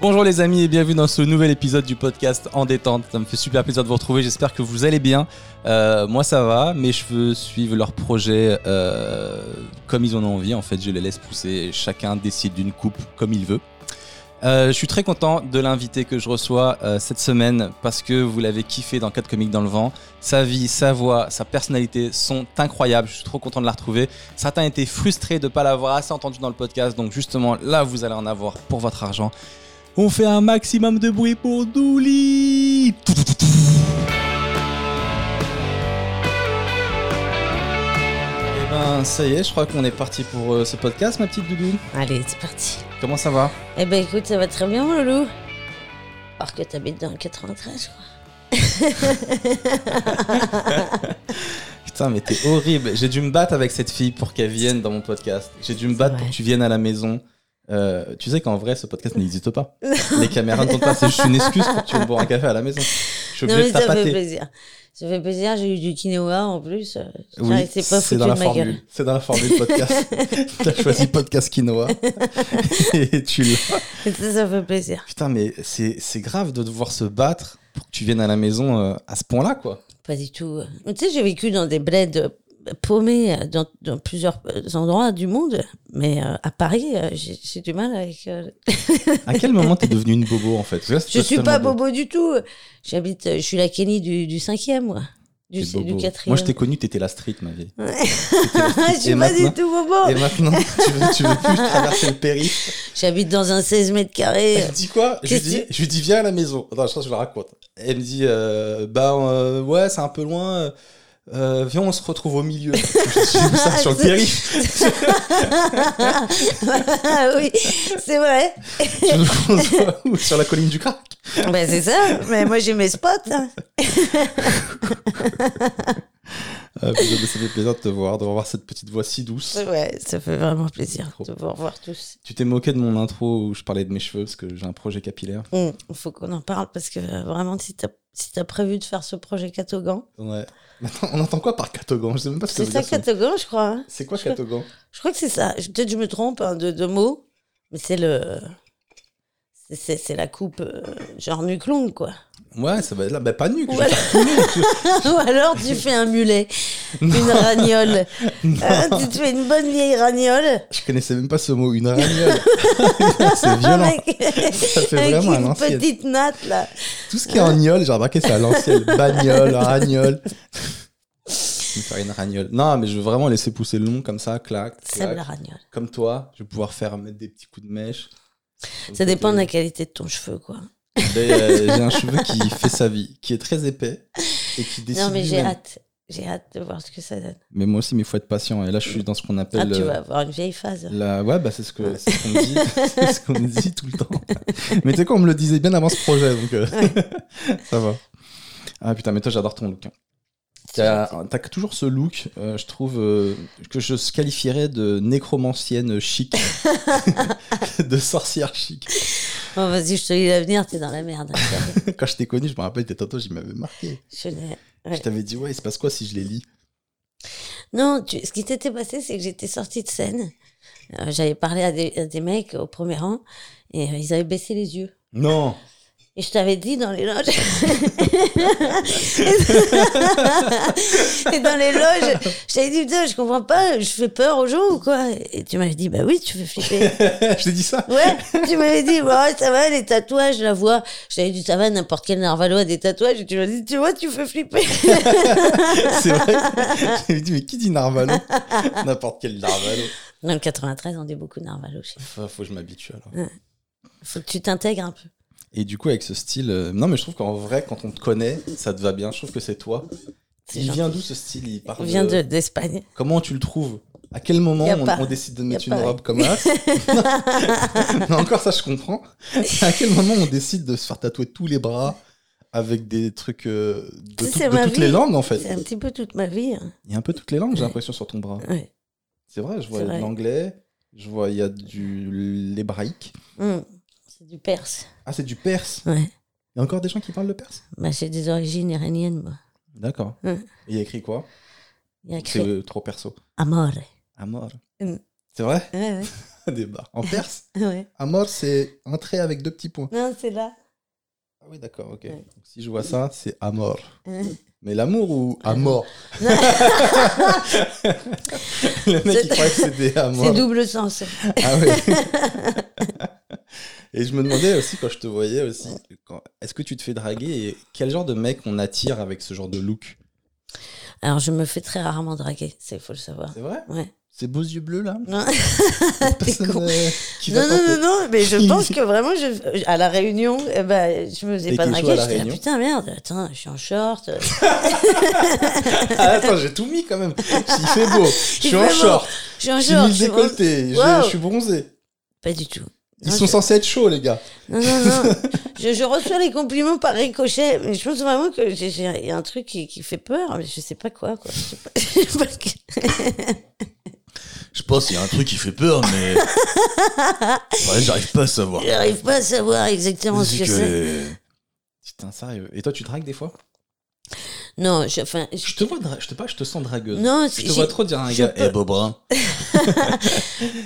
Bonjour les amis et bienvenue dans ce nouvel épisode du podcast En détente. Ça me fait super plaisir de vous retrouver, j'espère que vous allez bien. Euh, moi ça va, mes cheveux suivent leur projet euh, comme ils en ont envie. En fait, je les laisse pousser, chacun décide d'une coupe comme il veut. Euh, je suis très content de l'invité que je reçois cette semaine parce que vous l'avez kiffé dans 4 comiques dans le vent. Sa vie, sa voix, sa personnalité sont incroyables. Je suis trop content de la retrouver. Certains étaient frustrés de ne pas l'avoir assez entendu dans le podcast. Donc justement, là, vous allez en avoir pour votre argent. On fait un maximum de bruit pour Douli Eh ben, ça y est, je crois qu'on est parti pour euh, ce podcast, ma petite Doudou. Allez, c'est parti. Comment ça va? Eh ben écoute, ça va très bien, mon loulou. Alors que t'habites dans le 93, je crois. Putain, mais t'es horrible. J'ai dû me battre avec cette fille pour qu'elle vienne dans mon podcast. J'ai dû me battre pour que tu viennes à la maison. Euh, tu sais qu'en vrai, ce podcast n'existe pas. Les caméras ne tournent pas. C'est juste une excuse pour que tu viennes boire un café à la maison. Je suis Non, obligé mais de ça fait plaisir. Ça fait plaisir, j'ai eu du quinoa en plus. euh, Oui, c'est pas foutu dans de la ma formule. C'est dans la formule podcast. T'as choisi podcast quinoa et tu l'as. Ça, ça fait plaisir. Putain, mais c'est c'est grave de devoir se battre pour que tu viennes à la maison euh, à ce point-là, quoi. Pas du tout. Tu sais, j'ai vécu dans des bleds paumés euh, dans, dans plusieurs euh, endroits du monde, mais euh, à Paris, euh, j'ai du mal avec. euh, À quel moment t'es devenu une bobo en fait? Là, Je suis pas bobo du tout. J'habite, je suis la Kenny du, du cinquième, moi. Du, du quatrième. Moi, je t'ai connu, t'étais la street, ma vie. je suis pas du tout bobo. Et maintenant, tu veux, tu veux plus traverser le périph'. J'habite dans un 16 mètres carrés. Elle dit quoi? Je dis, je lui dis, viens à la maison. Attends, je pense que je le raconte. Elle me dit, bah ouais, c'est un peu loin. Euh, viens, on se retrouve au milieu. je ça, sur le périph'. Oui, c'est vrai. Où? Sur la colline du crack? Ben c'est ça. Mais moi j'ai mes spots. hein. Ah, putain, mais ça fait plaisir de te voir, de revoir cette petite voix si douce. Ouais, ça fait vraiment plaisir Trop. de vous revoir tous. Tu t'es moqué de mon intro où je parlais de mes cheveux parce que j'ai un projet capillaire. Il faut qu'on en parle parce que vraiment, si t'as si prévu de faire ce projet Catogan, Ouais. Maintenant, on entend quoi par catogan? Je sais même pas ce que c'est ça ça. Catogan, je crois. hein. C'est quoi Je- catogan? Je crois que c'est ça. Peut-être je me trompe hein, de, de mots, mais c'est le. c'est- C'est c'est la coupe euh, genre nuque longue, quoi. Ouais, ça va être là. Bah, pas nu, que. Ou alors tu fais un mulet, une ragnole. Hein, tu te fais une bonne vieille ragnole. Je connaissais même pas ce mot, une ragnole. c'est violent. Avec, Ça fait avec vraiment une petite natte, là. Tout ce qui est en gnole, j'ai remarqué, c'est à l'ancienne. Bagnole, ragnole. Je vais faire une ragnole. Non, mais je veux vraiment laisser pousser le long comme ça, clac, C'est la clac. ragnole. Comme toi, je vais pouvoir faire mettre des petits coups de mèche. Ça dépend de la qualité de ton cheveu, quoi. J'ai un cheveu qui fait sa vie, qui est très épais et qui décide Non, mais j'ai hâte. J'ai hâte de voir ce que ça donne. Mais moi aussi, mais il faut être patient. Et là, je suis dans ce qu'on Ah, appelle. tu euh, vas avoir une vieille phase. La... Ouais, bah c'est ce ce qu'on me dit, c'est ce qu'on me dit tout le temps. Mais tu sais quoi, on me le disait bien avant ce projet, donc euh, ça va. Ah putain, mais toi j'adore ton look. hein. T'as toujours ce look, euh, je trouve, euh, que je qualifierais de nécromancienne chic, de sorcière chic. Bon, vas-y, je te lis l'avenir, t'es dans la merde. Quand je t'ai connu, je me rappelle, tes tatouages, ils m'avaient marqué. Je Je t'avais dit, ouais, il se passe quoi si je les lis? Non, tu- ce qui s'était passé, c'est que j'étais sortie de scène. Euh, J'avais parlé à des, à des mecs au premier rang et euh, ils avaient baissé les yeux. Non Et je t'avais dit dans les loges. et dans les loges, je t'avais dit, putain, je comprends pas, je fais peur aux gens ou quoi? Et tu m'avais dit, bah oui, tu fais flipper. Je t'ai dit ça Ouais, tu m'avais dit, ouais, ça va, les tatouages, la voix. Je t'avais dit, ça va, n'importe quel narvalo a des tatouages. Et tu m'as dit, tu vois, tu fais flipper. C'est vrai J'avais dit, mais qui dit Narvalo? N'importe quel Narvalo. Dans le 93, on dit beaucoup narvalo. chez nous. Faut, faut que je m'habitue alors. Faut que tu t'intègres un peu. Et du coup, avec ce style. euh, Non, mais je trouve qu'en vrai, quand on te connaît, ça te va bien. Je trouve que c'est toi. C'est Il gentil. vient d'où ce style? Il part vient de- d'Espagne. Comment tu le trouves? À quel moment Y a on, pas. on décide de Y a mettre une pas. robe comme Non, encore ça, je comprends. À quel moment on décide de se faire tatouer tous les bras avec des trucs euh, de, Ça, tout- c'est de ma toutes vie. les langues, en fait? C'est un petit peu toute ma vie. hein. Il y a un peu toutes les langues, j'ai l'impression, sur ton bras. Ouais. C'est vrai, je vois C'est de vrai. l'anglais, je vois, il y a du l'hébraïque. Hum, C'est du perse. Ah, c'est du perse. Ouais. Il y a encore des gens qui parlent le perse? Bah, j'ai des origines iraniennes, moi. D'accord. Ouais. Et il y a écrit quoi? Il y a C'est écrit euh, trop perso. Amore. Amor. C'est vrai? Ouais, Des barres. En perse? Ouais. ouais. Amor, c'est un trait avec deux petits points. Non, c'est là. Ah oui, d'accord, ok. Ouais. Donc, si je vois ça, c'est amor. Ouais. Mais l'amour ou amor Le mec, il C'est- que c'était C'est amor. double sens. Ah oui. Et je me demandais aussi, quand je te voyais aussi, est-ce que tu te fais draguer et quel genre de mec on attire avec ce genre de look? Alors, je me fais très rarement draguer, il faut le savoir. C'est vrai? Ouais. Ces beaux yeux bleus là? Non, con. euh, qui non, non, non, non, mais je pense que vraiment, je, à la réunion, eh ben, je me faisais pas draguer. là, Réunion? putain, merde, attends, je suis en short. Ah, attends, j'ai tout mis quand même. Il fait beau. Je suis en short. Je suis en short. je suis décolleté. Je suis bronzé. Pas du tout. Ils Non, sont je- censés être chauds, les gars. Non, non, non. je, je reçois les compliments par ricochet, mais je pense vraiment que j'ai- un truc qui, qui fait peur, mais je sais pas quoi, quoi. Sais pas, Je pense qu'il y a un truc qui fait peur, mais. Ouais, j'arrive pas à savoir. J'arrive pas à savoir exactement ce que c'est. Putain, sérieux. Et toi, tu dragues des fois? Non, je, enfin, je- Je te vois, je te pas, je te sens dragueuse. non, Je te vois trop dire à un gars, peux- eh Bobrin,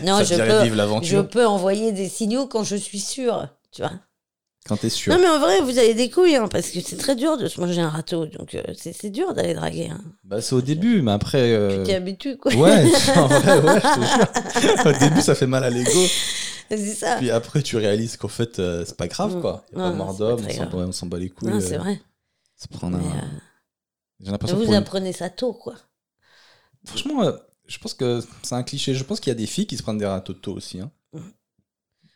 non, ça je peux, vivre je peux envoyer des signaux quand je suis sûre, tu vois. quand t'es sûr. Non, mais en vrai, vous avez des couilles, hein, parce que c'est très dur de se manger un râteau, donc euh, c'est c'est dur d'aller draguer. Hein. Bah, c'est au début, mais après. euh, Tu t'y habitues, quoi. Ouais, en vrai, ouais, je te jure. Au début, ça fait mal à l'ego. c'est ça. Puis après, tu réalises qu'en fait, euh, c'est pas grave, Mm. quoi. Y a Non, pas mort c'est d'homme, on s'en bat les couilles. Non, c'est euh, vrai. Se prendre Mais, un. euh, J'ai l'impression que vous une- apprenez ça tôt, quoi. Franchement, euh, je pense que c'est un cliché. Je pense qu'il y a des filles qui se prennent des râteaux tôt aussi. Hein.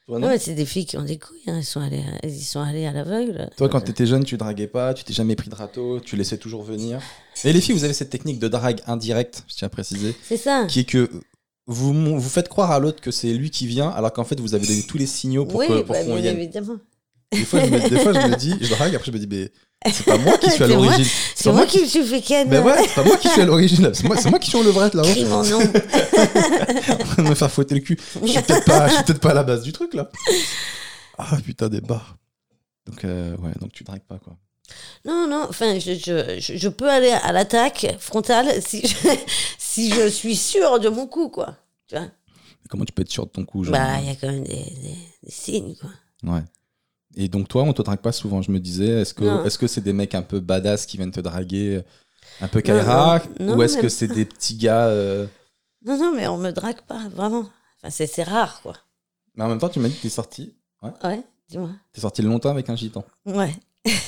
Toi, non Ouais, c'est des filles qui ont des couilles, hein. elles, sont allées, elles y sont allées à l'aveugle. Toi, quand t'étais jeune, tu draguais pas, tu t'es jamais pris de râteau, tu laissais toujours venir. Et les filles, vous avez cette technique de drague indirecte, je tiens à préciser, C'est ça. qui est que vous, vous faites croire à l'autre que c'est lui qui vient, alors qu'en fait, vous avez donné tous les signaux pour oui, bah, qu'on bien vienne. évidemment. Des fois, je me, des fois, je me dis, je drague, après, je me dis, mais c'est pas moi qui suis à l'origine. C'est moi qui me suis fait ken. Mais ouais, c'est pas moi qui suis à l'origine. C'est moi, moi qui suis en levrette, là. Crie mon nom. en train de me faire fouetter le cul. Je suis peut-être pas, peut-être pas à la base du truc là. Ah putain des barres. Donc euh, ouais, donc tu dragues pas quoi. Non, non, enfin, je, je, je, peux aller à l'attaque frontale si je, si je suis sûre de mon coup, quoi. Tu vois? Comment tu peux être sûr de ton coup genre? Bah, il y a quand même des, des, des signes, quoi. Ouais. Et donc toi, on te drague pas souvent. Je me disais, est-ce que c'est des mecs un peu badass qui viennent te draguer, un peu non, ou est-ce que c'est des petits gars euh, Non, non, mais on me drague pas, vraiment. Enfin, c'est rare, quoi. Mais en même temps, tu m'as dit que t'es sorti. Ouais, dis-moi. T'es sorti longtemps avec un gitan. Ouais.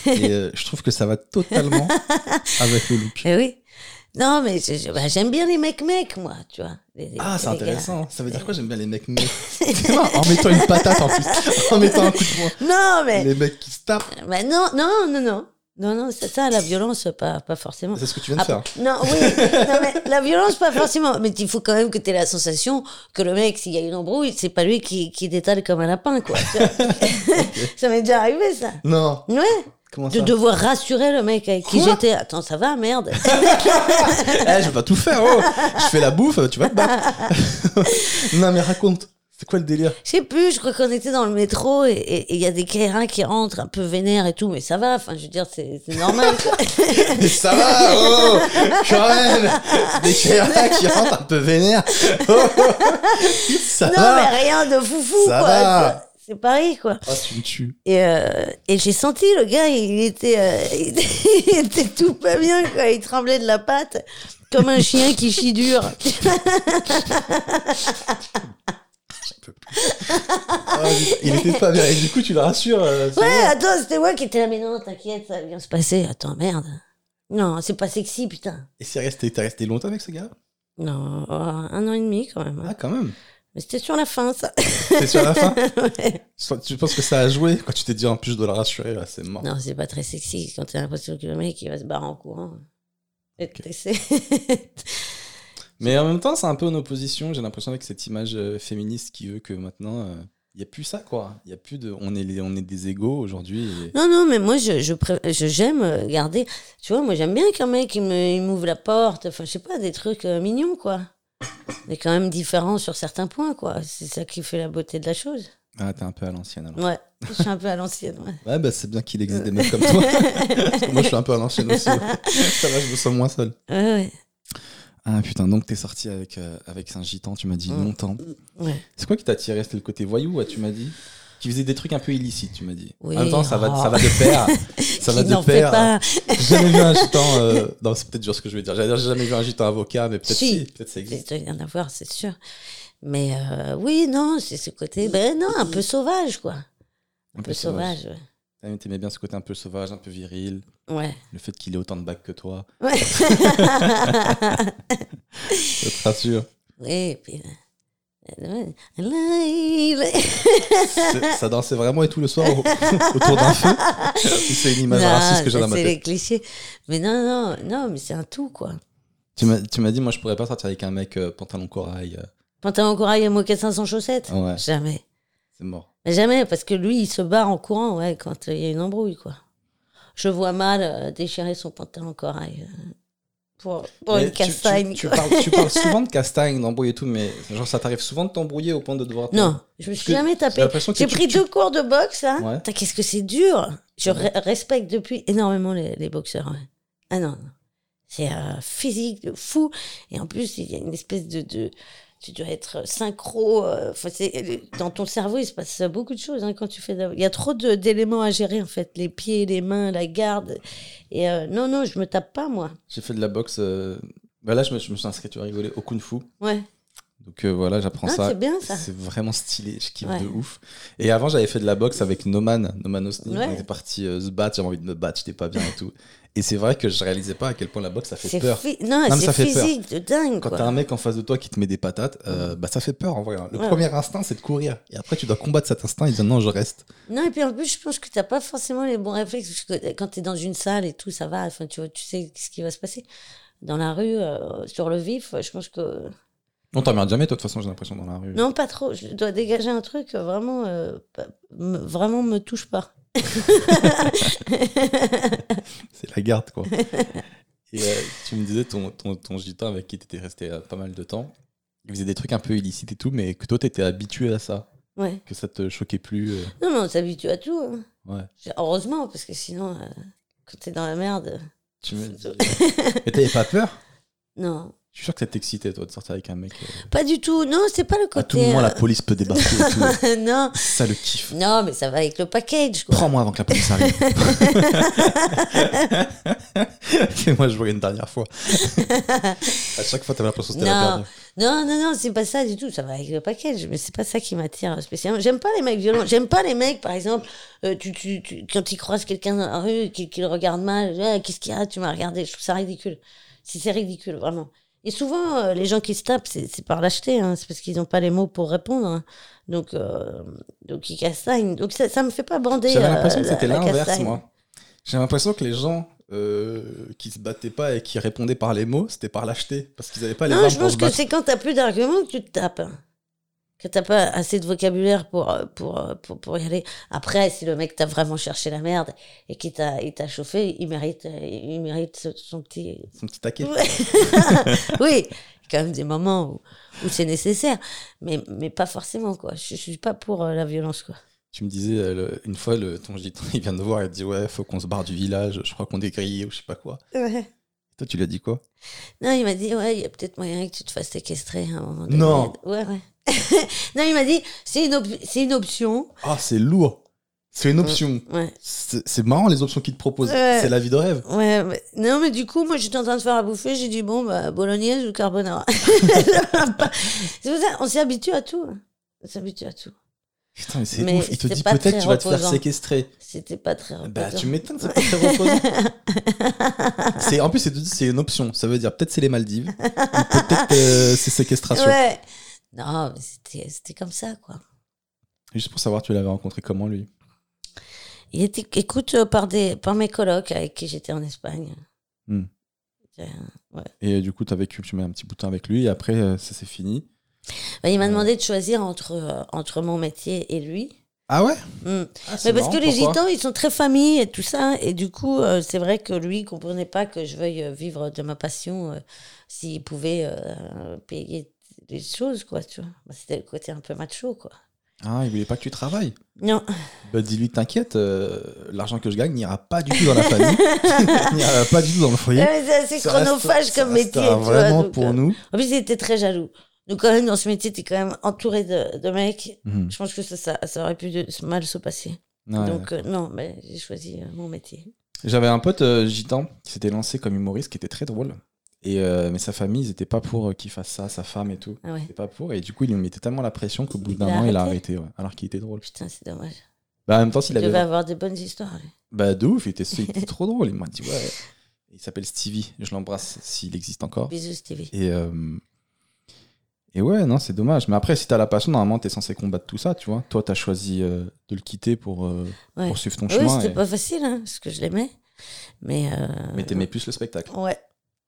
Et euh, je trouve que ça va totalement avec le look. Eh oui. Non, mais bah, j'aime bien les mecs-mecs, moi, tu vois. Les- Ah, c'est gars. intéressant. Ça veut dire quoi J'aime bien les mecs mecs? en mettant une patate en plus. En mettant un coup de poing. Non, mais. Les mecs qui se tapent. bah, non, non, non, non. Non, non, c'est ça, la violence, pas, pas forcément. C'est ce que tu viens de faire. Ah, non, oui, non, mais la violence, pas forcément. Mais il faut quand même que tu aies la sensation que le mec, s'il y a une embrouille, c'est pas lui qui, qui détale comme un lapin, quoi. Ça m'est déjà arrivé, ça. Non. Ouais, Comment de ça devoir rassurer le mec avec qui j'étais. Attends, ça va, merde. Eh, je vais pas tout faire. Oh. Je fais la bouffe, tu vas te battre. non, mais raconte. C'est quoi le délire Je sais plus, je crois qu'on était dans le métro et il y a des Kairins qui rentrent un peu vénères et tout, mais ça va, enfin, je veux dire, c'est normal. Mais ça va, oh Quand même Des Kaira qui rentrent un peu vénère. Oh. Ça non, va mais rien de foufou, Ça quoi. va. C'est pareil, quoi. Ah, tu me tues. Et, euh, et j'ai senti le gars, il était, euh, il, était, il était tout pas bien, quoi. Il tremblait de la patte, comme un chien qui chie dur. Ah, il était pas bien. Et du coup, tu le rassures. euh, Ouais, attends, c'était moi qui étais là, mais non, t'inquiète, ça va bien se passer. Attends, merde. Non, c'est pas sexy, putain. Et c'est resté, t'es resté longtemps avec ce gars? Non, un an et demi quand même. hein. Ah, quand même. Mais c'était sur la fin, ça. C'est sur la fin Ouais. Tu penses que ça a joué quand tu t'es dit en plus je dois le rassurer, là, c'est mort. Non, c'est pas très sexy quand t'as l'impression que le mec il va se barrer en courant. Que t'essaies. Mais en même temps, c'est un peu en opposition, j'ai l'impression, avec cette image euh, féministe qui veut que maintenant, il n'y a plus ça, quoi. Il y a plus de. On est, les- on est des égaux aujourd'hui. et- non, non, mais moi, je, je, pré- je- j'aime garder. Tu vois, moi, j'aime bien qu'un mec il me, il m'ouvre la porte. Enfin, je sais pas, des trucs euh, mignons, quoi. Mais quand même différents sur certains points, quoi. C'est ça qui fait la beauté de la chose. Ah, t'es un peu à l'ancienne alors. Ouais, je suis un peu à l'ancienne, ouais. Ouais, bah c'est bien qu'il existe des mecs comme toi. Parce que moi, je suis un peu à l'ancienne aussi. ça va, je me sens moins seul. Ouais, ouais. Ah putain, donc t'es sorti avec, euh, avec un gitan, tu m'as dit Mm. longtemps. Ouais. C'est quoi qui t'a attiré? C'était le côté voyou, ouais, tu m'as dit Qui faisait des trucs un peu illicites, tu m'as dit. Oui, en même temps, ça va, oh. ça va de pair. ça va de pair. pas. J'ai jamais vu un gitan. euh, Non, c'est peut-être dur ce que je vais dire. J'allais dire, j'ai jamais vu un gitan avocat, mais peut-être Si. si, peut-être ça existe. Il doit y en avoir, c'est sûr. Mais euh, oui, non, c'est ce côté, ben non, un peu sauvage, quoi. Un, peu sauvage, ouais. Ah, mais T'aimais bien ce côté un peu sauvage, un peu viril. Ouais. Le fait qu'il ait autant de bacs que toi. Ouais. Je te rassure. oui, et puis. C'est- Ça dansait vraiment et tout le soir au- autour d'un feu. C'est une image Non, raciste que j'ai dans ma c'est tête. les clichés. Mais non, non, non, mais c'est un tout, quoi. Tu m'as dit, moi, je pourrais pas sortir avec un mec euh, pantalon corail. euh, Pantalon corail et mocassin sans chaussettes Ouais. Jamais. c'est mort. Mais Jamais, parce que lui, il se barre en courant, ouais, quand il y a une embrouille, quoi. Je vois mal euh, déchirer son pantalon corail pour, pour une tu- tu- castagne. Tu, quoi. parles, tu parles souvent de castagne, d'embrouille et tout, mais genre, ça t'arrive souvent de t'embrouiller au point de devoir. Non, je me suis jamais tapé. J'ai tu- pris tu- deux cours de boxe, là. Ouais. Qu'est-ce que c'est dur. Je re- respecte depuis énormément les, les boxeurs. ouais. Ah non, non. C'est euh, physique de fou. Et en plus, il y a une espèce de. de tu dois être synchro. euh, c'est- dans ton cerveau, il se passe beaucoup de choses hein, quand tu fais. de Il y a trop d'éléments à gérer, en fait. Les pieds, les mains, la garde. Et euh, non, non, je me tape pas, moi. J'ai fait de la boxe. euh, Bah là, je me, je me suis inscrit, tu vas rigoler, au Kung Fu. Ouais. Donc euh, voilà, j'apprends Ah, ça. c'est bien, ça. C'est vraiment stylé, je kiffe Ouais. de ouf. Et avant, j'avais fait de la boxe avec Noman, Noman Osni. Ouais. On était parti euh, se battre, j'avais envie de me battre, j'étais pas bien et tout. Et c'est vrai que je réalisais pas à quel point la boxe, ça fait peur. fi- Non, mais c'est fait peur. physique de dingue, Quand t'as un mec en face de toi qui te met des patates, euh, bah ça fait peur en vrai. hein. Le Ouais. premier instinct, c'est de courir. Et après, tu dois combattre cet instinct et dire non, je reste. Non, et puis en plus, je pense que t'as pas forcément les bons réflexes. Parce que quand t'es dans une salle et tout, ça va. Enfin, tu, vois, tu sais ce qui va se passer. Dans la rue, euh, sur le vif, je pense que. On t'emmerde jamais, toi, de toute façon, j'ai l'impression, dans la rue. Non, pas trop. Je dois dégager un truc euh, vraiment. euh, vraiment me touche pas. C'est la garde, quoi. et euh, tu me disais, ton, ton, ton gitan avec qui t'étais resté euh, pas mal de temps, il faisait des trucs un peu illicites et tout, mais que toi, t'étais habitué à ça. Ouais. Que ça te choquait plus. euh, Non, mais on s'habitue à tout. hein. Ouais. Heureusement, parce que sinon, euh, quand t'es dans la merde. Tu me dis. Mais t'avais pas peur? Non. Je suis sûr que ça t'excitait, toi, de sortir avec un mec. euh, Pas du tout. Non, c'est pas le À côté. tout moment, la euh, police peut débarquer et tout. non. Ça le kiffe. Non, mais ça va avec le package. Prends-moi avant que la police arrive. Et moi, je jouais une dernière fois. à chaque fois, t'avais l'impression que c'était la dernière. non, non, non, c'est pas ça du tout. Ça va avec le package, mais c'est pas ça qui m'attire spécialement. J'aime pas les mecs violents. J'aime pas les mecs, par exemple, euh, tu, tu, tu- quand ils croisent quelqu'un dans la rue, qui, qui le regarde mal, Ah, qu'est-ce qu'il y a, tu m'as regardé. Je trouve ça ridicule. C'est ridicule, vraiment. Et souvent, euh, les gens qui se tapent, c'est par lâcheté, hein. c'est parce qu'ils n'ont pas les mots pour répondre. hein. Donc, euh, donc ils castagnent. Donc ça, ça me fait pas bander. J'avais euh, l'impression que c'était l'inverse, moi. J'ai l'impression que les gens euh, qui se battaient pas et qui répondaient par les mots, c'était par lâcheté. Parce qu'ils avaient pas les Non, je pense se que c'est quand t'as plus d'arguments que tu te tapes. Que t'as pas assez de vocabulaire pour, euh, pour, euh, pour, pour y aller. Après, si le mec t'a vraiment cherché la merde et qu'il t'a, il t'a chauffé, il mérite, euh, il mérite son petit. Son petit taquet. oui, quand même des moments où, où c'est nécessaire. Mais, mais pas forcément, quoi. Je, je suis pas pour la violence, quoi. Tu me disais, le- une fois, le, ton gitan, il vient de voir et te dit Ouais, faut qu'on se barre du village, je crois qu'on est grillé ou je sais pas quoi. Toi, tu l'as dit quoi? Non, il m'a dit, ouais, il y a peut-être moyen que tu te fasses séquestrer à un moment donné. Non. Ouais, ouais. non, il m'a dit, c'est une, op- c'est une option. Ah, c'est lourd C'est une option. Ouais. C'est marrant les options qu'ils te proposent. Ouais. C'est la vie de rêve. Ouais, mais- non, mais du coup, moi, j'étais en train de faire à bouffer, j'ai dit, bon, bah, bolognaise ou carbonara. c'est pour ça, on s'y habitue à tout. hein. On s'habitue à tout. Putain, mais c'est ouf. Il te dit peut-être tu vas te faire séquestrer. C'était pas très Bah, reposant. tu m'étonnes, c'est pas très reposant. en plus, c'est, c'est une option. Ça veut dire peut-être c'est les Maldives, peut-être euh, c'est séquestration. Ouais. Non, c'était, comme ça, quoi. Juste pour savoir, tu l'avais rencontré comment lui? Il était, écoute, euh, par, des, par mes colocs avec qui j'étais en Espagne. Hmm. Euh, ouais. Et euh, du coup, tu as vécu, tu mets un petit bout de temps avec lui, et après, euh, ça s'est fini. Bah, il m'a demandé de choisir entre, entre mon métier et lui. Ah ouais? Hmm. Ah, Mais parce marrant, que les gitans, ils sont très familles et tout ça. Et du coup, euh, c'est vrai que lui, il comprenait pas que je veuille vivre de ma passion euh, s'il pouvait euh, payer des choses, quoi, tu vois. Bah, C'était le côté un peu macho, quoi. Ah, il voulait pas que tu travailles. Non. Bah, dis-lui, t'inquiète, euh, l'argent que je gagne n'ira pas du tout dans la famille, n'ira pas du tout dans le foyer. C'est assez Ça chronophage reste- ça comme métier. vois, vraiment donc, pour euh, nous. En plus, il était très jaloux. Donc, quand même, dans ce métier, t'es quand même entouré de, de mecs. Mhm. Je pense que ça, ça, ça aurait pu de- mal se passer. Donc, euh, non, mais j'ai choisi mon métier. J'avais un pote gitan qui s'était lancé comme humoriste, qui était très drôle. Et, euh, mais sa famille, ils étaient pas pour euh, qu'il fasse ça, sa femme et tout. Ah ouais. C'était pas pour. Et du coup, il lui mettait tellement la pression qu'au bout d'un an, il a arrêté ouais. alors qu'il était drôle. Putain, c'est dommage. Bah, en même temps, s'il Il devait avoir des bonnes histoires. lui. Bah, de ouf, il était, il était trop drôle. Il m'a dit, ouais. Il s'appelle Stevie. Je l'embrasse s'il existe encore. Bisous, Stevie. Et, euh, et ouais, non, c'est dommage. Mais après, si t'as la passion, normalement, t'es censé combattre tout ça, tu vois. Toi, t'as choisi euh, de le quitter pour poursuivre ton Oui, chemin. c'était et- pas facile, hein, parce que je l'aimais. Mais. euh, Mais t'aimais plus le spectacle. Ouais,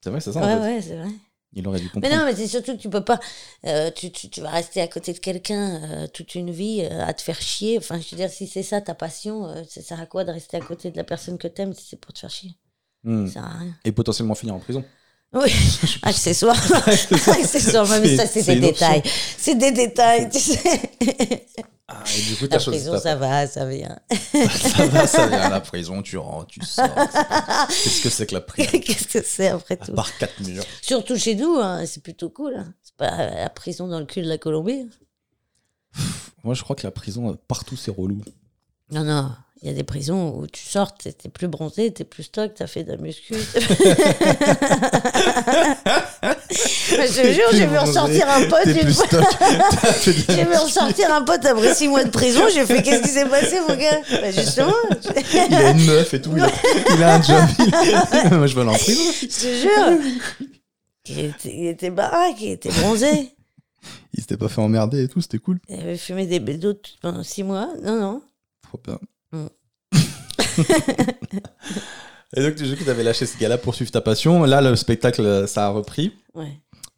C'est vrai, c'est ça. en ouais, fait. ouais, c'est vrai. Il aurait dû Mais comprendre. non, mais c'est surtout que tu peux pas. euh, tu, tu, tu vas rester à côté de quelqu'un euh, toute une vie euh, à te faire chier. Enfin, je veux dire, si c'est ça ta passion, ça sert à quoi de rester à côté de la personne que t'aimes si c'est pour te faire chier? Hmm. Ça sert à rien. Et potentiellement finir en prison. Oui, accessoire. accessoire, mais ça, c'est des détails. C'est des détails, tu sais. Ah, et du coup, La prison, ça va, ça vient. ça va, ça vient à la prison, tu rentres, tu sors. Qu'est-ce que c'est que la prison? Qu'est-ce que c'est après À tout? part quatre murs. Surtout chez nous, hein, c'est plutôt cool. hein. C'est pas la prison dans le cul de la Colombie. Moi, je crois que la prison, partout, c'est relou. Non, non. Il y a des prisons où tu sors, t'es t'es plus bronzé, t'es plus stock, t'as fait de la muscu. Je te jure, j'ai vu ressortir un pote une fois. J'ai vu ressortir un pote après six mois de prison. J'ai fait qu'est-ce qui s'est passé, mon gars? Bah, Justement, Il a une meuf et tout. Il a, il a un job. il- Moi, je veux aller en prison. je te jure. Il était, il était baraque, il était bronzé. Il s'était pas fait emmerder et tout, c'était cool. Il avait fumé des bédos pendant six mois. Non, non. Trop bien. Et donc, du coup, t'avais lâché ce gars-là pour suivre ta passion. Là, le spectacle, euh, ça a repris.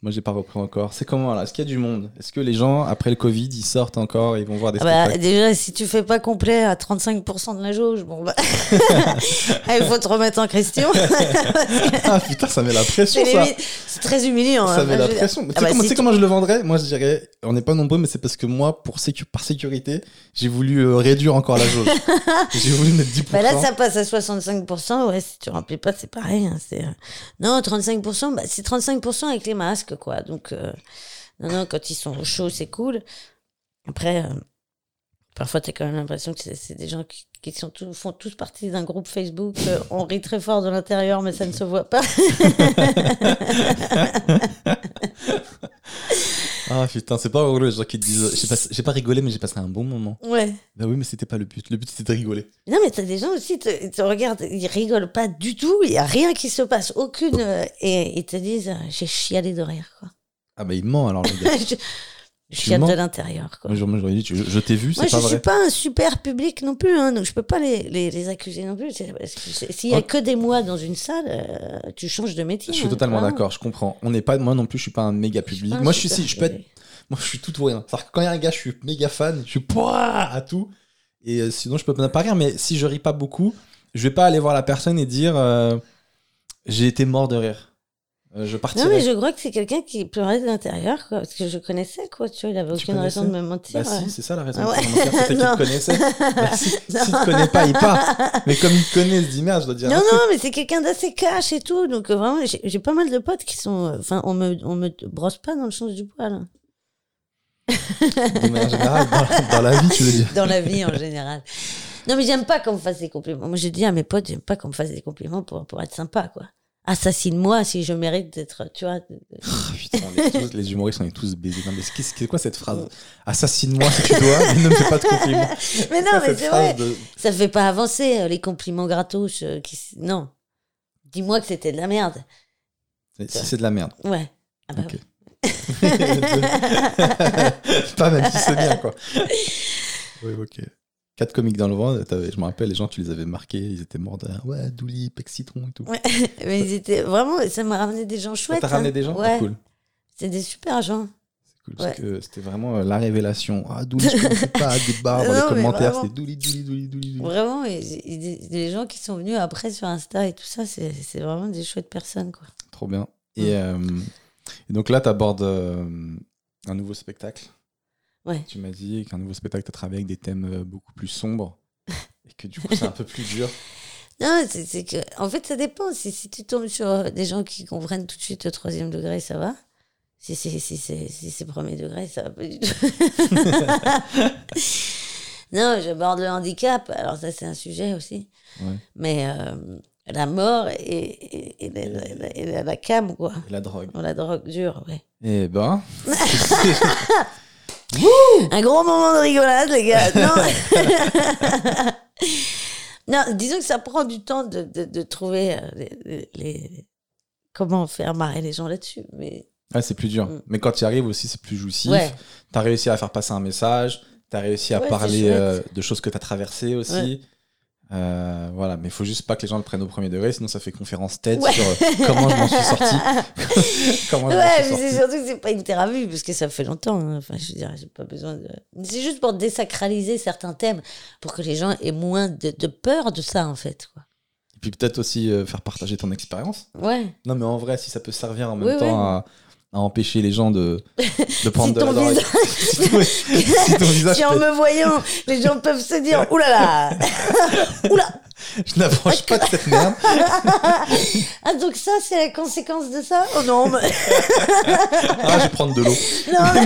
Moi, j'ai pas repris encore. C'est comment là? Est-ce qu'il y a du monde? Est-ce que les gens, après le Covid, ils sortent encore Ils vont voir des Ah bah, spectacles? déjà, si tu fais pas complet à 35% de la jauge, bon bah. Ah, il faut te remettre en question. Ah putain, ça met la pression, ça. c'est très humiliant. Ça hein. met la je pression. Tu Ah sais bah, comment, si tu sais tu- comment je le vendrais? Moi, je dirais, on n'est pas nombreux, mais c'est parce que moi, pour sécu- par sécurité, j'ai voulu euh, réduire encore la jauge. j'ai voulu mettre 10%. Bah là, ça passe à 65%. Ouais, si tu remplis pas, c'est pareil. hein, euh, Non, 35%, bah, c'est 35% avec les masques, quoi. Donc, euh, non, non, quand ils sont chauds, c'est cool. Après, euh, parfois, tu as quand même l'impression que c'est, des gens qui, qui sont tous, font tous partie d'un groupe Facebook. euh, on rit très fort de l'intérieur, mais ça ne se voit pas. Ah putain, c'est pas rigolo les gens qui te disent j'ai pas, j'ai pas rigolé, mais j'ai passé un bon moment. ouais. Bah oui, mais c'était pas le but. Le but c'était de rigoler. Non, mais t'as des gens aussi, te, ils te regardent, ils rigolent pas du tout, il y a rien qui se passe, aucune. euh, et ils te disent, euh, j'ai chialé de rire, quoi. Ah bah il ment alors le gars. je, je mens. de l'intérieur. Moi, j'aurais- j'aurais dit, je, je t'ai vu, Moi, c'est je pas suis vrai. pas un super public non plus, hein, donc je peux pas les, les, les accuser non plus. S'il y a que des mois dans une salle, euh, tu changes de métier. Je suis hein, totalement d'accord, je comprends. On n'est pas, moi non plus, je suis pas un méga public. Moi, je suis, si, je peux être, moi, je suis tout ou rien. Quand il y a un gars, je suis méga fan, je suis pouah à tout. Et euh, sinon, je peux pas rire. Mais si je ris pas beaucoup, je vais pas aller voir la personne et dire, euh, j'ai été mort de rire. Euh, je. Non, mais je crois que c'est quelqu'un qui pleurait de l'intérieur, quoi, parce que je connaissais, quoi, tu vois, il avait Tu aucune raison de me mentir. Bah ouais. si, c'est ça la raison. Ah ouais. C'était qu'il te connaissait. Bah, si s'il te connaît pas, il part. Mais comme il te connaît, il se dit merde, je dois dire. Non, un truc. non, mais c'est quelqu'un d'assez cash et tout. Donc, euh, vraiment, j'ai j'ai pas mal de potes qui sont. euh, Enfin, on me, on me brosse pas dans le sens du poil. hein. De manière générale, dans, dans la vie, tu veux dire. Dans la vie en général. Non, mais j'aime pas qu'on me fasse des compliments. Moi, j'ai dit à mes potes, j'aime pas qu'on me fasse des compliments pour, pour être sympa, quoi. Assassine-moi si je mérite d'être, tu vois. Ah, putain, on est tous- les humoristes, on est tous baisés. Non, mais c'est quoi cette phrase Assassine-moi si tu dois, mais ne me fais pas de compliments. Mais non, mais c'est vrai. de- Ça fait pas avancer euh, les compliments gratos. euh, qui... Non. Dis-moi que c'était de la merde. Si c'est de la merde. Ouais. Ah bah Ok. pas même si c'est bien, quoi. Oui, ok. Quatre comiques dans le vent, je me rappelle, les gens, tu les avais marqués, ils étaient morts de. Ouais, Douli, Pec Citron et tout. Ouais. mais ils étaient vraiment. Ça m'a ramené des gens Ça chouettes. t'a ramené hein. des gens? Ouais. Ah, Cool. C'est des super gens. C'est cool, parce Ouais. que c'était vraiment euh, la révélation. Ah, Douli, je connaissais pas, des barres dans les commentaires, c'était Douli, Douli, Douli. Vraiment, et, et- les gens qui sont venus après sur Insta et tout ça, c'est c'est vraiment des chouettes personnes, quoi. Trop bien. Et, euh, et donc là, tu abordes un nouveau spectacle. Ouais. Tu m'as dit qu'un nouveau spectacle, t'as travaillé avec des thèmes euh, beaucoup plus sombres. et que du coup, c'est un peu plus dur. Non, c'est que, en fait, ça dépend. Si, si tu tombes sur euh, des gens qui comprennent tout de suite le troisième degré, ça va. Si c'est si, c'est- si c'est premier degré, ça va pas du tout. non, j'aborde le handicap. Alors, ça, c'est un sujet aussi. Ouais. Mais euh, la mort et, et, et la, et la- la cam, quoi. La drogue. La drogue dure, ouais. Eh ben. Un gros moment de rigolade, les gars. Non, non disons que ça prend du temps de, de, de trouver euh, les, comment faire marrer les gens là-dessus. Mais Ouais, c'est plus dur. Mm. Mais quand tu y arrives aussi, c'est plus jouissif. ouais, T'as réussi à faire passer un message. T'as réussi à Ouais, parler euh, de choses que t'as traversées aussi. Euh, voilà, mais il faut juste pas que les gens le prennent au premier degré, sinon ça fait conférence TED Ouais. sur euh, comment je m'en suis sorti. ouais, mais c'est surtout que c'est pas une thérapie parce que ça fait longtemps. hein. Enfin, je veux dire, j'ai pas besoin de. C'est juste pour désacraliser certains thèmes, pour que les gens aient moins de, de peur de ça, en fait. Quoi. Et puis peut-être aussi euh, faire partager ton expérience. Ouais. Non, mais en vrai, si ça peut servir en même Oui, temps oui. À, à empêcher les gens de, de prendre Si de la visage- si, ton, si ton visage Si en me voyant, les gens peuvent se dire oulala, oula. Je n'approche pas de cette merde. Ah donc ça c'est la conséquence de ça? Oh non, mais... Ah, je vais prendre de l'eau. non, mais-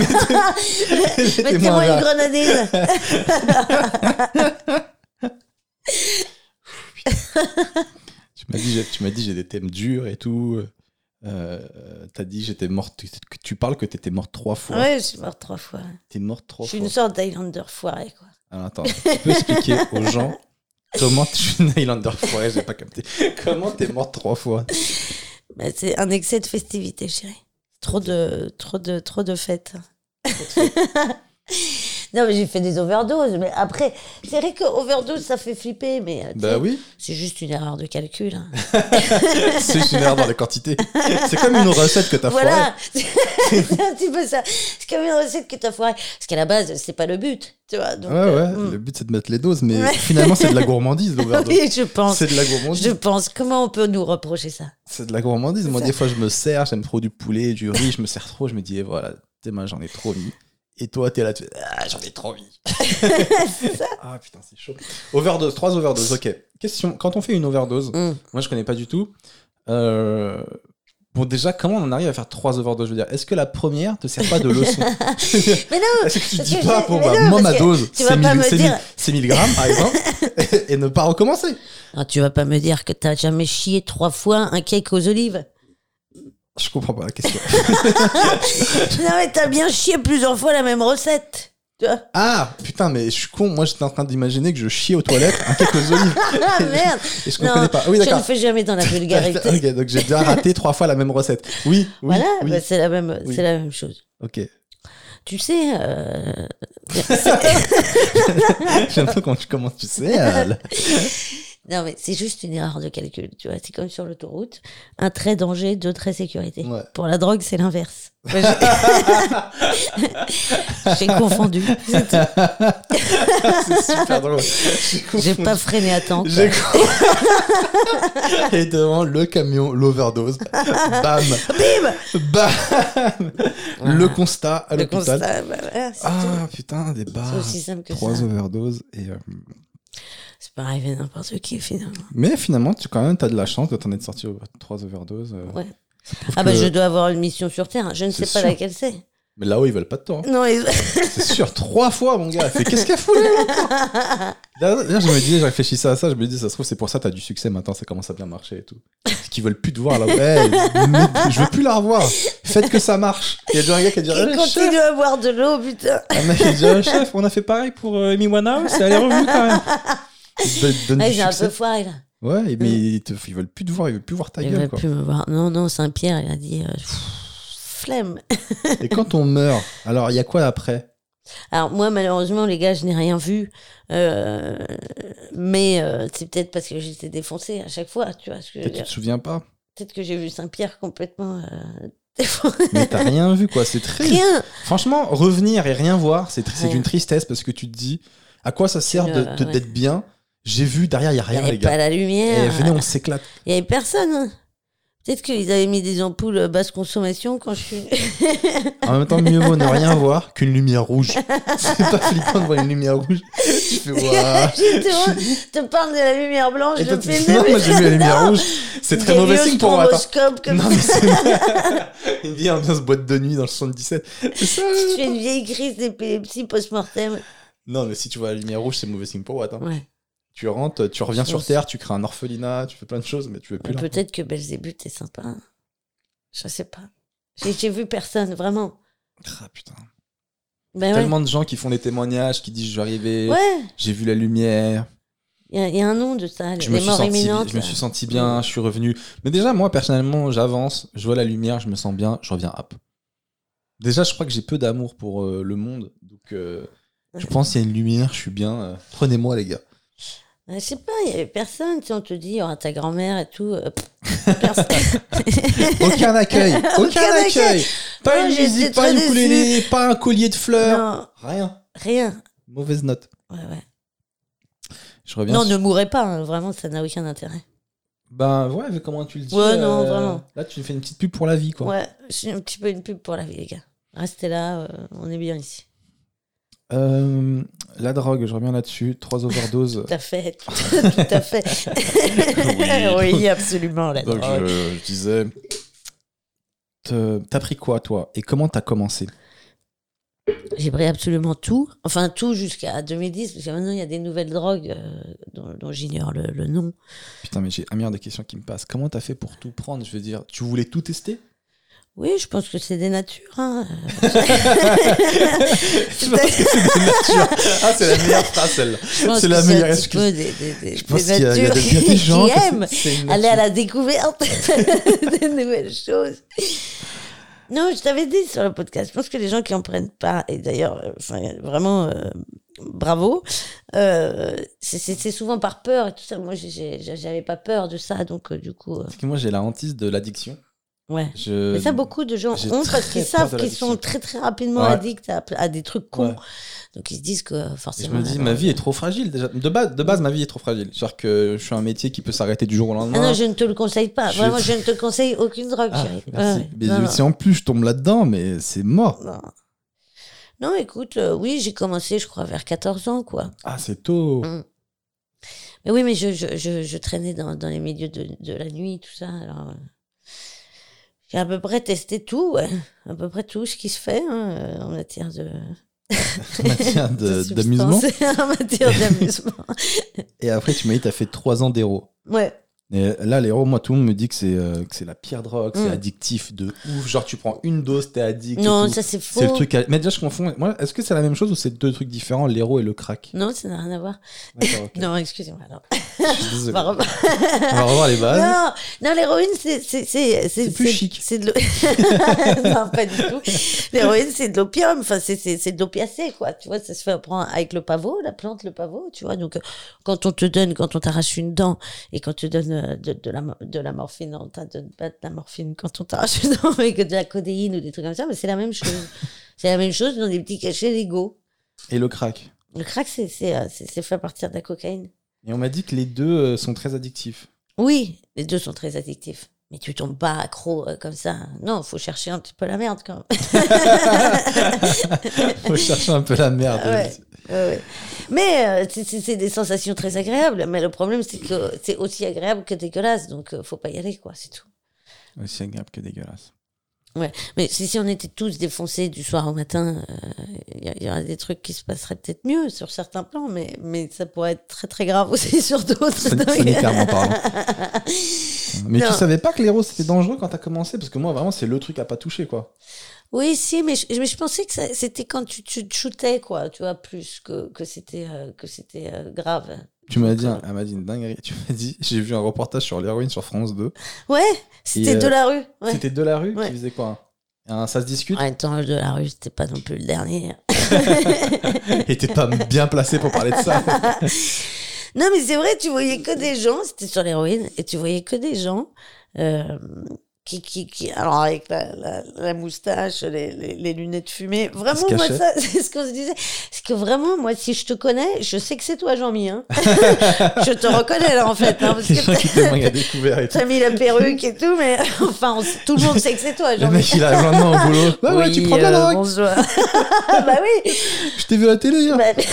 Mettez-moi mettez-moi un une grenadine. Tu m'as dit, tu m'as dit j'ai des thèmes durs et tout. Euh, T'as dit j'étais morte. Tu, tu parles que t'étais morte trois fois. Ouais, je suis morte trois fois. T'es morte trois Je suis fois. une sorte d'Highlander foiré quoi. Alors attends, tu peux expliquer aux gens comment tu es une Highlander foiré J'ai pas capté. Comment t'es morte trois fois? Bah, c'est un excès de festivité, chérie. Trop de, trop de, trop de fêtes. non mais j'ai fait des overdoses, mais après c'est vrai que overdose ça fait flipper, mais euh, Bah oui, c'est juste une erreur de calcul. hein. c'est juste une erreur dans les quantités. C'est comme une recette que t'as Voilà, c'est un petit peu ça. C'est comme une recette que t'as foirée. Parce qu'à la base, c'est pas le but, tu vois. Donc, foirée. Ouais, ouais, euh, mm. le but c'est de mettre les doses, mais Ouais. finalement c'est de la gourmandise l'overdose. Oui, je pense. C'est de la Je gourmandise. pense. Comment on peut nous reprocher ça? C'est de la gourmandise. Moi, ça. des fois, je me sers, j'aime trop du poulet, du riz, je me sers trop, je me dis, eh, voilà, j'en ai trop mis. Et toi, t'es là, tu fais, ah, j'en ai trop mis. Ah putain, c'est chaud. Overdose, trois overdoses, ok. Question, quand on fait une overdose, Mm. moi je connais pas du tout. Euh, Bon, déjà, comment on en arrive à faire trois overdoses Je veux dire, est-ce que la première te sert pas de leçon? Mais non, Est-ce que tu te dis que pas, bon, bah, non, moi, ma dose, tu c'est vas pas 1000 me c'est dire- 1000 c'est 1000 grammes, par exemple, et, et ne pas recommencer Ah, tu vas pas me dire que t'as jamais chié trois fois un cake aux olives Je comprends pas la question. Non, mais t'as bien chié plusieurs fois la même recette. Tu vois Ah, putain, mais je suis con. Moi, j'étais en train d'imaginer que je chiais aux toilettes un cake aux olives. Ah merde Et je comprenais pas. Oui, Je ne fais jamais dans la vulgarité. ok, donc j'ai déjà raté trois fois la même recette. Oui, oui. voilà, oui. bah, c'est la même, Oui. c'est la même chose. Ok. Tu sais, euh, J'aime bien quand tu commences, tu sais. euh. Non mais c'est juste une erreur de calcul. Tu vois, c'est comme sur l'autoroute, un trait danger, deux traits sécurité. Ouais. Pour la drogue, c'est l'inverse. J'ai confondu. c'est super drôle. J'ai pas freiné à temps. J'ai Et devant le camion, l'overdose. Bam. Bim Bam. Le constat à Le l'hôpital. constat, bah, voilà, c'est tout. Ah putain, des C'est barres. aussi simple que Trois overdoses. Et, euh, C'est pas arrivé à n'importe qui finalement. Mais finalement, tu quand même, t'as de la chance de t'en être sorti aux trois overdoses. euh. Ouais. Ah bah je dois avoir une mission sur Terre. Je ne sais C'est pas sûr. laquelle c'est. Mais là-haut, ils veulent pas de toi. hein. Non, ils- C'est sûr, trois fois, mon gars. Elle fait, Qu'est-ce qu'elle fout là D'ailleurs, je me dis, je réfléchissais à ça, je me dis, ça se trouve, c'est pour ça que t'as du succès maintenant, ça commence à bien marcher et tout. Parce qu'ils veulent plus te voir là. Ouais, mais je veux plus la revoir. Faites que ça marche. Il y a déjà un gars qui a dit, Eh, chef, continuent à boire de l'eau, putain. un mec qui a dit, Eh, chef, on a fait pareil pour euh, Amy Winehouse, elle est revenue quand même. Ils du j'ai un peu foiré là. Ouais, mais ils, te- ils veulent plus te voir, ils veulent plus voir ta Il gueule. aurait Quoi. pu me voir. Non, non, Saint-Pierre, il a dit euh, flemme. Et quand on meurt, alors il y a quoi après? Alors moi, malheureusement, les gars, je n'ai rien vu. Euh, mais euh, c'est peut-être parce que j'étais défoncé à chaque fois, tu vois. ce que je tu te souviens pas? Peut-être que j'ai vu Saint-Pierre complètement défoncé. Mais t'as rien vu, quoi. C'est triste. Rien. Franchement, revenir et rien voir, c'est tr- c'est Rien. d'une tristesse parce que tu te dis à quoi ça sert de- Euh, de- ouais. d'être bien J'ai vu derrière, il y a Il rien, n'y les avait pas gars. la Et lumière. venez, on s'éclate. Il n'y avait personne. hein. Peut-être qu'ils avaient mis des ampoules euh, basse consommation quand je suis. En même temps, mieux vaut ne rien voir qu'une lumière rouge. C'est pas flippant de voir une lumière rouge. Tu fais waouh. Justement, te parle de la lumière blanche Et toi, tu- le non, moi j'ai vu la lumière rouge. C'est très mauvais signe pour moi. attends. comme Non, mais c'est une vieille ambiance boîte de nuit dans le 77. C'est ça Tu fais une vieille crise d'épilepsie post-mortem. Non, mais si tu vois la lumière rouge, c'est mauvais signe pour. Ouais. Tu rentres, tu reviens sur. Terre, tu crées un orphelinat, tu fais plein de choses, mais tu veux plus. Peut-être que Belzébuth est sympa. hein. Je sais pas. J'ai- vu personne, vraiment. Ah putain. Ben ouais. Tellement de gens qui font des témoignages, qui disent je vais arriver, Ouais, j'ai vu la lumière, il y, a- il y a un nom de ça, je les morts senti, je me suis senti bien, je suis revenu. Mais déjà, moi personnellement, j'avance, je vois la lumière, je me sens bien, je reviens hop. Déjà, je crois que j'ai peu d'amour pour euh, le monde, donc euh, je pense qu'il y a une lumière, je suis bien. euh, Prenez-moi, les gars. Ouais, Je sais pas, il y avait personne. Sais, on te dit, il y aura ta grand-mère et tout. euh, personne. Aucun accueil, aucun, Aucun accueil. accueil. Pas Oh, une musique, pas une pas un collier de fleurs, non, rien. rien. Mauvaise note. Ouais, ouais. Je reviens. Non, sur- ne mourrez pas, hein, vraiment, ça n'a aucun intérêt. Ben ouais, mais comment tu le dis Ouais, non, vraiment. Là, tu fais une petite pub pour la vie, quoi. Ouais, je suis un petit peu une pub pour la vie, les gars. Restez là, euh, on est bien ici. Euh, la drogue, je reviens là-dessus. Trois overdoses. Tout à fait, tout, tout à fait. oui. absolument, la Donc drogue. je, je disais, t'as pris quoi toi? Et comment t'as commencé? J'ai pris absolument tout, enfin tout jusqu'à 2010, parce que maintenant il y a des nouvelles drogues euh, dont, dont j'ignore le, le nom. Putain, mais j'ai un milliard de questions qui me passent. Comment t'as fait pour tout prendre? Je veux dire, tu voulais tout tester? Oui, je pense que c'est des natures. Hein. Je pense que c'est des natures. Ah, c'est la meilleure phrase celle-là. C'est la meilleure excuse. des, des, des, Je pense qu'il y a, y des, gens qui aiment aller à la découverte de nouvelles choses. Non, je t'avais dit sur le podcast, je pense que les gens qui en prennent pas, et d'ailleurs, euh, enfin, vraiment, euh, bravo, euh, c'est- souvent par peur et tout ça. Moi, j'avais pas peur de ça, donc euh, du coup, Parce que moi, j'ai la hantise de l'addiction. Ouais. Je... Mais ça, beaucoup de gens ont parce qu'ils savent qu'ils sont très très rapidement Ouais. addicts à, à des trucs cons. Ouais. Donc ils se disent que euh, Et je forcément. me dis, ma drogue- vie est trop fragile déjà. De base, de base ma vie est trop fragile. C'est-à-dire que je suis un métier qui peut s'arrêter du jour au Ah lendemain. non, je ne te le conseille pas. Je- Vraiment, je ne te conseille aucune drogue, Ah, chérie. merci. Ouais, Mais non, non. si en plus je tombe là-dedans, mais c'est mort. Non. Non, écoute, euh, oui, j'ai commencé, je crois, vers 14 ans, quoi. Ah, c'est tôt. Mm. Mais oui, mais je, je, je, je traînais dans, dans les milieux de, de la nuit, tout ça. Alors, euh, j'ai à peu près testé tout, ouais. À peu près tout ce qui se fait hein, euh, en matière de. En matière d'amusement. en matière d'amusement. Et après, tu m'as dit, t'as fait 3 ans d'héros. Ouais. Et là, l'héros, moi, tout le monde me dit que c'est euh, que c'est la pire drogue, c'est Mm. addictif de ouf. Genre, tu prends une dose, t'es addict. Non, ça c'est faux. C'est le truc. à- Mais déjà, je confonds. Moi, est-ce que c'est la même chose ou c'est deux trucs différents, l'héros et le crack? Non, ça n'a rien à voir. Non, excusez-moi. On va revoir- les bases. Non, non l'héroïne, c'est c'est plus chic. C'est de non, pas du tout. L'héroïne, c'est de l'opium. Enfin, c'est de l'opiacé, quoi. Tu vois, ça se fait prendre avec le pavot, la plante, le pavot. Tu vois, donc euh, quand on te donne, quand on t'arrache une dent et quand on te donne euh, de, de la de la morphine, on t'a pas de la morphine quand on t'arrache que de la codéine ou des trucs comme ça, mais c'est la même chose. c'est la même chose dans des petits cachets légaux. Et le crack? Le crack, c'est euh, c'est fait à partir de la cocaïne. Et on m'a dit que les deux euh, sont très addictifs. Oui, les deux sont très addictifs. Mais tu tombes pas accro euh, comme ça. Non, faut chercher un petit peu la merde quand même. Faut chercher un peu la merde. Ouais. Ouais, ouais. Mais euh, c'est des sensations très agréables. Mais le problème, c'est que c'est aussi agréable que dégueulasse. Donc, euh, faut pas y aller, quoi. C'est tout. Aussi agréable que dégueulasse. Ouais. Mais si, si on était tous défoncés du soir au matin, il y, a- y aurait des trucs qui se passeraient peut-être mieux sur certains plans. Mais, mais ça pourrait être très, très grave aussi sur d'autres. Mais Non. tu savais pas que l'héros c'était dangereux quand t'as commencé? Parce que moi, vraiment, c'est le truc à pas toucher, quoi. Oui, si, mais je, mais je pensais que c'était quand tu, tu te shootais, quoi, tu vois, plus que, que c'était euh, que c'était euh, grave. Tu m'as dit, un- elle m'a dit une dinguerie. Tu m'as dit, j'ai vu un reportage sur l'héroïne sur France 2. Ouais, c'était euh, de la rue. Ouais. C'était de la rue Ouais. qui faisait quoi Un- Ça se discute En même temps, de la rue, c'était pas non plus le dernier. Et t'es pas bien placé pour parler de ça. Non, mais c'est vrai, tu voyais que des gens, c'était sur l'héroïne, et tu voyais que des gens euh, qui, qui, qui, alors avec la, la, la moustache, les, les, les lunettes fumées. Vraiment, moi, ça, c'est ce qu'on se disait. C'est que vraiment, moi, si je te connais, je sais que c'est toi, Jean-Mi. Hein. je te reconnais, là, en fait. Hein, parce que découvert et tout. t'as mis la perruque et tout, mais enfin, on tout le monde sait que c'est toi, Le Jean-Mi. mec, il le lendemain au boulot. Ouais, ouais, tu Oui, prends euh, la drogue. bah oui. Je t'ai vu à la télé hier. Bah, Parce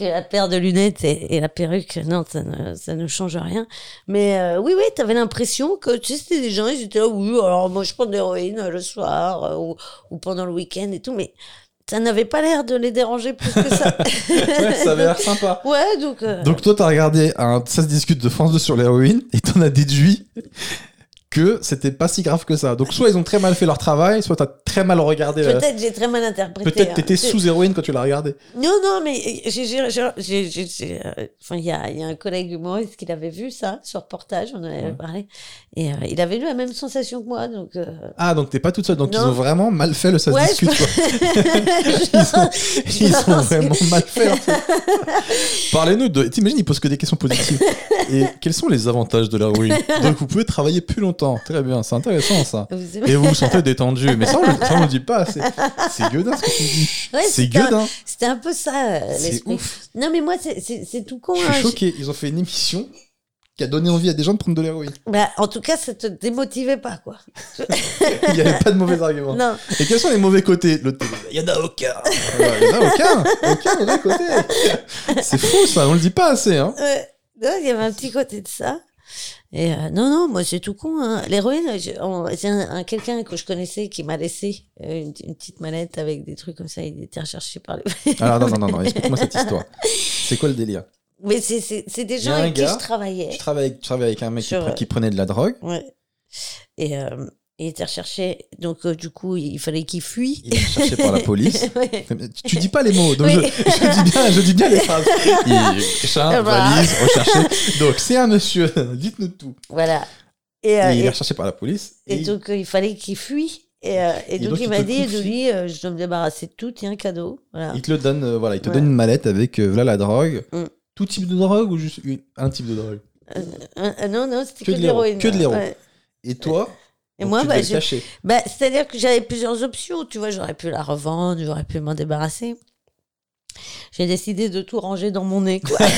que la paire de lunettes et, et la perruque, non, ça ne, ça ne change rien. Mais euh, oui, oui, t'avais l'impression que tu sais, c'était des gens, ils étaient là, oui, alors moi je prends de l'héroïne euh, le soir euh, ou, ou pendant le week-end et tout, mais ça n'avait pas l'air de les déranger plus que ça. Ouais, ça avait l'air sympa. ouais, donc. euh, Donc toi, t'as regardé un Ça se discute de France 2 sur l'héroïne et t'en as déduit que c'était pas si grave que ça. Donc soit ils ont très mal fait leur travail, soit t'as très mal regardé. la- Peut-être j'ai très mal interprété. Peut-être hein. t'étais sous héroïne quand tu l'as regardé. Non, non, mais j'ai, euh, enfin, il y a, y a un collègue humoriste qui avait vu ça, ce reportage, on en avait Ouais. parlé, et euh, il avait eu la même sensation que moi, donc. euh, Ah, donc t'es pas toute seule. Donc ils ont vraiment mal fait le Ça Ouais, discute. quoi. Ils ont, ils ont vraiment mal fait. Parlez-nous de. T'imagines, ils posent que des questions positives. Et quels sont les avantages de l'héroïne Donc vous pouvez travailler plus longtemps. Très bien, c'est intéressant ça. Vous Et vous vous sentez détendu. Mais ça, on le, dit pas. C'est, c'est gueudin ce que tu dis. Ouais, c'est gueudin. C'était un peu ça, euh, C'est l'esprit. ouf. Non, mais moi, c'est, tout con. Je hein. suis choqué. Ils ont fait une émission qui a donné envie à des gens de prendre de l'héroïne. Bah, en tout cas, ça te démotivait pas, quoi. Il n'y avait pas de mauvais arguments. Non. Et quels sont les mauvais côtés? L'autre Il y en a aucun. Il y en a aucun. Aucun mauvais côté. C'est fou ça, on le dit pas assez. Hein. Non, il y avait un petit côté de ça. Et euh, non, non, moi c'est tout con. Hein. L'héroïne, je- c'est un, un- quelqu'un que je connaissais qui m'a laissé euh, une, une petite mallette avec des trucs comme ça. Il était recherché par le. Alors non, non, non, non, explique-moi cette histoire. C'est quoi le délire? Mais c'est, c'est, c'est des gens avec qui je travaillais. Tu travailles avec, tu travailles avec un mec qui, Sur, pre- qui prenait de la drogue. Ouais. Et euh, il était recherché. Donc, euh, du coup, il fallait qu'il fuit. Il est cherché par la police. Ouais. Tu dis pas les mots, donc Oui. je, je dis bien, je dis bien les phrases. Il, chat, Voilà. valise, recherché. Donc c'est un monsieur, dites-nous tout. Voilà. Et, euh, il est recherché par la police. Et Et, donc, euh, il fallait qu'il fuit. Et, euh, et Et donc, donc, il m'a dit, confie. Louis, euh, je dois me débarrasser de tout, tiens, cadeau. Voilà. il te le donne, euh, voilà, il te Ouais. donne une mallette avec euh, là la drogue. Mm. Tout type de drogue ou juste une- un type de drogue? Non, non, c'était Que que, de de l'héro- l'héroïne. que de l'héro. Ouais. Et toi Et donc moi, bah, bah, c'est-à-dire que j'avais plusieurs options. Tu vois, j'aurais pu la revendre, j'aurais pu m'en débarrasser. J'ai décidé de tout ranger dans mon nez, quoi.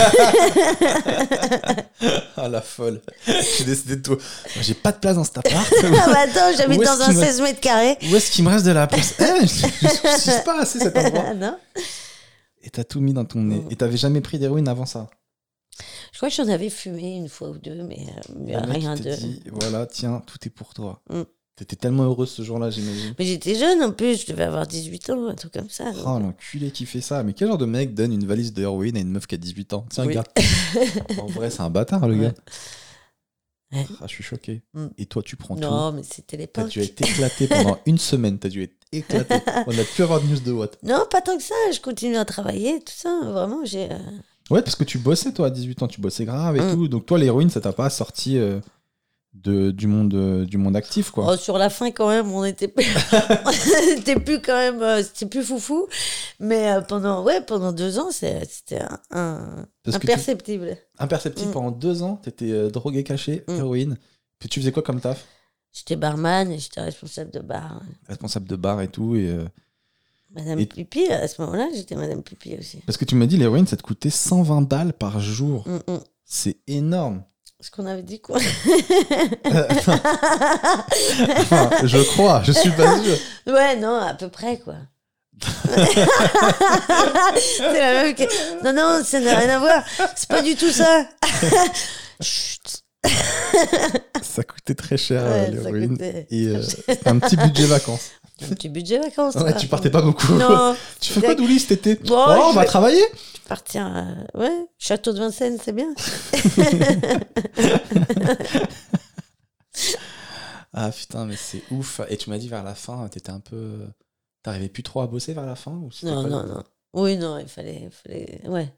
Ah la folle. J'ai décidé de tout. J'ai pas de place dans cet appart. ah bah attends, j'habite dans un qu'il me- 16 mètres carrés. Où est-ce qu'il me reste de la place? Eh, Je ne suis pas assez cet endroit. non Et t'as tout mis dans ton nez. Mm. Et t'avais jamais pris d'héroïne avant ça? Je crois que j'en avais fumé une fois ou deux, mais, euh, mais rien de... dit, voilà, tiens, tout est pour toi. Mm. T'étais tellement heureuse ce jour-là, j'imagine. Mais j'étais jeune en plus, je devais avoir 18 ans, un truc comme ça. donc. Oh, l'enculé qui fait ça. Mais quel genre de mec donne une valise d'héroïne à une meuf qui a 18 ans? Tiens, Oui. gars. en vrai, c'est un bâtard, le Ouais. gars. Ouais. Ah, je suis choqué. Mm. Et toi, tu prends tout. non, mais c'était T'as l'époque. dû être éclaté pendant une semaine. T'as dû être éclaté. On a pu avoir de news de Watt. Non, pas tant que ça. Je continue à travailler, tout ça. Vraiment, j'ai. euh, Ouais, parce que tu bossais, toi, à 18 ans. Tu bossais grave et Mm. tout. Donc, toi, l'héroïne, ça t'a pas sorti euh, de, du, monde, euh, du monde actif, quoi. oh, sur la fin, quand même, on était plus, on était plus quand même, euh, c'était plus foufou. Mais pendant, ouais, pendant deux ans, c'était un, tu- imperceptible. Imperceptible Mm. pendant deux ans, t'étais drogué caché, Mm. héroïne. Puis tu faisais quoi comme taf? J'étais barman et j'étais responsable de bar. Responsable de bar et tout. Et, Madame Et- Pipi, à ce moment-là, j'étais Madame Pipi aussi. Parce que tu m'as dit, l'héroïne, ça te coûtait 120 balles par jour. Mm, mm. C'est énorme. Ce qu'on avait dit, quoi. Enfin, je crois, je suis pas sûr. Ouais, non, à peu près, quoi. la même. Non, non, ça n'a rien à voir. C'est pas du tout ça. Chut. Ça coûtait très cher, Ouais, euh, l'héroïne. coûtait Et euh, un petit budget vacances. Un petit budget vacances. Ouais, tu partais pas beaucoup. Non, Tu fais quoi, Douli, cet été Bon, Oh, on je va vais- travailler partir. euh, Ouais, château de Vincennes, c'est bien. Ah putain, mais c'est ouf. Et tu m'as dit vers la fin, t'étais un peu. T'arrivais plus trop à bosser vers la fin ou Non, pas- non, non. Oui, non, il fallait. il fallait... Ouais.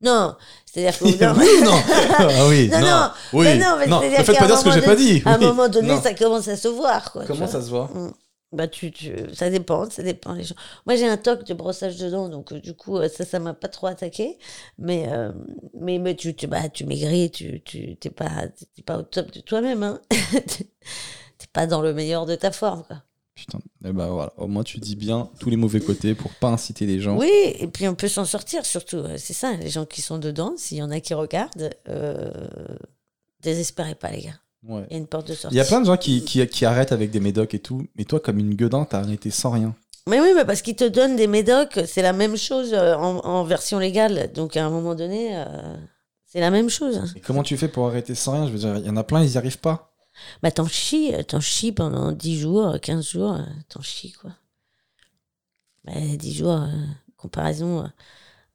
Non, c'est-à-dire que. Non Ah oui, Non, non. non. Oui, Mais non, mais ne c'est-à-dire faites pas dire ce que j'ai pas dit. À un Oui. moment donné, Non. ça commence à se voir. Quoi, Comment ça se voit? Mm. Bah, tu, tu, ça dépend, ça dépend. Les gens. Moi, j'ai un toc de brossage de dents, donc euh, du coup, euh, ça, ça m'a pas trop attaqué. Mais, euh, mais, mais tu, tu, bah, tu maigris, tu, tu, t'es pas, t'es pas au top de toi-même, hein. t'es pas dans le meilleur de ta forme, quoi. Putain. Eh ben voilà. Au moins, tu dis bien tous les mauvais côtés pour pas inciter les gens. Oui, et puis on peut s'en sortir, surtout. C'est ça, les gens qui sont dedans, s'il y en a qui regardent, euh, désespérez pas, les gars. Ouais. Il y a une porte de sortie. Il y a plein de gens qui, qui, qui arrêtent avec des médocs et tout. Mais toi, comme une gueudin, t'as arrêté sans rien. Mais oui, mais parce qu'ils te donnent des médocs, c'est la même chose euh, en, en version légale. Donc à un moment donné, euh, c'est la même chose. Et comment tu fais pour arrêter sans rien? Je veux dire, il y en a plein, ils y arrivent pas. Bah t'en chies, euh, t'en chies pendant 10 jours, 15 jours, t'en chies quoi. Bah, 10 jours, euh, comparaison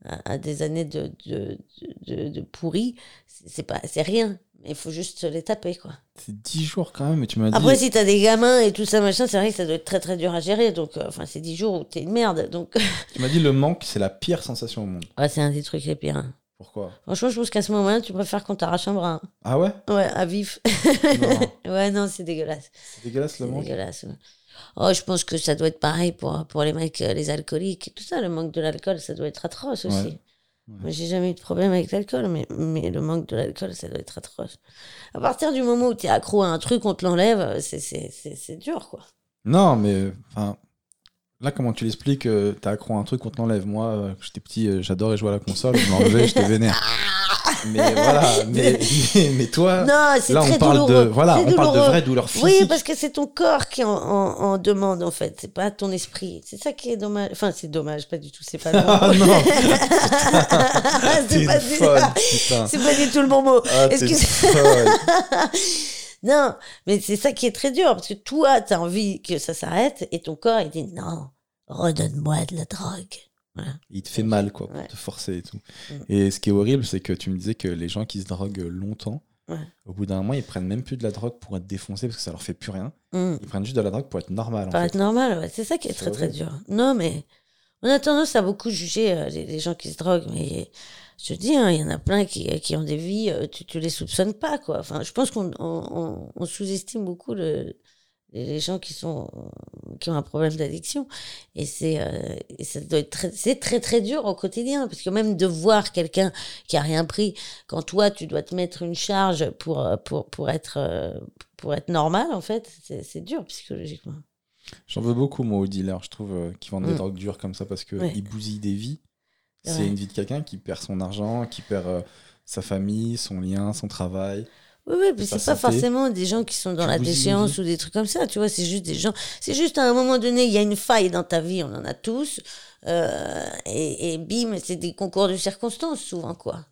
à, à des années de, de, de, de- pourri, c'est pas, c'est rien. Il faut juste se les taper quoi. C'est 10 jours quand même, et tu m'as dit. Après, si t'as des gamins et tout ça, machin, c'est vrai que ça doit être très très dur à gérer. Donc, euh, enfin, c'est 10 jours où t'es une merde. Donc, Tu m'as dit le manque, c'est la pire sensation au monde. ouais, c'est un des trucs les pires. hein. Pourquoi? Franchement, je pense qu'à ce moment-là, tu préfères qu'on t'arrache un bras. hein. Ah ouais? Ouais, à vif. Non, ouais, non, c'est dégueulasse. C'est dégueulasse le C'est manque? dégueulasse. ouais. Oh, je pense que ça doit être pareil pour, pour les mecs, euh, les alcooliques et tout ça. Le manque de l'alcool, ça doit être atroce aussi. Ouais. Moi, j'ai jamais eu de problème avec l'alcool, mais, mais le manque de l'alcool, ça doit être atroce. À partir du moment où tu es accro à un truc, on te l'enlève, c'est- c'est c'est- c'est dur, quoi. Non, mais enfin. Là, comment tu l'expliques euh, T'as accro à un truc, on te l'enlève. Moi, euh, j'étais petit, euh, j'adorais jouer à la console, je m'enlevais, j'étais vénère. Mais voilà, mais, mais, mais toi, Non, c'est là, on parle de, douloureux. voilà, C'est on parle de douloureux. vraies douleurs physiques. Oui, parce que c'est ton corps qui en, en, en demande, en fait. C'est pas ton esprit. C'est ça qui est dommage. Enfin, c'est dommage, pas du tout. C'est pas Ah non, c'est pas, du... pas du tout le bon mot. Ah. Non, mais c'est ça qui est très dur, parce que toi, tu as envie que ça s'arrête, et ton corps, il dit non, redonne-moi de la drogue. Il te fait mal, quoi, pour Ouais. te forcer et tout. Mm. Et ce qui est horrible, c'est que tu me disais que les gens qui se droguent longtemps, Ouais. au bout d'un moment, ils prennent même plus de la drogue pour être défoncés parce que ça leur fait plus rien. Hum. Ils prennent juste de la drogue pour être normal. En Pour fait. être normal, ouais. c'est ça qui est très très dur. Non, mais on a tendance à beaucoup juger euh, les, les gens qui se droguent, mais je te dis, hein, il y en a plein qui, qui ont des vies, euh, tu, tu les soupçonnes pas, quoi. Enfin, je pense qu'on on, on- on sous-estime beaucoup le, les gens qui sont qui ont un problème d'addiction et c'est euh, ça doit être très, c'est très très dur au quotidien parce que même de voir quelqu'un qui a rien pris quand toi tu dois te mettre une charge pour euh, pour pour être euh, pour être normal en fait c'est c'est dur psychologiquement J'en veux beaucoup, moi, aux dealers, je trouve, euh, qui vendent des Mm. drogues dures comme ça parce qu'ils Ouais. ils bousillent des vies. C'est une vie de quelqu'un qui perd son argent, qui perd euh, sa famille, son lien, son travail. Oui, oui, mais c'est pas forcément des gens qui sont dans la déchéance ou des trucs comme ça, tu vois, c'est juste des gens, c'est juste à un moment donné, il y a une faille dans ta vie, on en a tous, euh, et, et bim, c'est des concours de circonstances souvent, quoi.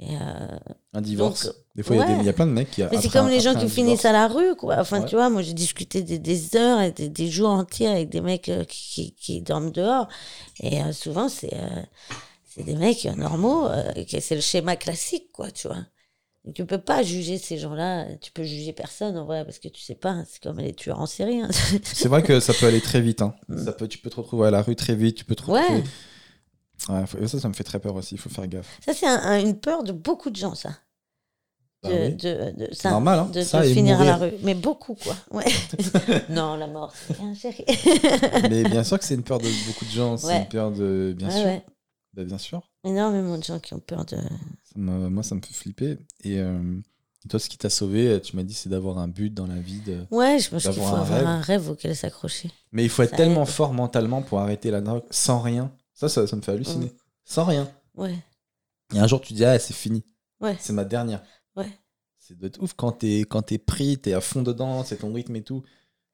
Et, euh, Un divorce. Donc, des fois, il y a des- ouais. y, a plein de mecs qui. mais c'est comme les gens qui finissent à la rue, quoi. Enfin, Ouais. tu vois, moi j'ai discuté des, des heures et des, des jours entiers avec des mecs euh, qui, qui, qui dorment dehors, et euh, souvent c'est euh, c'est des mecs normaux, euh, c'est le schéma classique, quoi, tu vois. Tu peux pas juger ces gens-là, tu peux juger personne en vrai, parce que tu sais pas, c'est comme les tueurs en série. hein. C'est vrai que ça peut aller très vite. Hein. Mm. Ça peut, tu peux te retrouver à la rue très vite. Tu peux te retrouver. Ouais, faut- ça, ça me fait très peur aussi. Il faut faire gaffe. Ça, c'est un- un- une peur de beaucoup de gens, ça. Bah De, oui. de, de- C'est ça, normal, hein. de, ça finir à la rue. Mais beaucoup, quoi. Ouais. non, la mort, c'est rien, chérie. Mais bien sûr que c'est une peur de beaucoup de gens. C'est une peur de. Bien sûr. Bah, bien sûr. Énormément de gens qui ont peur de. Moi, ça me fait flipper. Et euh, toi, ce qui t'a sauvé, tu m'as dit, c'est d'avoir un but dans la vie. De... Ouais, je pense qu'il faut un avoir rêve. un rêve auquel s'accrocher. Mais il faut être Ça tellement aide. fort mentalement pour arrêter la drogue sans rien. Ça, ça, ça me fait halluciner. Mm. Sans rien. Ouais, Et un jour, tu dis, ah, c'est fini. ouais, C'est ma dernière. ouais. C'est être ouf quand t'es quand t'es pris, t'es à fond dedans, c'est ton rythme et tout.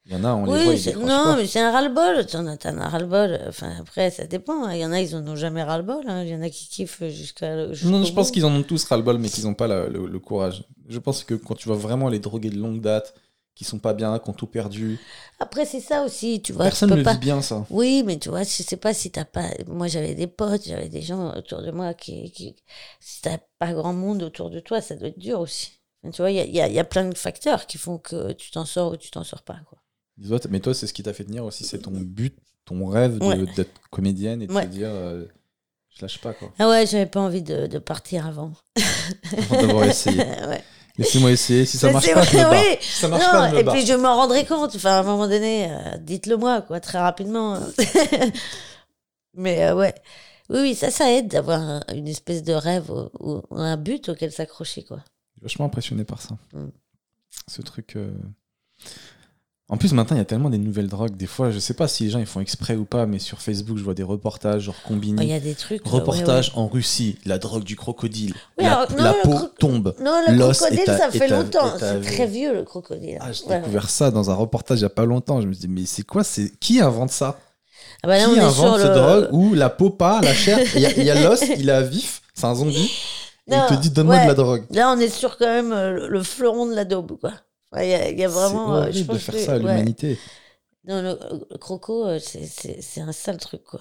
Il y en a, on les voit, Oui, ils c'est- décrochent non, pas. mais c'est un ras-le-bol. T'en as, as ras-le-bol. Enfin, après, ça dépend. hein. Il y en a, ils en ont jamais ras-le-bol. hein. Il y en a qui kiffent jusqu'à. Non, je pense qu'ils en ont tous ras-le-bol, mais qu'ils n'ont pas la- le, le courage. Je pense que quand tu vois vraiment les drogués de longue date, qui sont pas bien, qui ont tout perdu, Après, c'est ça aussi. Tu vois, personne tu ne peux le pas. vit bien, ça. Oui, mais tu vois, je sais pas si t'as pas. Moi, j'avais des potes, j'avais des gens autour de moi qui. qui... Si t'as pas grand monde autour de toi, ça doit être dur aussi. Tu vois, il y a, il y a- y a plein de facteurs qui font que tu t'en sors ou tu t'en sors pas. Quoi. Mais toi, c'est ce qui t'a fait tenir aussi, c'est ton but, ton rêve Ouais. d'être comédienne et de Ouais. te dire, euh, je lâche pas, quoi. Ah ouais, j'avais pas envie de, de partir avant. Avant d'avoir essayé. ouais. Laissez-moi essayer. Si ça marche pas, je me vrai, barre. oui. Si ça marche Non, pas, je me et barre. puis je m'en rendrai compte. Enfin, à un moment donné, euh, dites-le moi, quoi, très rapidement. Mais euh, ouais. Oui, oui, ça, ça aide d'avoir un- une espèce de rêve ou, ou un but auquel s'accrocher, quoi. Je suis vachement impressionné par ça. Mm. Ce truc. euh, En plus, maintenant, il y a tellement des nouvelles drogues. Des fois, je sais pas si les gens ils font exprès ou pas, mais sur Facebook, je vois des reportages, genre Oh, Il combinés. y a des trucs. euh, Reportage en Russie, la drogue du crocodile. Oui, la alors, non, la le peau tombe. Non, le crocodile, à- ça fait à- longtemps. est à- C'est très vieux, le crocodile. Ah, j'ai Ouais, découvert ça dans un reportage il y a pas longtemps. Je me dit, mais c'est quoi c'est Qui invente ça? Ah bah là, Qui invente cette le... drogue où la peau pas, la chair, il y a- il y a l'os, il est vif, c'est un zombie. Non, il te dit, donne-moi de la drogue. Là, on est sur quand même euh, le, le fleuron de la daube, quoi. Ouais, Il y, a- il y a vraiment. c'est euh, horrible je de pense faire que- ça à l'humanité. Non, le, croco, euh, c'est- un sale truc, quoi.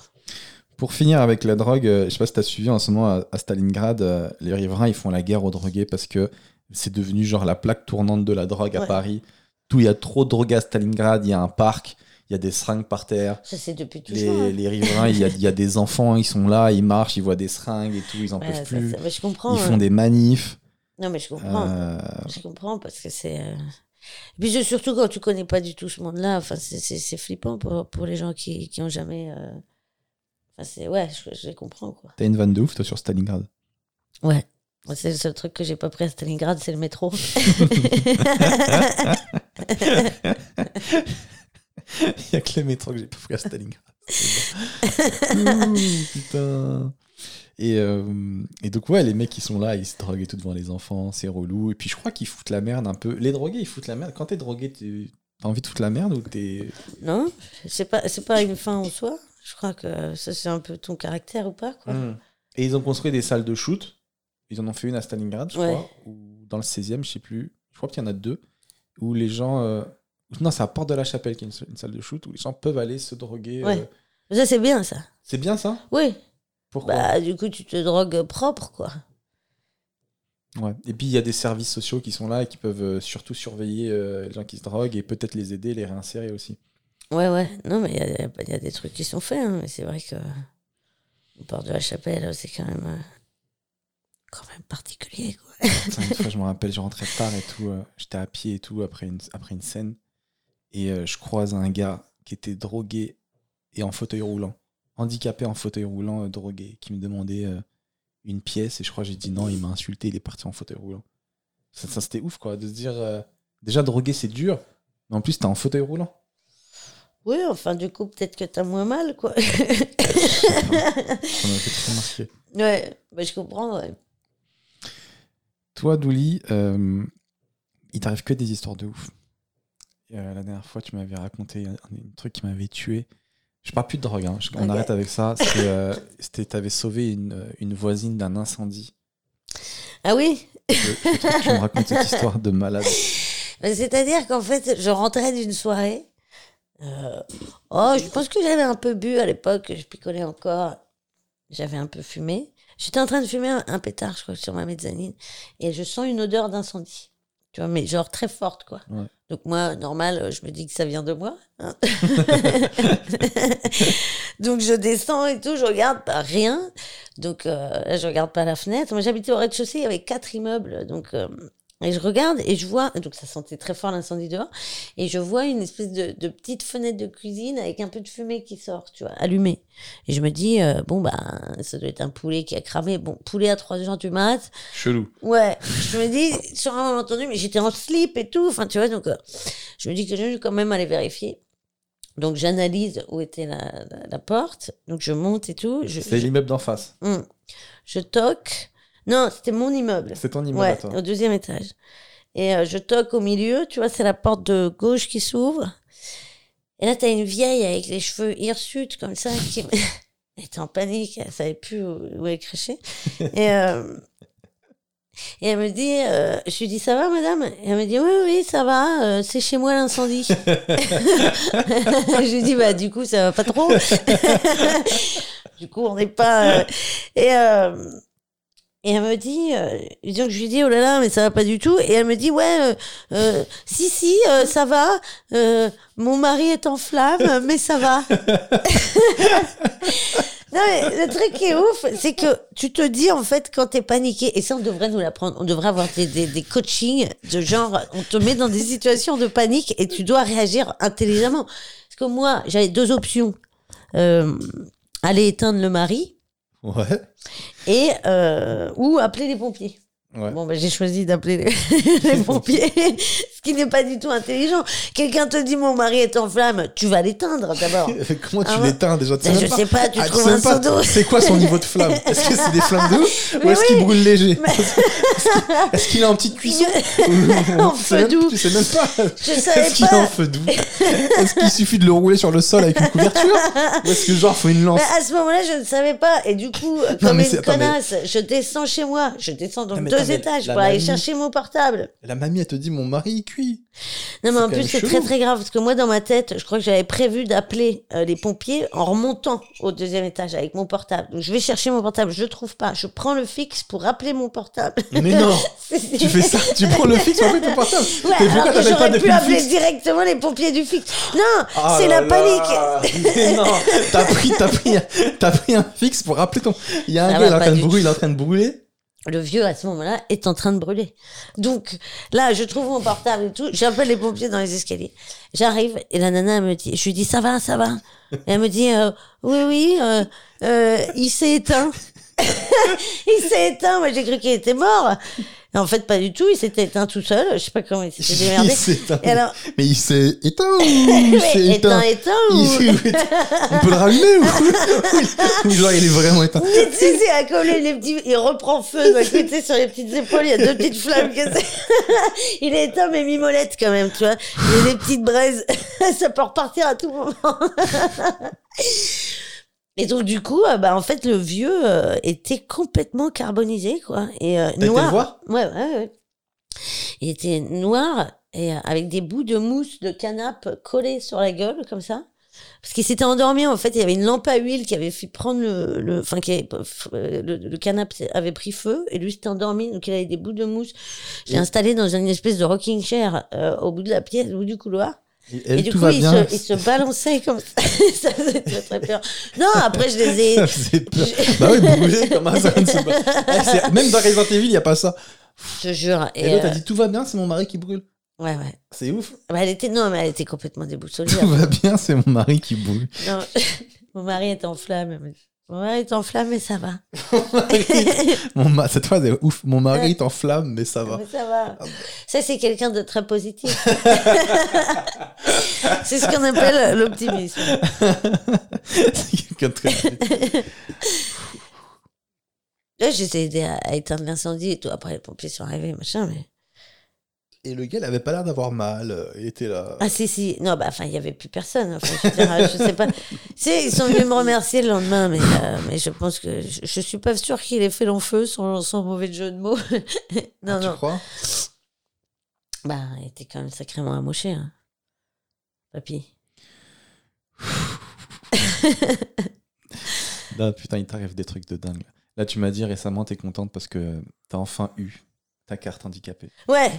Pour finir avec la drogue, euh, je sais pas si tu as suivi en ce moment à, Stalingrad, les riverains ils font la guerre aux drogués parce que c'est devenu genre la plaque tournante de la drogue à Ouais. Paris. Tout, il y a trop de drogue à Stalingrad, il y a un parc, il y a des seringues par terre. Ça, c'est depuis toujours. Les, hein. les riverains, il y, a, il y a des enfants, ils sont là, ils marchent, ils voient des seringues et tout, ils en Ouais, peuvent ça, plus. ça- mais je comprends. Ils hein. font des manifs. Non, mais je comprends. Euh, Je comprends parce que c'est. euh, Et puis c'est surtout quand tu connais pas du tout ce monde-là, enfin, c'est- flippant pour, pour les gens qui, qui ont jamais. euh, Enfin, c'est. Ouais, je, je les comprends, quoi. T'as une vanne de ouf, toi, sur Stalingrad. Ouais. C'est le seul truc que j'ai pas pris à Stalingrad, c'est le métro. Il y a que le métro que j'ai pas pris à Stalingrad. Bon. Ouh, Putain. Et, euh, et donc, ouais, les mecs, ils sont là, ils se droguent et tout devant les enfants, c'est relou. Et puis, je crois qu'ils foutent la merde un peu. Les drogués, ils foutent la merde. Quand t'es drogué, t'as envie de foutre la merde ou t'es. non C'est pas, c'est pas une fin en soi. Je crois que ça, c'est un peu ton caractère ou pas, quoi. Hmm. Et ils ont construit des salles de shoot. Ils en ont fait une à Stalingrad, je Ouais. crois, ou dans le 16e, je sais plus. Je crois qu'il y en a deux. Où les gens. euh, Non, c'est à Porte de la Chapelle qu'il y a une, une salle de shoot où les gens peuvent aller se droguer. Ouais. euh. Ça, c'est bien, ça. C'est bien ça? Oui. Pourquoi Bah, du coup, tu te drogues propre, quoi. Ouais. Et puis il y a des services sociaux qui sont là et qui peuvent euh, surtout surveiller euh, les gens qui se droguent et peut-être les aider, les réinsérer aussi. Ouais, ouais. Non, mais il y a, il y a des trucs qui sont faits. hein, Mais c'est vrai que le port de la chapelle, c'est quand même, euh, quand même particulier. Quoi. Une fois, je me rappelle, je rentrais tard et tout. euh, J'étais à pied et tout après une, après une scène. Et je croise un gars qui était drogué et en fauteuil roulant. Handicapé en fauteuil roulant, euh, drogué, qui me demandait euh, une pièce. Et je crois que j'ai dit non, il m'a insulté, il est parti en fauteuil roulant. Ça, ça, c'était ouf, quoi, de se dire. euh, déjà, drogué, c'est dur. Mais en plus, t'es en fauteuil roulant. Oui, enfin, du coup, peut-être que t'as moins mal, quoi. Ça m'a fait ouais, bah, je comprends, ouais. Toi, Douli, euh, il t'arrive que des histoires de ouf. Euh, la dernière fois, tu m'avais raconté un, un truc qui m'avait tué. Je parle plus de drogue, hein. On arrête avec ça. C'était, euh, t'avais sauvé une, une voisine d'un incendie. Ah oui? Je, je trouve que tu me racontes cette histoire de malade. C'est-à-dire qu'en fait, je rentrais d'une soirée. euh, oh, je pense que j'avais un peu bu à l'époque, je picolais encore. J'avais un peu fumé. J'étais en train de fumer un, un pétard, je crois, sur ma mezzanine. Et je sens une odeur d'incendie. Tu vois, mais genre très forte, quoi. Ouais. Donc moi, normal, euh, je me dis que ça vient de moi. hein. Donc je descends et tout, je regarde, bah, rien. Donc euh, là, je regarde pas la fenêtre. Moi, j'habitais au rez-de-chaussée, il y avait quatre immeubles. Donc, euh, et je regarde et je vois, donc ça sentait très fort l'incendie dehors. Et je vois une espèce de, de petite fenêtre de cuisine avec un peu de fumée qui sort, tu vois, allumée. Et je me dis, euh, bon, bah, ça doit être un poulet qui a cramé. Bon, poulet à 3 heures du mat. Chelou. Ouais, je me dis, sur un malentendu, mais j'étais en slip et tout. Enfin, tu vois, donc, euh, je me dis que je vais quand même aller vérifier. Donc, j'analyse où était la, la, la porte. Donc, je monte et tout. C'est l'immeuble d'en face. Hum. je toque. Non, c'était mon immeuble. C'est ton immeuble à Ouais, toi. au deuxième étage. Et euh, je toque au milieu, tu vois, c'est la porte de gauche qui s'ouvre. Et là, t'as une vieille avec les cheveux hirsutes comme ça qui elle était en panique, elle savait plus où, où elle crachait. et, euh, et elle me dit, euh, je lui dis, ça va, madame? Et elle me dit, oui, oui, ça va, euh, c'est chez moi l'incendie. je lui dis, bah, du coup, ça va pas trop. du coup, on n'est pas. Et. Et elle me dit, euh, je lui dis, oh là là, mais ça va pas du tout. Et elle me dit, ouais, euh, euh, si, si, euh, ça va. Euh, mon mari est en flamme, mais ça va. Non, mais le truc qui est ouf, c'est que tu te dis, en fait, quand t'es paniqué, et ça, on devrait nous l'apprendre, on devrait avoir des, des, des coachings de genre, on te met dans des situations de panique et tu dois réagir intelligemment. Parce que moi, j'avais deux options. Euh, aller éteindre le mari Ouais. Et euh, ou appeler les pompiers. Ouais. Bon, ben, j'ai choisi d'appeler les, pompiers, ce qui n'est pas du tout intelligent. Quelqu'un te dit mon mari est en flamme, tu vas l'éteindre d'abord. Comment tu Ah l'éteins déjà tu Ben, sais je même sais pas, tu Ah, trouves sais un pas d'eau. C'est quoi son niveau de flamme? Est-ce que c'est des flammes de ouf Ou est-ce qu'il brûle léger? Est-ce qu'il est en petite cuisson? En Tu sais feu doux. Tu sais même pas. Est-ce qu'il est en pas. feu doux? Est-ce qu'il suffit de le rouler sur le sol avec une couverture? Ou est-ce que genre faut une lance? Mais à ce moment-là, je ne savais pas. Et du coup, comme une connasse, je descends chez moi. Je descends donc Ah, deux mais étages pour aller chercher mon portable. La mamie elle te dit mon mari il cuit. Non, mais en plus, c'est très très grave. Parce que moi, dans ma tête, je crois que j'avais prévu d'appeler euh, les pompiers en remontant au deuxième étage avec mon portable. Donc, je vais chercher mon portable, je trouve pas. Je prends le fixe pour appeler mon portable. Mais non Tu fais ça, tu prends le fixe pour appeler ton portable. Ouais, alors que j'aurais pu le appeler fixe directement les pompiers du fixe. Non, Ah c'est là la panique. Mais non, t'as pris, t'as pris, t'as pris un fixe pour appeler ton. Il y a un Ça gars, va il est en train de brûler, il est en train de brûler. Le vieux, à ce moment-là, est en train de brûler. Donc, là, je trouve mon portable et tout. J'appelle les pompiers dans les escaliers. J'arrive et la nana me dit, je lui dis, ça va, ça va. Elle me dit, euh, oui, oui, euh, euh, il s'est éteint. il s'est éteint. Moi, j'ai cru qu'il était mort. Et en fait, pas du tout. Il s'était éteint tout seul. Je sais pas comment il s'était démerdé. Il alors, Mais il s'est éteint ou il s'est éteint éteint, éteint ou... Il On peut le rallumer ou Ou genre il est vraiment éteint tu sais, comme les, petits, il reprend feu d'un côté sur les petites épaules, il y a deux petites flammes que c'est. il est éteint mais mimolette quand même, tu vois. Il y a des petites braises, ça peut repartir à tout moment. Et donc du coup, euh, bah en fait le vieux euh, était complètement carbonisé quoi et euh, été le noir. voir Ouais ouais ouais. Il était noir et euh, avec des bouts de mousse de canapé collés sur la gueule comme ça. Parce qu'il s'était endormi, en fait, il y avait une lampe à huile qui avait fait prendre le, le enfin, qui avait- euh, le, le canapé avait pris feu, et lui s'était endormi, donc il avait des bouts de mousse. J'ai installé dans une espèce de rocking chair, euh, au bout de la pièce, au bout du couloir. Et du coup, va il bien. se, balançait comme ça. ça faisait très, très peur. Non, après, je les ai, Ça faisait peur. Bah oui, brûler comme un. Ah, c'est- Même dans Resident Evil, il n'y a pas ça. je te jure. Et, Et, a euh, dit tout va bien, c'est mon mari qui brûle. ouais, ouais. C'est ouf. Bah, elle était, non, mais elle était complètement déboussolée. Tout va bien, c'est mon mari qui brûle. Non, mon mari est en flamme. Elle me dit, Mon mari est en flamme, mais ça va. Mon ma... Cette phrase est ouf. Mon mari est en flamme, mais ça va. Mais ça va. Ça, c'est quelqu'un de très positif. c'est ce qu'on appelle l'optimisme. C'est quelqu'un de très- Là, j'ai aidé à, à éteindre l'incendie et tout. Après, les pompiers sont arrivés, machin, mais. Et le gars, il avait pas l'air d'avoir mal. euh, Il était là. Ah, si, si. Non, bah, enfin, il n'y avait plus personne. Enfin, je, dire, je sais pas. Ils sont venus me remercier le lendemain, mais, euh, mais je pense que. Je, je suis pas sûre qu'il ait fait long feu sans, sans mauvais jeu de mots. non, Ah, tu non. crois? Bah, il était quand même sacrément amoché, hein. Papy. Là, putain, il t'arrive des trucs de dingue. Là, tu m'as dit récemment, t'es contente parce que t'as enfin eu ta carte handicapée. Ouais.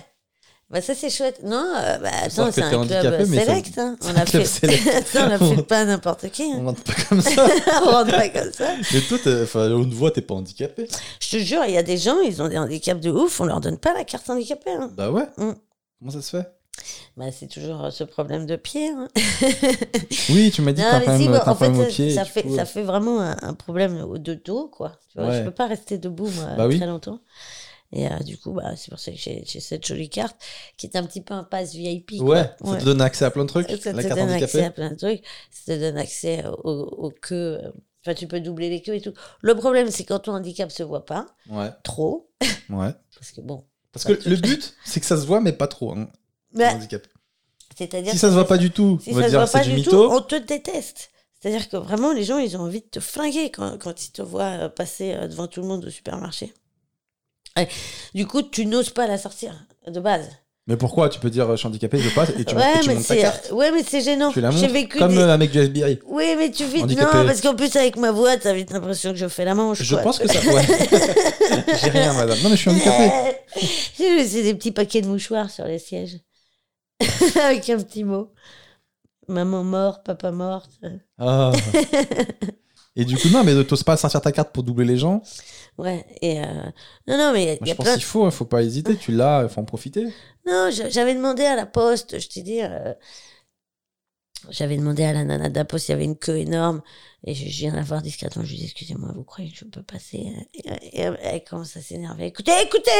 Bah ça c'est chouette. Non, euh, bah attends, c'est un club select. hein. On a club fait, select. On a fait pas n'importe qui. On hein. rentre pas comme ça. on rentre pas comme ça. Mais toi, on te voit, t'es pas handicapé. Je te jure, il y a des gens, ils ont des handicaps de ouf, on leur donne pas la carte handicapée. hein. Bah ouais. Mm. Comment ça se fait? Bah c'est toujours euh, ce problème de pied. hein. Oui, tu m'as dit que Non, t'as mais un problème, si, bah, en fait, problème au ça, pied. ça fait, ça euh, fait vraiment un, un problème de dos, quoi. Tu vois, Ouais. Je peux pas rester debout, moi, Bah oui. très longtemps. Et euh, du coup, bah, c'est pour ça que j'ai cette jolie carte qui est un petit peu un pass VIP. quoi. Ouais, ça Ouais. te donne accès à plein de trucs. Ça la te carte donne accès à plein de trucs. Ça te donne accès aux, aux queues. euh, Enfin, tu peux doubler les queues et tout. Le problème, c'est quand ton handicap se voit pas Ouais, trop. ouais. Parce que bon. Parce que le but, c'est que ça se voit, mais pas trop. Hein, Bah, handicap. C'est-à-dire Si ça se voit pas du tout, si on va ça se dire voit c'est pas du tout, on te déteste. C'est-à-dire que vraiment, les gens, ils ont envie de te flinguer quand, quand ils te voient euh, passer devant tout le monde au supermarché. Ouais. Du coup, tu n'oses pas la sortir de base. Mais pourquoi? Tu peux dire euh, je suis handicapé, je passe, et tu, ouais, et tu mais montes ta carte. ouais, mais c'est gênant. Tu la vécu comme des- euh, avec du FBI. Oui, mais tu vis. Handicapé. Non, parce qu'en plus, avec ma voix, t'as vite l'impression que je fais la manche. Je quoi. pense que ça. Ouais. J'ai rien, madame. Non, mais je suis handicapé. J'ai laissé des petits paquets de mouchoirs sur les sièges. Avec un petit mot. Maman morte, papa morte. Ah. Et du coup, non, mais t'oses pas sortir ta carte pour doubler les gens. Ouais, et euh, non, non, mais il y a- je pense plein. qu'il faut, il faut pas hésiter. Tu l'as, il faut en profiter. Non, j'avais demandé à la poste, je t'ai dit, euh, j'avais demandé à la nana de la poste, il y avait une queue énorme, et je, je viens la voir discrètement, je lui dis, excusez-moi, vous croyez que je peux passer Et, et elle, elle commence à s'énerver. Écoutez, écoutez,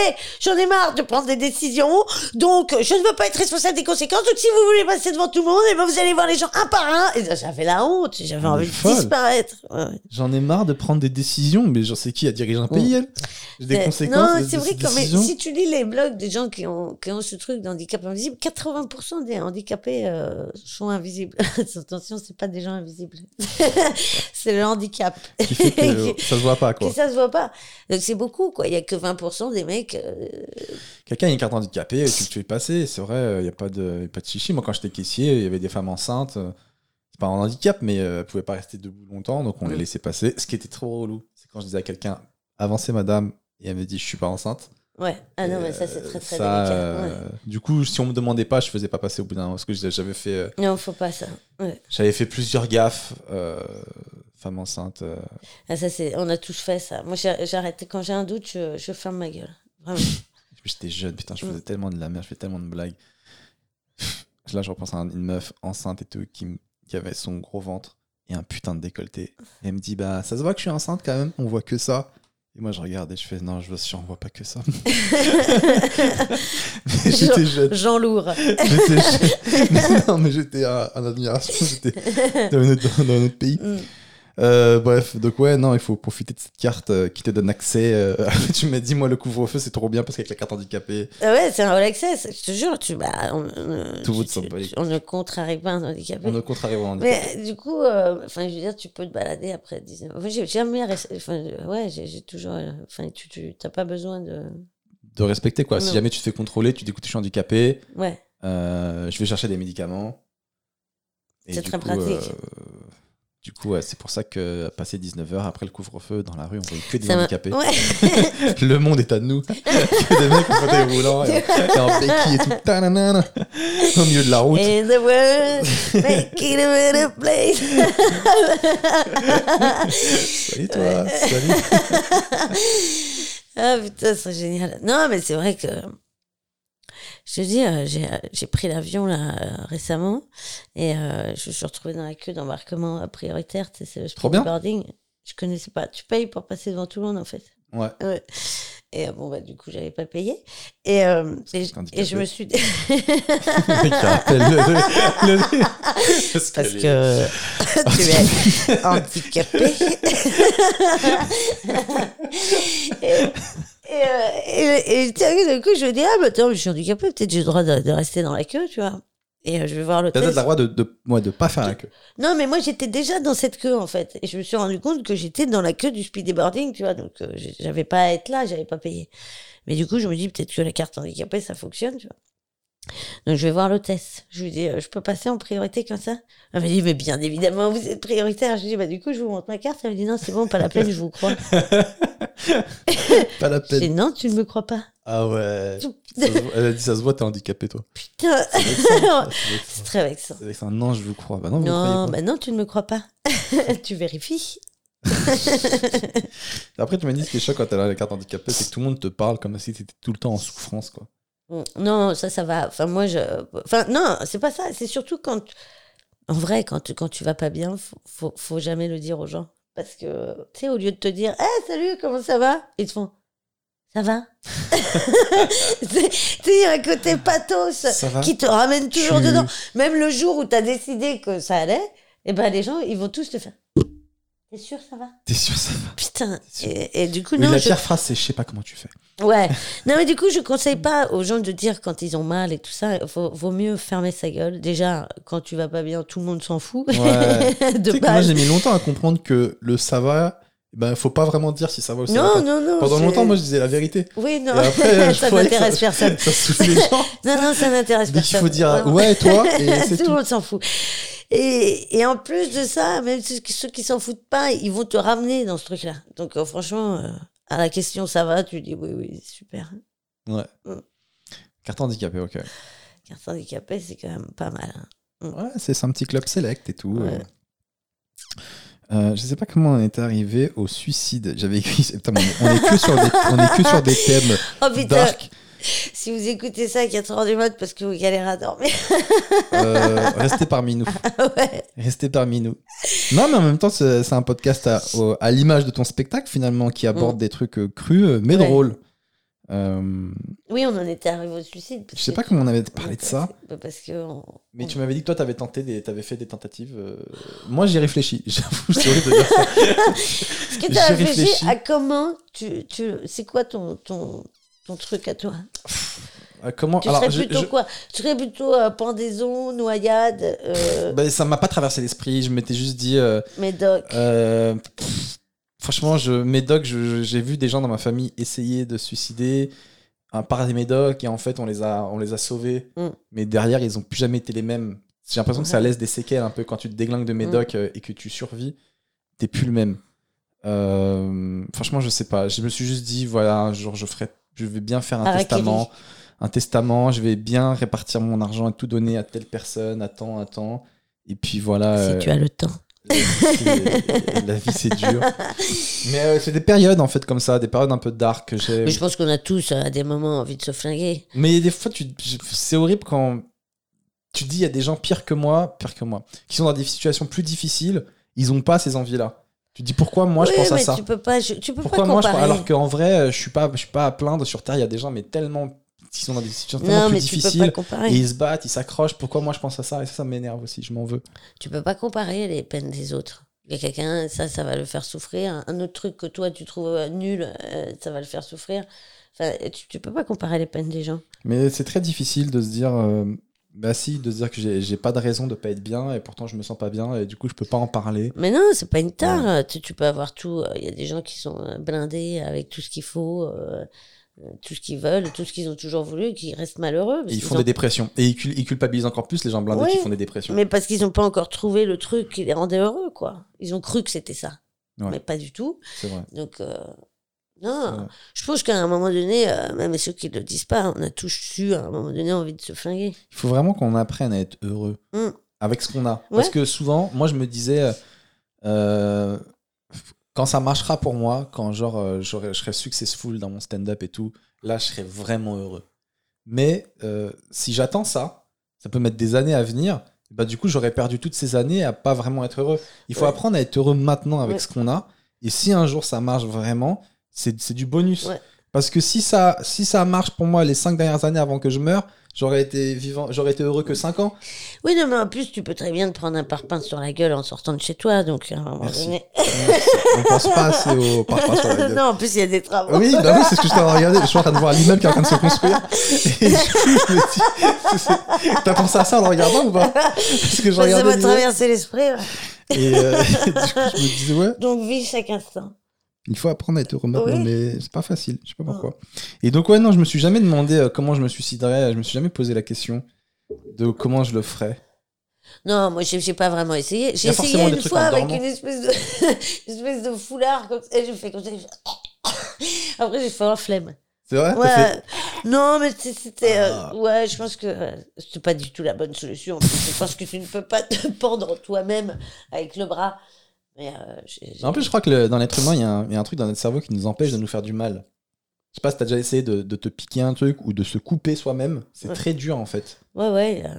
j'en ai marre de prendre des décisions, donc je ne veux pas être responsable des conséquences, donc si vous voulez passer devant tout le monde, et ben vous allez voir les gens un par un. Et j'avais la honte, j'avais Elle envie de disparaître. Ouais. J'en ai marre de prendre des décisions, mais j'en sais qui a dirigé un pays, elle J'ai des C'est- conséquences. Non, c'est vrai que mais si tu lis les blogs des gens qui ont, qui ont ce truc d'handicap invisible, 80% des handicapés euh, sont invisibles. Attention, c'est pas des gens invisibles. c'est le handicap. Qui fait que ça se voit pas, quoi. Ça se voit pas. Donc c'est beaucoup, quoi. Il y a que 20% des mecs. euh, Quelqu'un a une carte handicapée, tu le fais passer. C'est vrai, il n'y a pas de, pas de chichi. Moi, quand j'étais caissier, il y avait des femmes enceintes. euh, C'est pas un handicap, mais euh, elles pouvaient pas rester debout longtemps, donc on les Mm. laissait passer. Ce qui était trop relou, c'est quand je disais à quelqu'un, avancez madame, et elle me dit, je suis pas enceinte. Ouais. Ah non, mais ça, c'est très, très ça, délicat. euh, ouais. Du coup, si on me demandait pas, je faisais pas passer au bout d'un moment, parce que j'avais fait, euh, Non, faut pas ça. Ouais. j'avais fait plusieurs gaffes, euh, femme enceinte. euh, Ah, ça, c'est, on a tous fait ça. Moi, arrêté. Quand j'ai un doute, je, je ferme ma gueule. Vraiment. J'étais jeune, putain, je Mm. faisais tellement de la merde, je fais tellement de blagues. Là, je repense à une meuf enceinte et tout qui, qui avait son gros ventre et un putain de décolleté. Et elle me dit, bah, ça se voit que je suis enceinte quand même, on voit que ça. Et moi, je regarde et je fais, non, je vois on voit pas que ça. Mais j'étais jeune. Jean Lourd. Mais non, mais j'étais en admiration, j'étais dans, un autre- dans un autre pays. Mm. Euh, bref, donc ouais, non, il faut profiter de cette carte euh, qui te donne accès. euh, tu m'as dit, moi, le couvre-feu, c'est trop bien parce qu'avec la carte handicapée, Ah ouais, c'est un all access. Je te jure, tu, bah, on, Tout tu- on ne contrarie pas un handicapé. on ne contrarie au handicap. Mais du coup, enfin, je veux dire, tu peux te balader après 19 Moi, j'ai jamais. Enfin, ouais, j'ai toujours. Enfin, tu t'as pas besoin de. de respecter quoi. Si jamais tu te fais contrôler, tu dis écoute, je suis handicapé, Ouais. je vais chercher des médicaments. C'est très coup, pratique. euh, du coup, ouais, c'est pour ça que passer 19h après le couvre-feu dans la rue, on voyait que des Ça handicapés. Ouais. le monde est à nous. que des mecs en fauteuil roulant et, et en béquille et tout. Tananana, au milieu de la route. In the world, make it a better place. Salut toi, salut. ah putain, c'est génial. Non, mais c'est vrai que. Je te dis, euh, j'ai j'ai pris l'avion là euh, récemment et euh, je me suis retrouvée dans la queue d'embarquement euh, prioritaire. tu sais, C'est le boarding. Je connaissais pas. Tu payes pour passer devant tout le monde en fait. Ouais. Ouais. Et euh, bon, bah, du coup, j'avais pas payé. Et, euh, et, je me suis dit. Parce que tu es handicapé. et, et, euh, et, et tiens, d'un coup, je me dis, ah, bah attends, je suis handicapé, peut-être j'ai le droit de, de rester dans la queue, tu vois. Et euh, je vais voir T'as le droit de, de, ouais, de pas faire la queue. Non, mais moi, j'étais déjà dans cette queue, en fait. Et je me suis rendu compte que j'étais dans la queue du speedy boarding, tu vois. Donc, euh, j'avais pas à être là, j'avais pas payé. Mais du coup, je me dis, peut-être que la carte handicapée, ça fonctionne, tu vois. Donc, je vais voir l'hôtesse. Je lui dis, euh, je peux passer en priorité comme ça? Elle m'a dit, mais bien évidemment, vous êtes prioritaire. Je lui dis, bah, du coup, je vous montre ma carte. Elle me dit, non, c'est bon, pas la peine, je vous crois. Pas la Je dis, peine. non, tu ne me crois pas. Ah ouais. Ça se voit- Elle a dit ça se voit, t'es handicapé toi. Putain, C'est très vexant. C'est vexant. Non, je vous crois. Bah non, vous Non, bah non, tu ne me crois pas. tu vérifies. Après, tu m'as dit ce qui est choc quand t'as la carte handicapée, c'est que tout le monde te parle comme si t'étais tout le temps en souffrance, quoi. Non, ça, ça va. Enfin, moi, je. Enfin, non, c'est pas ça. C'est surtout quand. En vrai, quand, tu- quand tu vas pas bien, faut, faut, faut jamais le dire aux gens. Parce que, tu sais, au lieu de te dire, Eh, salut, comment ça va? Ils te font, ça va? Tu sais, il y a un côté pathos qui te ramène toujours Tu- dedans. Même le jour où tu as décidé que ça allait, eh ben, les gens, ils vont tous te faire, T'es sûr, ça va? T'es sûr ça va? Putain. Et, et du coup, Mais non, la je- pire phrase, c'est je sais pas comment tu fais. Ouais. Non, mais du coup, je conseille pas aux gens de dire quand ils ont mal et tout ça. Vaut, vaut mieux fermer sa gueule. Déjà, quand tu vas pas bien, tout le monde s'en fout. Ouais. Tu de sais que moi, j'ai mis longtemps à comprendre que le ça va, ben, faut pas vraiment dire si ça va ou ça va Non, pas. non, non. Pendant longtemps, moi, je disais la vérité. Oui, non. Après, ça n'intéresse personne. Ça saoule les gens. Non, non, ça n'intéresse personne. faut dire ouais, toi, et tout. le monde s'en fout. Et, et en plus de ça, même ceux qui, ceux qui s'en foutent pas, ils vont te ramener dans ce truc-là. Donc, euh, franchement, euh, à la question ça va, tu dis oui, oui, super. Ouais. Mm. Carte handicapée, ok. Carte handicapée, c'est quand même pas mal. hein. Ouais, c'est un petit club select et tout. Ouais. euh. Euh, je sais pas comment on est arrivé au suicide. J'avais écrit. Putain, on est que sur des, on est que sur des thèmes Oh putain, dark. si vous écoutez ça à 4h du mat parce que vous galérez à dormir. Euh, restez parmi nous. ouais. Restez parmi nous. Non, mais en même temps, c'est un podcast à, l'image de ton spectacle finalement qui aborde Mm. des trucs euh, crus euh, mais Ouais. drôles. Euh, Oui, on en était arrivé au suicide. je sais pas comment on avait parlé de ça, Bah, Parce que. on- mais tu m'avais dit que toi, t'avais tenté, des, t'avais fait des tentatives. euh, Moi, j'y réfléchi. J'avoue, c'est horrible de dire ça. Est-ce que tu as J'ai réfléchi, réfléchi. à comment tu. tu... C'est quoi ton, ton, ton truc à toi Euh, comment Tu Alors, serais je- plutôt je- quoi Tu serais plutôt euh, pendaison, noyade, euh, bah, ça m'a pas traversé l'esprit. Je m'étais juste dit. euh, médoc. Euh, pff, franchement, je, médoc, je- je- j'ai vu des gens dans ma famille essayer de se suicider hein, par des médocs et en fait, on les a, on les a sauvés. Mm. Mais derrière, ils ont plus jamais été les mêmes. J'ai l'impression que ça laisse des séquelles un peu quand tu te déglingues de médoc euh, et que tu survis. T'es plus le même. Franchement, je sais pas. Je me suis juste dit, voilà, un jour, je ferai, je vais bien faire un Harakiri. testament. Un testament, je vais bien répartir mon argent et tout donner à telle personne, à temps, à temps. Et puis voilà. Si euh, tu as le temps. la vie, c'est- la vie, c'est dur. Mais euh, c'est des périodes en fait comme ça, des périodes un peu dark que j'ai. Mais je pense qu'on a tous à des moments envie de se flinguer. Mais des fois, tu... c'est horrible quand tu dis il y a des gens pires que moi, pires que moi, qui sont dans des situations plus difficiles, ils ont pas ces envies-là. Tu dis pourquoi moi je pense à ça Tu peux pas, je- tu peux Pourquoi pas moi je comparer. alors qu'en vrai euh, je suis pas je suis pas à plaindre sur terre, il y a des gens mais tellement qui sont dans des situations tellement non, plus difficiles et ils se battent, ils s'accrochent. Pourquoi moi je pense à ça? Et ça ça m'énerve aussi, je m'en veux. Tu peux pas comparer les peines des autres. Il y a quelqu'un, ça, ça va le faire souffrir. Un autre truc que toi, tu trouves euh, nul, euh, ça va le faire souffrir. Enfin, tu, tu peux pas comparer les peines des gens. Mais c'est très difficile de se dire, euh, bah si, de dire que j'ai pas de raison de pas être bien et pourtant je me sens pas bien et du coup je peux pas en parler. Mais non, c'est pas une tare. Tu, tu peux avoir tout. euh, Il y a des gens qui sont euh, blindés avec tout ce qu'il faut, euh, euh, tout ce qu'ils veulent, tout ce qu'ils ont toujours voulu, qui restent malheureux. Et ils font ont- des dépressions. Et ils, cul- ils culpabilisent encore plus les gens blindés Ouais. qui font des dépressions. Mais parce qu'ils n'ont pas encore trouvé le truc qui les rendait heureux, quoi. Ils ont cru que c'était ça. Ouais. Mais pas du tout. C'est vrai. Donc, euh, non. Je pense qu'à un moment donné, euh, même ceux qui ne le disent pas, on a tous eu à un moment donné envie de se flinguer. Il faut vraiment qu'on apprenne à être heureux Mm. avec ce qu'on a. Parce que souvent, moi je me disais, euh, quand ça marchera pour moi, quand genre euh, je serai successful dans mon stand-up et tout, là je serai vraiment heureux. Mais euh, si j'attends ça, ça peut mettre des années à venir. Bah, du coup, j'aurais perdu toutes ces années à pas vraiment être heureux. Il faut Ouais. apprendre à être heureux maintenant avec ce qu'on a. Et si un jour ça marche vraiment, c'est du bonus. Ouais. Parce que si ça, si ça marche pour moi les cinq dernières années avant que je meure, j'aurais été vivant, j'aurais été heureux que 5 ans. Oui, non, mais en plus, tu peux très bien te prendre un parpaing sur la gueule en sortant de chez toi. Donc, à un moment Merci. donné. On pense pas assez au parfum sur la gueule. non, en plus, il y a des travaux. Oui, bah oui, c'est ce que je t'avais regardé. Je suis en train de voir l'immeuble qui est en train de se construire. Et du coup, je me dis, t'as pensé à ça en le regardant ou pas? Parce que je Ça regardais m'a l'immeuble traversé l'esprit. ouais. et euh, du coup, je me disais, ouais, Donc, vis chaque instant. Il faut apprendre à être Oui. mais c'est pas facile. Je sais pas pourquoi. Et donc, ouais, non, je me suis jamais demandé euh, comment je me suiciderais. Je me suis jamais posé la question de comment je le ferais. Non, moi, j'ai j'ai pas vraiment essayé. J'ai essayé une fois avec une espèce de, une espèce de foulard comme ça. et Je fais comme ça. je Après, j'ai fait un flemme. C'est vrai Ouais. fait- Non, mais c'était. euh, Ah. ouais, je pense que euh, c'est pas du tout la bonne solution. Je pense que tu ne peux pas te pendre toi-même avec le bras. Euh, j'ai- j'ai- En plus, je crois que le- dans l'être humain, il y, a un- il y a un truc dans notre cerveau qui nous empêche de nous faire du mal. Je sais pas si t'as déjà essayé de, de te piquer un truc ou de se couper soi-même. C'est Ouais. très dur en fait. Ouais, ouais. euh,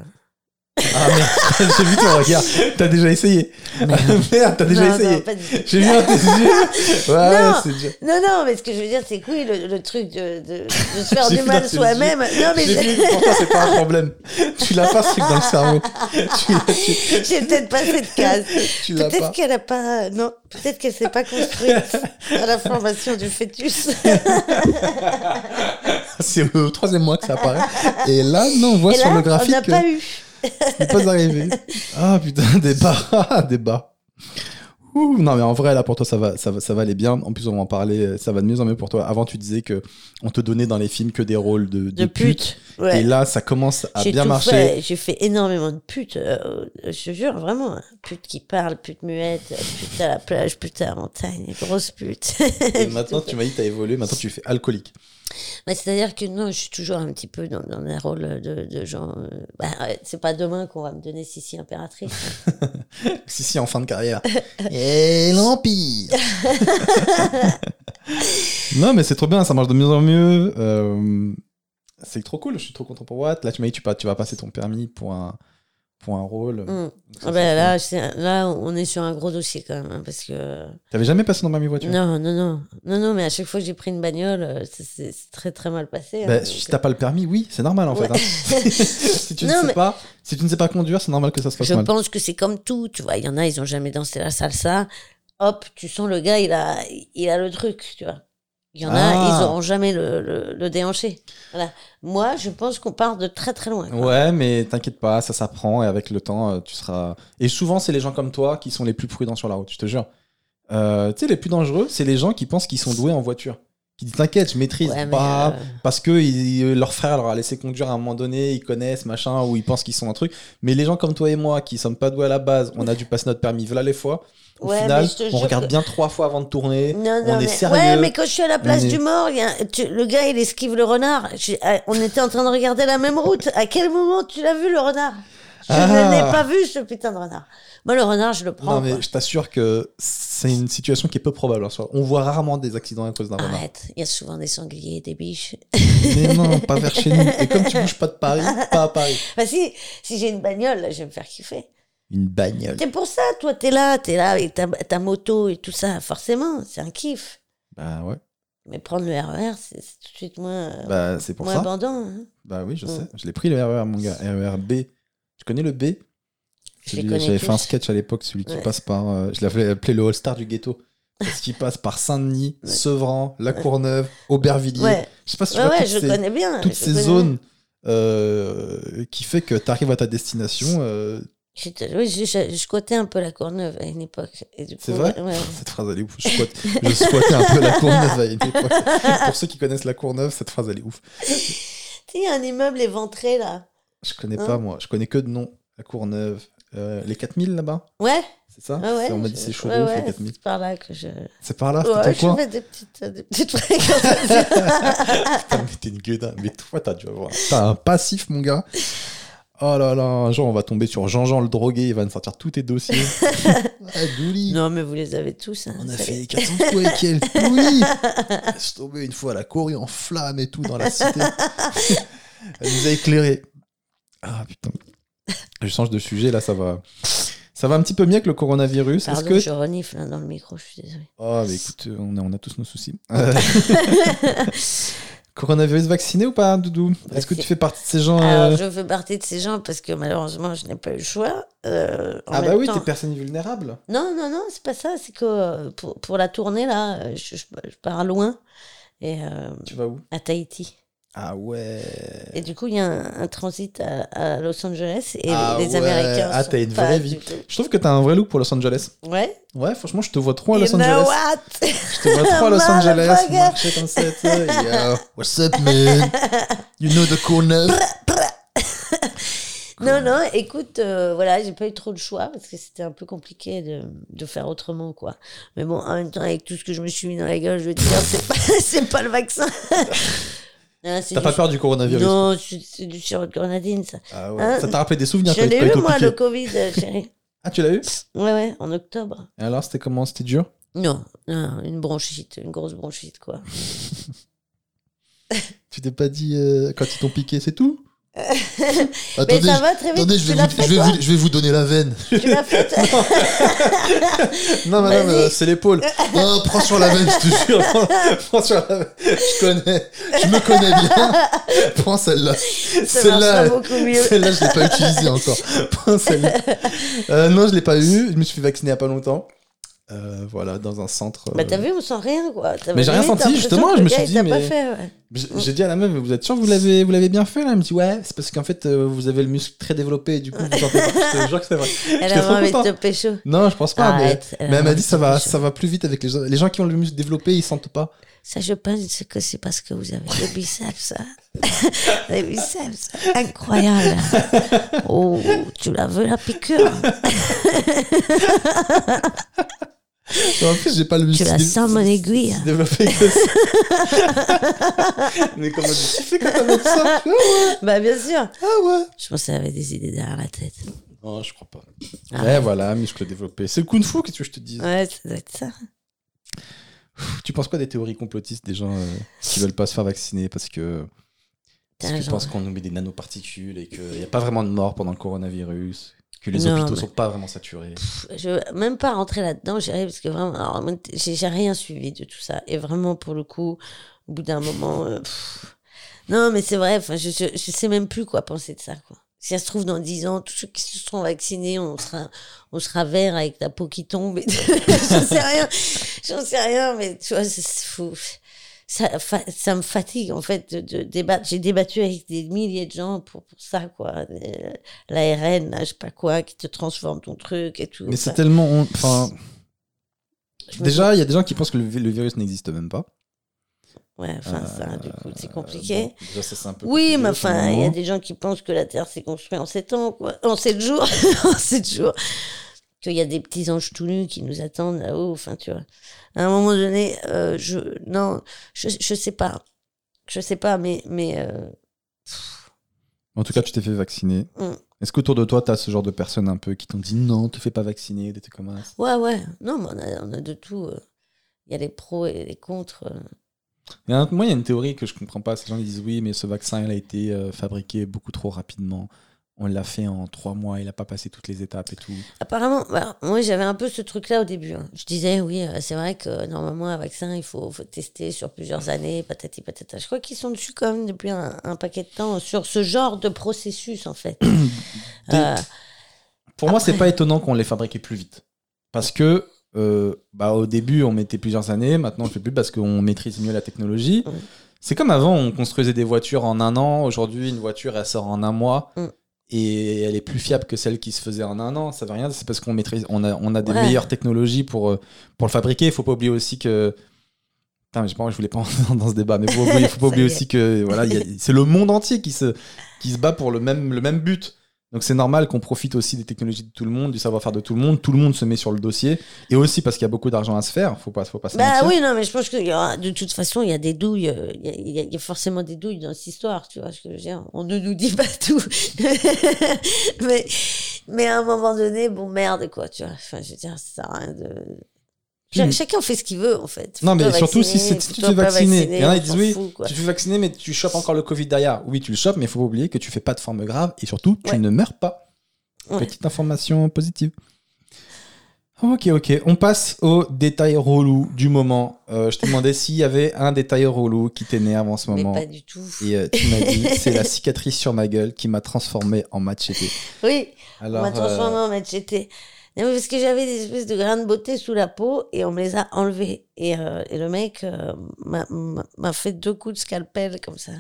Ah merde, j'ai vu ton regard. T'as déjà essayé. merde, t'as déjà non, essayé. J'ai vu un tes yeux. Ouais, Non. Non, non, mais ce que je veux dire, c'est que oui, le, le truc de, de, de se faire du mal soi-même. Non, mais J'ai j'ai vu, pour toi, c'est pas un problème. Tu l'as pas ce truc dans le cerveau. Tu, j'ai peut-être pas cette case. tu l'as Peut-être qu'elle a pas. Non, peut-être qu'elle s'est pas construite à la formation du fœtus. C'est au troisième mois que ça apparaît. Et là, non, on voit Et sur là, le on graphique n'a que pas eu. N'est pas arrivé. Ah putain, débat. Débat. Ouh, non mais en vrai là pour toi ça va ça va ça va aller bien. En plus on va en parler, ça va de mieux en mieux pour toi. Avant tu disais que on te donnait dans les films que des rôles de, de, De pute. pute. Ouais. Et là ça commence à J'ai bien tout marcher. J'ai fait énormément de putes. euh, je te jure, vraiment. Pute qui parle, pute muette, pute à la plage, pute à la montagne, grosse pute. Et maintenant tu m'as dit que t'as évolué, maintenant tu fais alcoolique. Bah, C'est-à-dire que non, je suis toujours un petit peu dans, dans un rôle de, de gens. euh, bah, c'est pas demain qu'on va me donner Sissi impératrice. Si, si, en fin de carrière. Et l'Empire Non, mais c'est trop bien, ça marche de mieux en mieux. euh, c'est trop cool, je suis trop content pour Watt. Là, tu m'as dit, tu vas passer ton permis pour un, pour un rôle. Mm. Donc ça, Ah bah, là, là, on est sur un gros dossier quand même, hein, parce que. T'avais jamais passé ton permis voiture? Non, non, non, non, non, mais à chaque fois que j'ai pris une bagnole, euh, c'est- très très mal passé. hein, Bah, donc, si t'as pas le permis, oui, c'est normal en Ouais. fait. hein. si, tu ne sais mais- pas, si tu ne sais pas conduire, c'est normal que ça se passe Je mal. pense que c'est comme tout, tu vois. Il y en a, ils ont jamais dansé la salsa. Hop, tu sens le gars, il a, il a le truc, tu vois. Il y en a, Ah. ils auront jamais le, le, le déhanché. Voilà. Moi, je pense qu'on part de très très loin. quoi. Ouais, mais t'inquiète pas, ça s'apprend et avec le temps, euh, tu seras. Et souvent, c'est les gens comme toi qui sont les plus prudents sur la route, je te jure. Euh, tu sais, les plus dangereux, c'est les gens qui pensent qu'ils sont doués en voiture. Qui disent T'inquiète, je maîtrise Ouais, pas. euh, Parce que ils- leur frère leur a laissé conduire à un moment donné, ils connaissent, machin, ou ils pensent qu'ils sont un truc. Mais les gens comme toi et moi, qui sommes pas doués à la base, on a dû passer notre permis, voilà les fois. Au Ouais, final, on regarde que- bien trois fois avant de tourner. Non, on non, est mais... sérieux. Ouais, mais quand je suis à la place On est- du mort, il y a- tu- le gars, il esquive le renard. Ah, On était en train de regarder la même route. À quel moment tu l'as vu, le renard? Je Ah. ne l'ai pas vu, ce putain de renard. Moi, le renard, je le prends. Non, mais quoi. je t'assure que c'est une situation qui est peu probable. On voit rarement des accidents à cause d'un renard. Arrête, il y a souvent des sangliers des biches. Mais non, pas vers chez nous. Et comme tu bouges pas de Paris, pas à Paris. Bah si, si j'ai une bagnole, là, je vais me faire kiffer. Une bagnole. C'est pour ça, toi, t'es là, t'es là avec ta, ta moto et tout ça. Forcément, c'est un kiff. Bah ouais. Mais prendre le RER, c'est c'est tout de suite moins, Bah c'est pour moins ça. abandon. hein. Bah oui, je Mm. sais. Je l'ai pris le RER, mon gars. RER B. Tu connais le B? J'avais fait un sketch à l'époque, celui qui Ouais. passe par. euh, je l'avais appelé le All-Star du ghetto. Parce qu'il passe par Saint-Denis, Ouais. Sevran, La Courneuve, Aubervilliers. Ouais, Je sais pas si tu ouais, vois ouais toutes je ces, connais bien. toutes je ces connais. zones euh, qui fait que tu arrives à ta destination. euh, je, je, je squattais un peu la Courneuve à une époque. C'est vrai ouais. Cette phrase, elle est ouf. Je, je squattais un peu la Courneuve à une époque. Pour ceux qui connaissent la Courneuve, cette phrase, elle est ouf. Tu sais, il y a un immeuble éventré là. Je connais Hein pas, moi. Je connais que de nom. La Courneuve. Euh, les 4000 là-bas Ouais, C'est ça ouais, ouais. On m'a dit je- c'est chaud ouais, de ouf, ouais, les 4000. C'est par là que je. C'est par là, Ouais, je coin fais des petites, des petites. Putain, mais t'es une gueudin. Mais toi, t'as dû avoir. T'as un passif, mon gars. Oh là là, un jour on va tomber sur Jean-Jean le drogué, il va nous sortir tous tes dossiers. ah, Douli. non, mais vous les avez tous. hein, On a fait y est. 400 coups avec elle. Oui Laisse tomber une fois, la Corée en flamme et tout dans la cité. elle nous a éclairé. Ah putain. Je change de sujet, là, ça va. Ça va un petit peu mieux que le coronavirus. Pardon, que. je renifle hein, dans le micro, je suis désolée. Oh, mais écoute, on a, on a tous nos soucis. Euh, Coronavirus vacciné ou pas, Doudou? Est-ce que tu fais partie de ces gens. euh, Alors, je fais partie de ces gens parce que malheureusement, je n'ai pas eu le choix. Euh, Ah bah oui, temps- t'es personne vulnérable. Non, non, non, c'est pas ça. C'est que euh, pour, pour la tournée, là, euh, je, je- je pars loin. Et euh, Tu vas où? à Tahiti. Ah ouais. Et du coup, il y a un, un transit à, à Los Angeles et Ah les ouais. Américains. Ah, t'as une vraie vie. Je trouve que t'as un vrai look pour Los Angeles. Ouais. Ouais, franchement, je te vois trop à You Los know Angeles. what? Je te vois trop à Los Angeles, marcher comme ça. what's up, man? You know the corner? Non, non, écoute, euh, voilà, j'ai pas eu trop de choix parce que c'était un peu compliqué de, de faire autrement, quoi. Mais bon, en même temps, avec tout ce que je me suis mis dans la gueule, je veux dire, c'est pas, c'est pas le vaccin. C'est T'as pas peur du coronavirus? Non, c'est du sirop de grenadine, ça. Ah ouais. Hein Ça t'a rappelé des souvenirs Je l'ai eu, moi, le Covid, euh, chérie. Ah, tu l'as eu? Ouais, ouais, en octobre. Et alors, c'était comment? C'était dur? Non, non, une bronchite, une grosse bronchite, quoi. Tu t'es pas dit euh, quand ils t'ont piqué, c'est tout? Mais Attendez, ça je- va très vite. attendez, je vais, vous, fait, je, vais toi vous, je vais vous donner la veine. Tu Non, madame, euh, c'est l'épaule. Non, prends sur la veine, je te jure. Prends- prends sur la- Je connais. Je me connais bien. Prends celle-là. Celle-là. Celle-là, je l'ai pas utilisée encore. Prends celle-là. Euh, non, je l'ai pas eu. Je me suis fait vacciner il y a pas longtemps. Euh, voilà, dans un centre. Bah euh, t'as vu, on sent rien quoi. Mais j'ai rien senti, justement, je me suis dit, mais- pas fait, ouais. J'ai j'ai dit à la meuf, vous êtes sûr que vous l'avez, vous l'avez bien fait là? Elle me dit ouais, c'est parce qu'en fait euh, vous avez le muscle très développé et du coup vous sentez pas. Je te jure que c'est vrai. Elle J'étais a trop envie de content. te pécho. Non, je pense pas. Arrête, mais elle mais a elle m'a dit ça va, ça va plus vite avec les gens. Les gens qui ont le muscle développé, ils sentent pas. Ça, je pense que c'est parce que vous avez des biceps, ça. des biceps, incroyable. Oh, tu la veux la piqûre En plus, j'ai pas le Tu la sens, mon aiguille. développé que ça. Mais comment tu fais quand t'as ça Ah ouais, Bah, bien sûr. ah ouais. Je pense qu'elle avait des idées derrière la tête. Non, je crois pas. Ah ouais, voilà, muscle développé. C'est le kung fu, qu'est-ce que je te dis Ouais, ça doit être ça. Tu penses quoi des théories complotistes des gens euh, qui veulent pas se faire vacciner parce que parce qu'ils pensent qu'on nous met des nanoparticules et qu'il n'y a pas vraiment de mort pendant le coronavirus, que les Non, hôpitaux sont pas vraiment saturés. Je veux même pas rentrer là-dedans, j'irai parce que vraiment, j'ai rien suivi de tout ça. Et vraiment, pour le coup, au bout d'un moment, euh, pff, non, mais c'est vrai, je, je, je sais même plus quoi penser de ça, quoi. Si ça se trouve, dans 10 ans, tous ceux qui se seront vaccinés, on sera, on sera vert avec la peau qui tombe. J'en sais rien. J'en sais rien, mais tu vois, c'est fou. Ça, ça me fatigue, en fait, de, de débattre. J'ai débattu avec des milliers de gens pour, pour ça, quoi. Euh, L'ARN, là, je sais pas quoi, qui te transforme ton truc et tout. Mais c'est tellement. Enfin, déjà, il y a des gens qui pensent que le, le virus n'existe même pas. Ouais, enfin, ça, du coup, c'est compliqué. Euh, bon, déjà, ça, c'est un peu oui, compliqué, mais enfin, il y a des gens qui pensent que la Terre s'est construite en 7 ans, quoi. En 7 jours. en 7 jours. Qu'il y a des petits anges tout nus qui nous attendent là-haut, enfin, tu vois. À un moment donné, euh, je. Non, je, je sais pas. Je sais pas, mais. mais euh, En tout cas, tu t'es fait vacciner. Mm. Est-ce qu'autour de toi, tu as ce genre de personnes un peu qui t'ont dit non, te fais pas vacciner, des trucs comme ça? Ouais, ouais. Non, mais on a, on a de tout. euh. Il y a les pros et les contre. Il y a un- Moi, il y a une théorie que je comprends pas. Ces gens disent oui, mais ce vaccin, il a été euh, fabriqué beaucoup trop rapidement. On l'a fait en trois mois, il a pas passé toutes les étapes et tout. Apparemment, bah, moi j'avais un peu ce truc-là au début. hein. Je disais, oui, euh, c'est vrai que normalement un vaccin, il faut, faut tester sur plusieurs années, patati patata. Je crois qu'ils sont dessus quand même depuis un, un paquet de temps sur ce genre de processus en fait. Euh, Pour moi, c'est Après- pas étonnant qu'on l'ait fabriqué plus vite. Parce que, euh, bah, au début, on mettait plusieurs années. Maintenant, on le fait plus parce qu'on maîtrise mieux la technologie. Mm. C'est comme avant, on construisait des voitures en un an. Aujourd'hui, une voiture, elle sort en un mois. Mm. Et elle est plus fiable que celle qui se faisait en un an. Ça veut rien. C'est parce qu'on maîtrise, on a, on a des Ouais. meilleures technologies pour, euh, pour le fabriquer. Il faut pas oublier aussi que. Putain, mais je pas, je voulais pas entrer dans ce débat, mais faut, oublier- faut pas oublier aussi que voilà, il c'est le monde entier qui se, qui se bat pour le même, le même but. Donc c'est normal qu'on profite aussi des technologies de tout le monde, du savoir-faire de tout le monde. Tout le monde se met sur le dossier. Et aussi parce qu'il y a beaucoup d'argent à se faire. Faut pas, faut pas se bah mentir. oui, non, mais je pense aura, de toute façon, il y a des douilles, euh, y y il y a forcément des douilles dans cette histoire, tu vois ce que je veux dire. On ne nous dit pas tout. mais, mais à un moment donné, bon, merde, quoi, tu vois. Enfin, je veux dire, ça sert à rien de. Hmm. Chacun fait ce qu'il veut, en fait. Non, mais surtout si, vacciner, c'est- si tu te fais vacciner. Il y en a qui disent s'en oui, quoi. tu te fais vacciner, mais tu chopes encore le Covid derrière. Oui, tu le chopes, mais il faut pas oublier que tu fais pas de forme grave et surtout, tu Ouais. ne meurs pas. Ouais. Petite information positive. Ok, ok. On passe aux détails relous du moment. Euh, je te demandais s'il y avait un détail relou qui t'énerve en ce Mais moment. pas du tout. Et euh, tu m'as dit, c'est la cicatrice sur ma gueule qui m'a transformé en machete. Oui, Alors, on m'a transformé euh, en machete. Non, mais parce que j'avais des espèces de grains de beauté sous la peau et on me les a enlevés. Et, euh, et le mec euh, m'a- fait deux coups de scalpel comme ça.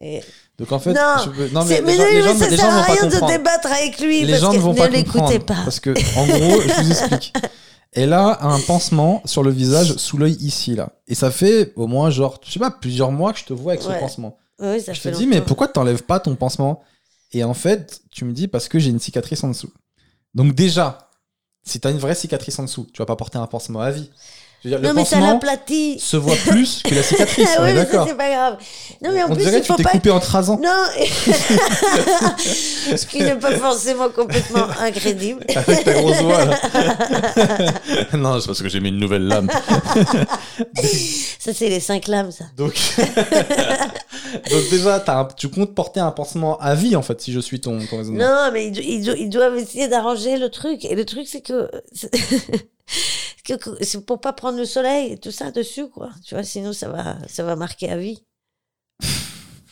Et... donc en fait, Non, je veux- non, mais mais, gens, mais gens, ça sert à rien de débattre avec lui les parce gens ne vont ne pas l'écoutez comprendre. pas. Parce que, en gros, je vous explique. Elle a un pansement sur le visage, sous l'œil ici, là. Et ça fait au moins, genre, je sais pas, plusieurs mois que je te vois avec ce Ouais. pansement. Oui, ça Je te fait dis, mais pourquoi t'enlèves pas ton pansement? Et en fait, tu me dis, parce que j'ai une cicatrice en dessous. Donc, déjà, si t'as une vraie cicatrice en dessous, tu vas pas porter un pansement à vie. Je veux dire, Non, le mais ça l'aplatit. se voit plus que la cicatrice, Ah oui, mais ça, d'accord. c'est pas grave. Non, mais en On plus, dirait il que tu faut t'es pas. coupé en rasant. Non, ce qui n'est pas forcément complètement incrédible. Avec ta grosse voix, là. non, c'est parce que j'ai mis une nouvelle lame. Ça, c'est les cinq lames, ça. Donc, Donc déjà, un- tu comptes porter un pansement à vie, en fait, si je suis ton, ton raisonnement. Non, mais ils, do- ils do- ils doivent essayer d'arranger le truc. Et le truc, c'est que. C'est pour pas prendre le soleil et tout ça dessus, quoi. Tu vois, sinon, ça va, ça va marquer à vie.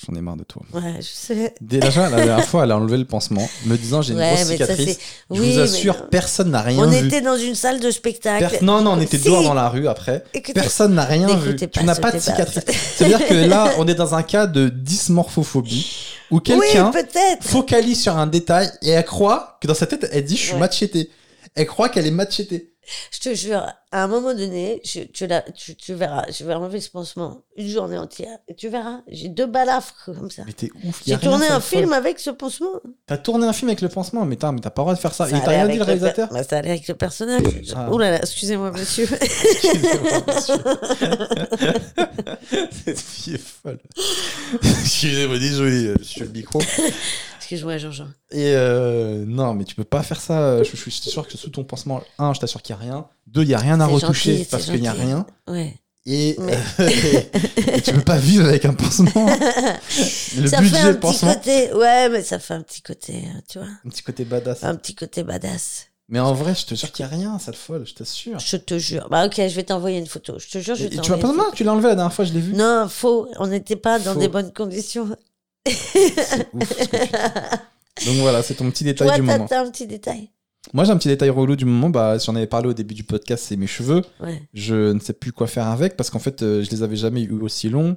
J'en ai marre de toi. Ouais, je sais. Déjà, la dernière fois, elle a enlevé le pansement, me disant j'ai une Ouais, grosse ça, cicatrice. Je Oui, vous assure, personne n'a rien On vu. était dans une salle de spectacle. Per- Non, non, on était Si. dehors dans la rue après. Écoutez- Personne n'a rien vu. Pas tu n'as pas de cicatrice. C'est-à-dire que là, on est dans un cas de dysmorphophobie où quelqu'un Oui, focalise sur un détail et elle croit que dans sa tête, elle dit je suis Ouais. Elle croit qu'elle est machetée. Je te jure, à un moment donné, je- tu, la- tu, tu verras, je vais enlever ce pansement une journée entière et tu verras, j'ai deux balafres comme ça. Mais t'es ouf. y a J'ai tourné un folle. film avec ce pansement. T'as tourné un film avec le pansement, mais t'as mais t'as pas le droit de faire ça. Ça Il t'a allait rien dit le per- réalisateur bah, Ça allait avec le personnage. Ah. Oh là là, excusez-moi, monsieur. Excusez-moi, monsieur. Cette fille est folle. Excusez-moi, désolé, je suis le micro. Excuse-moi, Jean-Jean. Et euh, non, mais tu peux pas faire ça. Je, je suis sûr que sous ton pansement, un, je t'assure qu'il y a rien. Deux, il y a rien à retoucher gentil, parce qu'il y a rien. Ouais. Et, Mais- et tu peux pas vivre avec un pansement. Le ça fait un budget petit pansement, côté. Ouais, mais ça fait un petit côté, euh, tu vois. un petit côté badass. Un petit côté badass. Mais en vrai, je te jure qu'il y a rien, ça le folle, je t'assure. Je te jure. Bah, ok, je vais t'envoyer une photo. Je te jure, je vais tu t'envoyer. pas une non, photo. tu l'as enlevé la dernière fois, je l'ai vu. Non, faux. On n'était pas dans Faux. des bonnes conditions. C'est ouf ce que tu dis. Donc voilà, c'est ton petit détail Toi, du moment. t'as un petit détail. Moi, j'ai un petit détail relou du moment. Bah, j'en avais parlé au début du podcast, c'est mes cheveux. Ouais. Je ne sais plus quoi faire avec parce qu'en fait, euh, je les avais jamais eu aussi longs.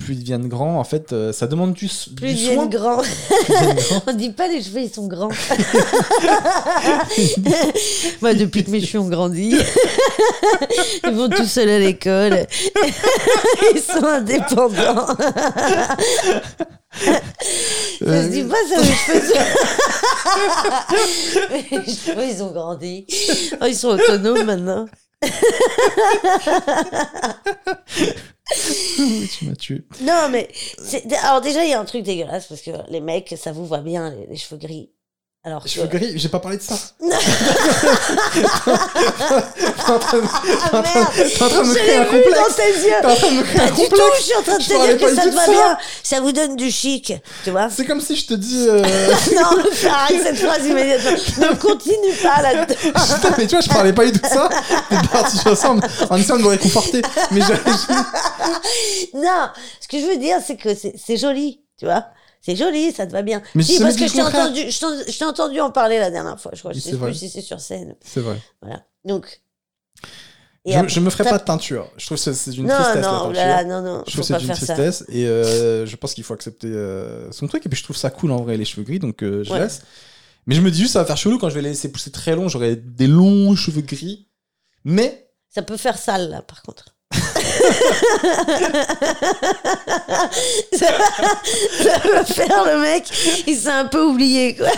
Plus ils deviennent grands, en fait, euh, ça demande du, s- Plus du ils soin. viennent grands. Plus ils deviennent grands. On dit pas les cheveux, ils sont grands. Moi, depuis que mes cheveux ont grandi, ils vont tout seuls à l'école. ils sont indépendants. Ça se dit pas ça, mes cheveux. sont- mes cheveux, ils ont grandi. Oh, ils sont autonomes maintenant. Tu m'as tué. Non, mais alors déjà, il y a un truc dégueulasse parce que les mecs, ça vous voit bien, les, les cheveux gris. Alors Les cheveux que- gris, j'ai pas parlé de ça. Ah merde T'es en train de me Je créer un vu complexe. dans tes yeux T'es en train de me créer Pas un du tout, complexe. je suis en train de Je te dire que ça te de va bien. Ça vous donne du chic, tu vois C'est comme si je te dis. euh, Non, arrête cette phrase immédiatement. Ne continue pas là-dedans. Putain, mais tu vois, je parlais pas du tout de ça. T'es parti sur ça en en essayant de me réconforter. Mais je- je- Non, ce que je veux dire, c'est que c'est joli, tu vois. C'est joli, ça te va bien. Mais si, c'est parce que je t'ai entendu, je t'ai entendu en parler la dernière fois, je crois. Je sais vrai. plus si c'est sur scène. C'est vrai. Voilà. Donc. Je, après- je me ferai pas de teinture. Je trouve que c'est une Non, tristesse la non, teinture. là, là, non, non, Je trouve que c'est une ça. tristesse et euh, je pense qu'il faut accepter euh, son truc. Et puis je trouve ça cool en vrai, les cheveux gris, donc euh, je Ouais. laisse. Mais je me dis juste, ça va faire chelou quand je vais les laisser pousser très long. J'aurai des longs cheveux gris. Mais Ça peut faire sale, là, par contre. ça, ça va faire le mec, il s'est un peu oublié, quoi.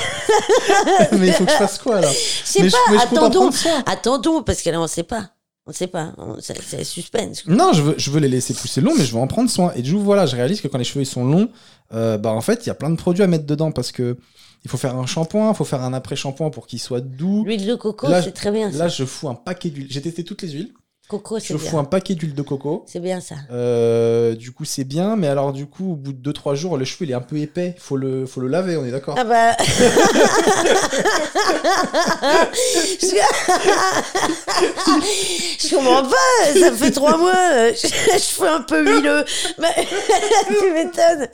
mais il faut que je fasse quoi là Je sais pas, mais attendons, attendons, parce que là, on sait pas. On sait pas, c'est suspense. quoi. Non, je veux, je veux les laisser pousser longs, mais je veux en prendre soin. Et du coup, voilà, je réalise que quand les cheveux ils sont longs, euh, bah en fait, il y a plein de produits à mettre dedans parce que il faut faire un shampoing, il faut faire un après-shampoing pour qu'il soit doux. L'huile de coco, c'est très bien. ça. Là, je fous un paquet d'huile. J'ai testé toutes les huiles. Coco, Je fous un paquet d'huile de coco. C'est bien ça. Euh, du coup, c'est bien, mais alors, du coup, au bout de 2-3 jours, le cheveu il est un peu épais. Faut le, faut le laver, on est d'accord? Ah bah. je... je comprends pas, ça fait trois mois, je, je fais un peu huileux. Mais tu m'étonnes.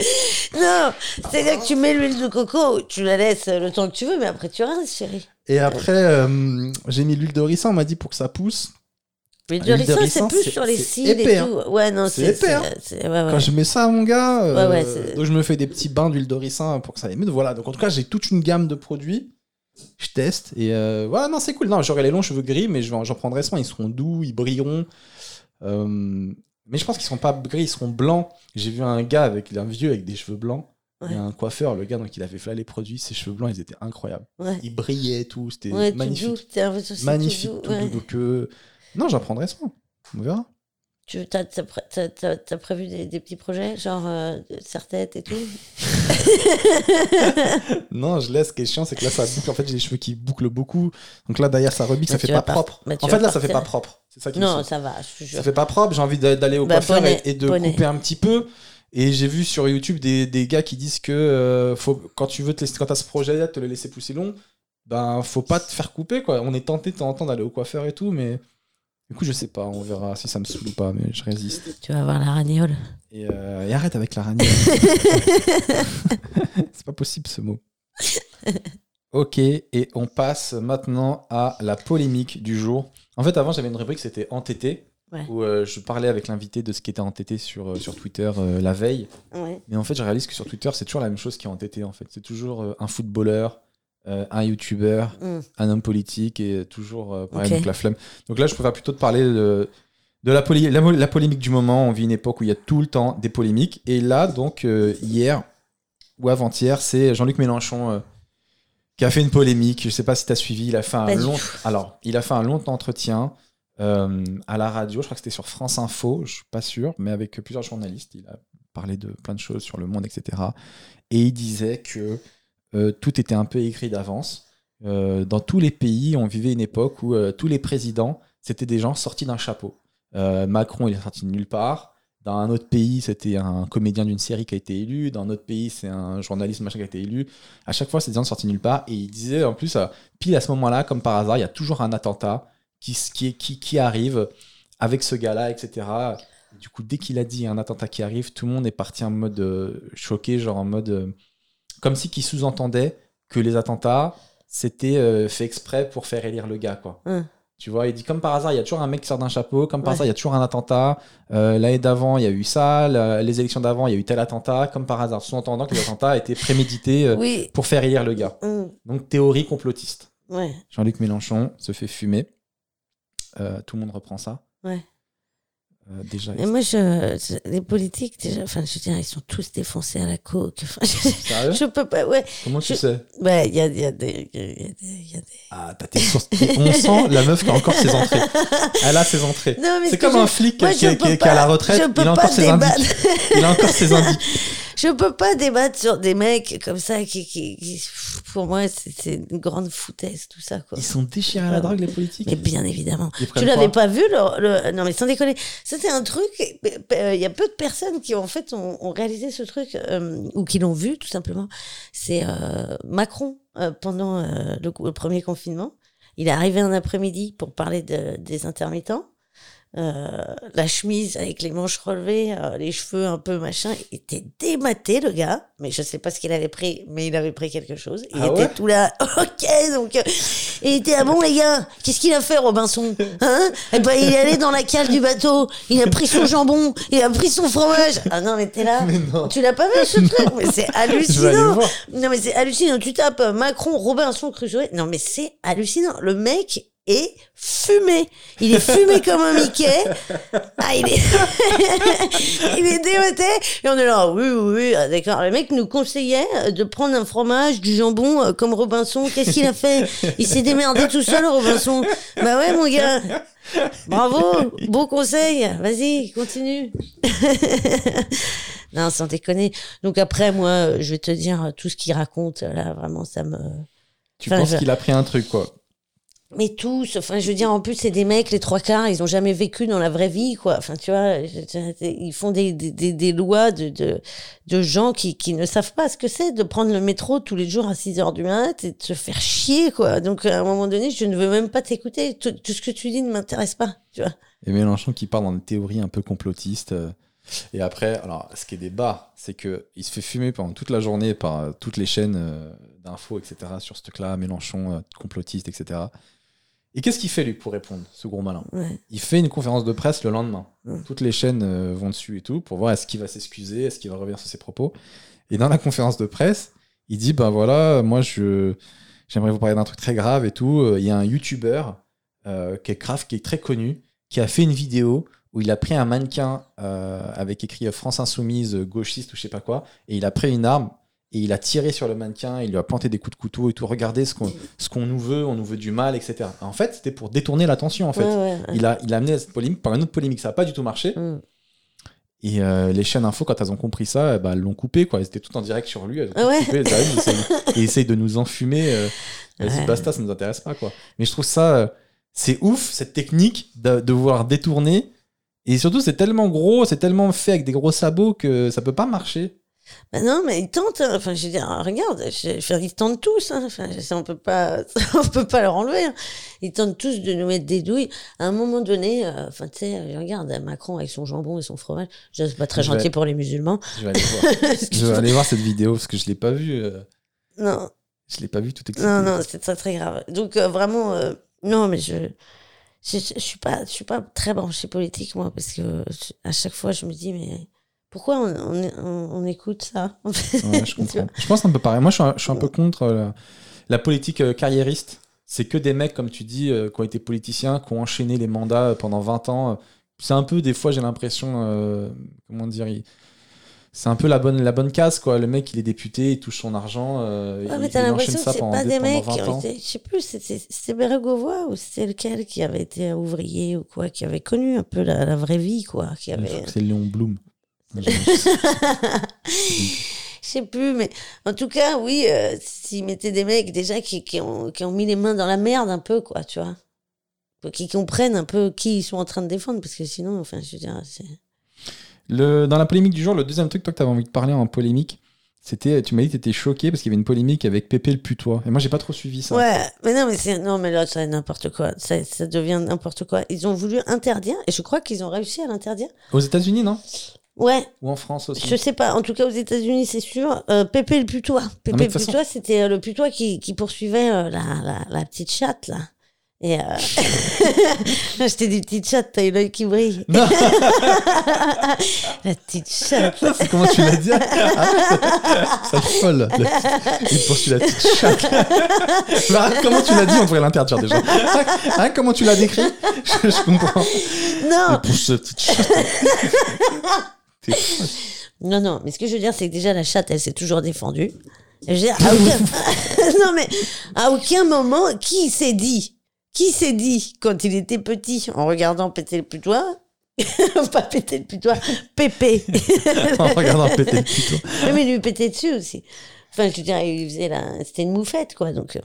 Non, c'est-à-dire que tu mets l'huile de coco, tu la laisses le temps que tu veux, mais après tu rinces, chérie. Et après, euh, j'ai mis l'huile de ricin, on m'a dit pour que ça pousse. L'huile de L'huile de ricin, ricin, c'est plus sur les cils et hein. tout. Ouais, non, C'est épais, hein. ouais, ouais. Quand je mets ça à mon gars, euh, Ouais, donc je me fais des petits bains d'huile de ricin pour que ça aille mieux. Voilà, donc en tout cas, j'ai toute une gamme de produits. Je teste et euh, voilà, non, c'est cool. Non, j'aurai les longs cheveux gris, mais j'en prendrai soin. Ils seront doux, ils brilleront. Euh, mais je pense qu'ils seront pas gris, ils seront blancs. J'ai vu un gars avec un vieux avec des cheveux blancs. Ouais. Il y a un coiffeur, le gars, donc il avait fait là les produits. Ses cheveux blancs, ils étaient incroyables. Ouais. Ils brillaient tout, c'était Ouais, tout magnifique. doux, tout magnifique doux, tout doux. Non, j'en prendrai soin. On verra. Tu as, prévu des, des petits projets, genre euh, serre-tête et tout? Non, je laisse. Ce qui est chiant, c'est que là, ça boucle. En fait, j'ai les cheveux qui bouclent beaucoup. Donc là, derrière, ça rebique, ça fait pas propre. En fait, là, ça fait pas propre. C'est ça qui Non, ça va, je. Ça fait pas propre. J'ai envie d'a- d'aller au Bah, coiffeur et, et de couper un petit peu. Et j'ai vu sur YouTube des, des gars qui disent que euh, faut, quand tu veux te laisser, quand t'as ce projet-là, de te le laisser pousser long, ben faut pas te faire couper quoi. On est tenté de temps en temps d'aller au coiffeur et tout, mais du coup je sais pas, on verra si ça me saoule ou pas, mais je résiste. Tu vas voir la ragnole. Et, euh, et arrête avec la ragnole. C'est pas possible ce mot. Ok, et on passe maintenant à la polémique du jour. En fait, avant, j'avais une rubrique, c'était entêté, Ouais. où euh, je parlais avec l'invité de ce qui était entêté sur, euh, sur Twitter euh, la veille. Ouais. Mais en fait, je réalise que sur Twitter, c'est toujours la même chose qui est entêté. En fait, c'est toujours un footballeur, euh, un youtubeur, Mm. un homme politique et toujours euh, pareil, donc la flemme. Donc là, je préfère plutôt te parler de, de la, polémique du moment. On vit une époque où il y a tout le temps des polémiques. Et là, donc, euh, hier ou avant-hier, c'est Jean-Luc Mélenchon euh, qui a fait une polémique. Je sais pas si tu as suivi. Il a fait un long. Alors, il a fait un long entretien à la radio. Je crois que c'était sur France Info. Je suis pas sûr, mais avec plusieurs journalistes. Il a parlé de plein de choses sur le monde, etc. Et il disait que euh, tout était un peu écrit d'avance. Euh, dans tous les pays, on vivait une époque où euh, tous les présidents, c'était des gens sortis d'un chapeau. Macron, il est sorti de nulle part. Dans un autre pays, c'était un comédien d'une série qui a été élu. Dans un autre pays, c'est un journaliste machin qui a été élu. À chaque fois, c'est des gens sortis de nulle part. Et il disait, en plus, pile à ce moment-là, comme par hasard, il y a toujours un attentat qui, qui, arrive avec ce gars-là, etc. Du coup, dès qu'il a dit un attentat qui arrive, tout le monde est parti en mode choqué, genre en mode. Comme si qui sous-entendait que les attentats, c'était euh, fait exprès pour faire élire le gars, quoi. Hum. Tu vois, il dit comme par hasard, il y a toujours un mec qui sort d'un chapeau, comme par Ouais. hasard, il y a toujours un attentat. Euh, L'année d'avant, il y a eu ça, la- les élections d'avant, il y a eu tel attentat, comme par hasard, sous-entendant que les attentats étaient prémédités euh, Oui. pour faire élire le gars. Mm. Donc, théorie complotiste. Ouais. Jean-Luc Mélenchon se fait fumer. Euh, tout le monde reprend ça. Ouais. Euh, déjà, Mais moi, je, les politiques, déjà, enfin, je veux dire, ils sont tous défoncés à la coke. Enfin, je, sérieux je peux pas, ouais. Comment tu je- sais Ouais, il y a, y, a des- y, a des- y a des. Ah, t'as tes sources. On sent la meuf qui a encore ses entrées. Elle a ses entrées. C'est comme je- un flic moi, qui, qui est- qui est à la pas- retraite. je peux Il a pas encore ses indices. Il a encore ses indices. Je peux pas débattre sur des mecs comme ça qui, qui, qui- pour moi, c'est une grande foutaise, tout ça, quoi. Ils sont déchirés à la drogue, les politiques. Mais bien évidemment. Tu l'avais pas vu le, le- Non mais sans déconner, c'était un truc. euh, Il y a peu de personnes qui en fait ont, ont réalisé ce truc euh, ou qui l'ont vu tout simplement. C'est euh, Macron euh, pendant euh, le, le premier confinement. Il est arrivé un après-midi pour parler de- des intermittents. Euh, la chemise avec les manches relevées, euh, les cheveux un peu machin, il était dématé le gars, mais je sais pas ce qu'il avait pris, mais il avait pris quelque chose. Il Ah était ouais? tout là, ok, donc euh, il était ah bon les gars, qu'est-ce qu'il a fait Robinson? Hein? Eh ben il est allé dans la cale du bateau, il a pris son jambon, il a pris son fromage. Ah non mais t'es là, Mais non. tu l'as pas vu ce truc? Mais c'est hallucinant. Non mais c'est hallucinant. Tu tapes Macron, Robinson Crusoe. Non mais c'est hallucinant. Le mec est fumé. Il est fumé comme un Mickey. Ah il est, il est. Et on est là, oui oui oui, ah, d'accord. Le mec nous conseillait de prendre un fromage, du jambon euh, comme Robinson. Qu'est-ce qu'il a fait? Il s'est démerdé tout seul Robinson. Bah ouais mon gars. Bravo, beau conseil. Vas-y, continue. non, sans déconner. Donc après, moi, je vais te dire tout ce qu'il raconte. Là, vraiment, ça me. Tu Enfin, penses je- qu'il a pris un truc, quoi. Mais tous, enfin, je veux dire, en plus, c'est des mecs, les trois quarts, ils ont jamais vécu dans la vraie vie, quoi. Enfin, tu vois, ils font des, des, des, lois de, de, de gens qui, qui ne savent pas ce que c'est de prendre le métro tous les jours à 6 heures du mat et de se faire chier, quoi. Donc, à un moment donné, je ne veux même pas t'écouter. Tout, ce que tu dis ne m'intéresse pas, tu vois. Et Mélenchon qui parle dans des théories un peu complotistes. euh, Et après, alors, ce qui est débat, c'est que il se fait fumer pendant toute la journée par euh, toutes les chaînes euh, d'infos, etc., sur ce truc-là, Mélenchon, complotiste, etc. Et qu'est-ce qu'il fait, lui, pour répondre, ce gros malin Ouais. Il fait une conférence de presse le lendemain. Toutes les chaînes euh, vont dessus et tout, pour voir est-ce qu'il va s'excuser, est-ce qu'il va revenir sur ses propos. Et dans la conférence de presse, il dit, ben voilà, moi, je j'aimerais vous parler d'un truc très grave et tout. Euh, Il y a un YouTuber euh, qui est grave, qui est très connu, qui a fait une vidéo où il a pris un mannequin euh, avec écrit France Insoumise, gauchiste ou je sais pas quoi, et il a pris une arme et il a tiré sur le mannequin, il lui a planté des coups de couteau et tout. Regardez ce qu'on ce qu'on nous veut, on nous veut du mal, etc. En fait, c'était pour détourner l'attention, en fait. Ouais, ouais, ouais. Il a, il a amené cette polémique par une autre polémique, ça n'a pas du tout marché. Mm. Et euh, les chaînes info, quand elles ont compris ça, ben, elles l'ont coupé, quoi. Elles étaient tout en direct sur lui. Elles ont tout ouais. coupé, elles arrivent, ils essayent, de nous enfumer. euh, Vas-y, Ouais. basta, ça nous intéresse pas, quoi. Mais je trouve ça, euh, c'est ouf, cette technique de, de vouloir détourner. Et surtout, c'est tellement gros, c'est tellement fait avec des gros sabots que ça peut pas marcher. Bah non, mais ils tentent. hein. Enfin, je veux dire, regarde, je, je- ils tentent tous. Hein. Enfin, ça, on peut pas, on peut pas leur enlever. hein. Ils tentent tous de nous mettre des douilles. À un moment donné, euh, enfin, tu sais, je regarde Macron avec son jambon et son fromage. Je c'est pas très Je vais- gentil pour les musulmans. Je vais aller voir. je vais aller voir cette vidéo parce que je l'ai pas vue. euh, Non, je l'ai pas vue tout excité. non, non, c'est très très grave. Donc euh, vraiment, euh, non, mais je, je, je, je suis pas, je suis pas très branchée politique moi parce que je- à chaque fois je me dis mais pourquoi on, on, on, on écoute ça en fait Ouais, je comprends. je pense un peu pareil. Moi, je suis un, je suis un peu contre euh, La politique euh, carriériste, c'est que des mecs, comme tu dis, euh, qui ont été politiciens, qui ont enchaîné les mandats pendant 20 ans. C'est un peu, des fois, j'ai l'impression, euh, comment dire, il- c'est un peu la bonne, la bonne case, quoi. Le mec, il est député, il touche son argent. euh, Ouais, il, mais t'as l'impression que ça c'est pas des- mecs 20 qui ont ans. été, je sais plus, c'était Bérégovoy ou c'était lequel qui avait été ouvrier ou quoi, qui avait connu un peu la, la vraie vie, quoi, qui avait. C'est Léon Blum. Je sais plus, mais en tout cas, oui, euh, s'ils mettaient des mecs déjà qui, qui, ont, qui ont mis les mains dans la merde un peu, quoi, tu vois. Qui comprennent un peu qui ils sont en train de défendre, parce que sinon, enfin, je veux dire, c'est. Le, dans la polémique du jour, le deuxième truc, toi, que tu avais envie de parler en polémique, c'était, tu m'as dit que tu étais choqué parce qu'il y avait une polémique avec Pépé le putois. Et moi, j'ai pas trop suivi ça. Ouais, mais non, mais c'est non, mais là, c'est n'importe quoi. Ça, ça devient n'importe quoi. Ils ont voulu interdire, et je crois qu'ils ont réussi à l'interdire. Aux États-Unis, non? Ouais, Ou en France aussi je sais pas. En tout cas, aux États-Unis, c'est sûr. Euh, Pépé le putois. Pépé le putois, c'était euh, le putois qui, qui poursuivait euh, la, la, la petite chatte, là. Et euh... j'étais des petites chattes, t'as eu l'œil qui brille. Non. la petite chatte. C'est comment tu l'as dit Ah, Ça folle. Il poursuit la petite chatte. Bah, comment tu l'as dit On pourrait l'interdire déjà. Hein, comment tu l'as décrit? Je, je comprends. Non, Il pousse la petite chatte. Folle. non, non. Mais ce que je veux dire, c'est que déjà, la chatte, elle s'est toujours défendue. Je veux dire, à aucun... non, mais à aucun moment, qui s'est dit Qui s'est dit, quand il était petit, en regardant péter le putois? Pas péter le putois, Pépé. En regardant péter le putois. Oui, mais lui pétait dessus aussi. Enfin, je veux dire, il faisait la... C'était une moufette, quoi. Donc... euh.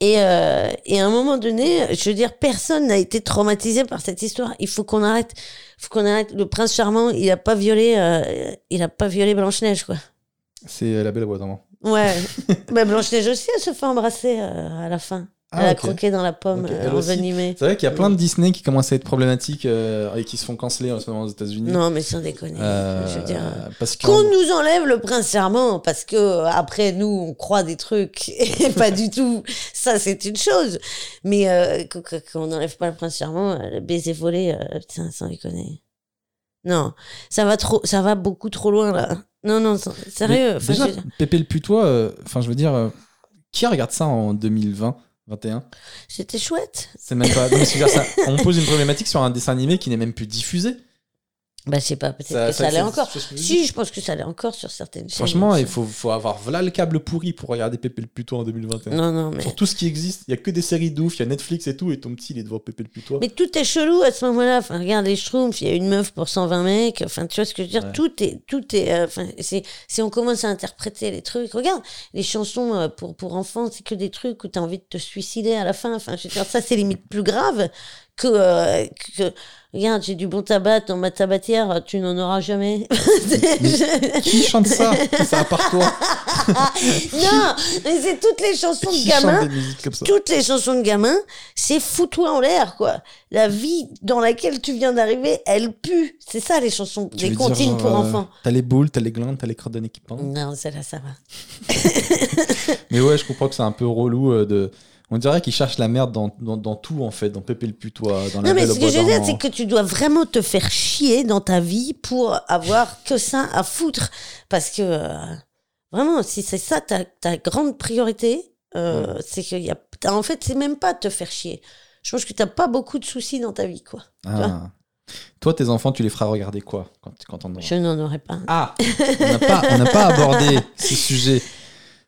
Et, euh, et à un moment donné, je veux dire, personne n'a été traumatisé par cette histoire. Il faut qu'on arrête. Faut qu'on arrête. Le prince charmant, il a pas violé, euh, il a pas violé Blanche Neige, quoi. C'est euh, la belle voix d'enfant. Ouais. bah, Blanche Neige aussi, elle se fait embrasser euh, à la fin. Ah, elle a croqué dans la pomme Ok, euh, envenimée. C'est vrai qu'il y a plein de Disney qui commencent à être problématiques euh, et qui se font canceller en ce moment aux États-Unis. Non, mais sans déconner. Euh, Je veux dire. euh, parce que Qu'on nous enlève le prince charmant parce que après nous on croit des trucs et pas du tout. Ça c'est une chose. Mais euh, qu- qu- qu'on n'enlève pas le prince charmant, le baiser volé, putain sans déconner. Non, ça va trop, ça va beaucoup trop loin là. Non non, sérieux. Déjà, je- Pépé le putois, enfin, je veux dire, qui regarde ça en 2020 21 C'était chouette. C'est même pas. ça, on pose une problématique sur un dessin animé qui n'est même plus diffusé. Bah je sais pas, peut-être Ça- que ça- ça, allait c'est- encore. c'est Si, je pense que ça allait encore sur certaines chaînes. Franchement, il faut, faut avoir voilà le câble pourri pour regarder Pépé le putois en 2021. Non non mais. Sur tout ce qui existe, il y a que des séries d'ouf, il y a Netflix et tout, et ton petit il est devant Pépé le putois. Mais tout est chelou à ce moment-là. Enfin, regarde les Schtroumpfs, il y a une meuf pour 120 mecs. Enfin, tu vois ce que je veux dire? Ouais. Tout est, tout est. euh, Enfin, c'est, si on commence à interpréter les trucs, regarde les chansons euh, pour pour enfants, c'est que des trucs où t'as envie de te suicider à la fin. Enfin, je veux dire, ça c'est limite plus grave que euh, que. Regarde, j'ai du bon tabac dans ma tabatière, tu n'en auras jamais. Qui chante ça? C'est à part toi. non, mais c'est toutes les chansons de ça? Toutes les chansons de gamins, c'est fous-toi en l'air, quoi. La vie dans laquelle tu viens d'arriver, elle pue. C'est ça, les chansons, Tu dire, comptines pour euh, enfants. T'as les boules, t'as les glandes, t'as les nez qui pendent. Non, celle-là, ça va. Mais ouais, je comprends que c'est un peu relou euh, de. On dirait qu'ils cherchent la merde dans, dans, dans tout en fait, dans Pépé le putois, dans la Non, mais ce que je veux dire, c'est que tu dois vraiment te faire chier dans ta vie pour avoir que ça à foutre. Parce que, euh, vraiment, si c'est ça ta, ta grande priorité, euh, c'est qu'il y a. En fait, c'est même pas te faire chier. Je pense que t'as pas beaucoup de soucis dans ta vie, quoi. Ah. Toi, tes enfants, tu les feras regarder quoi quand, quand on aura- Je n'en aurais pas. Ah On n'a pas, on n'a pas abordé ce sujet.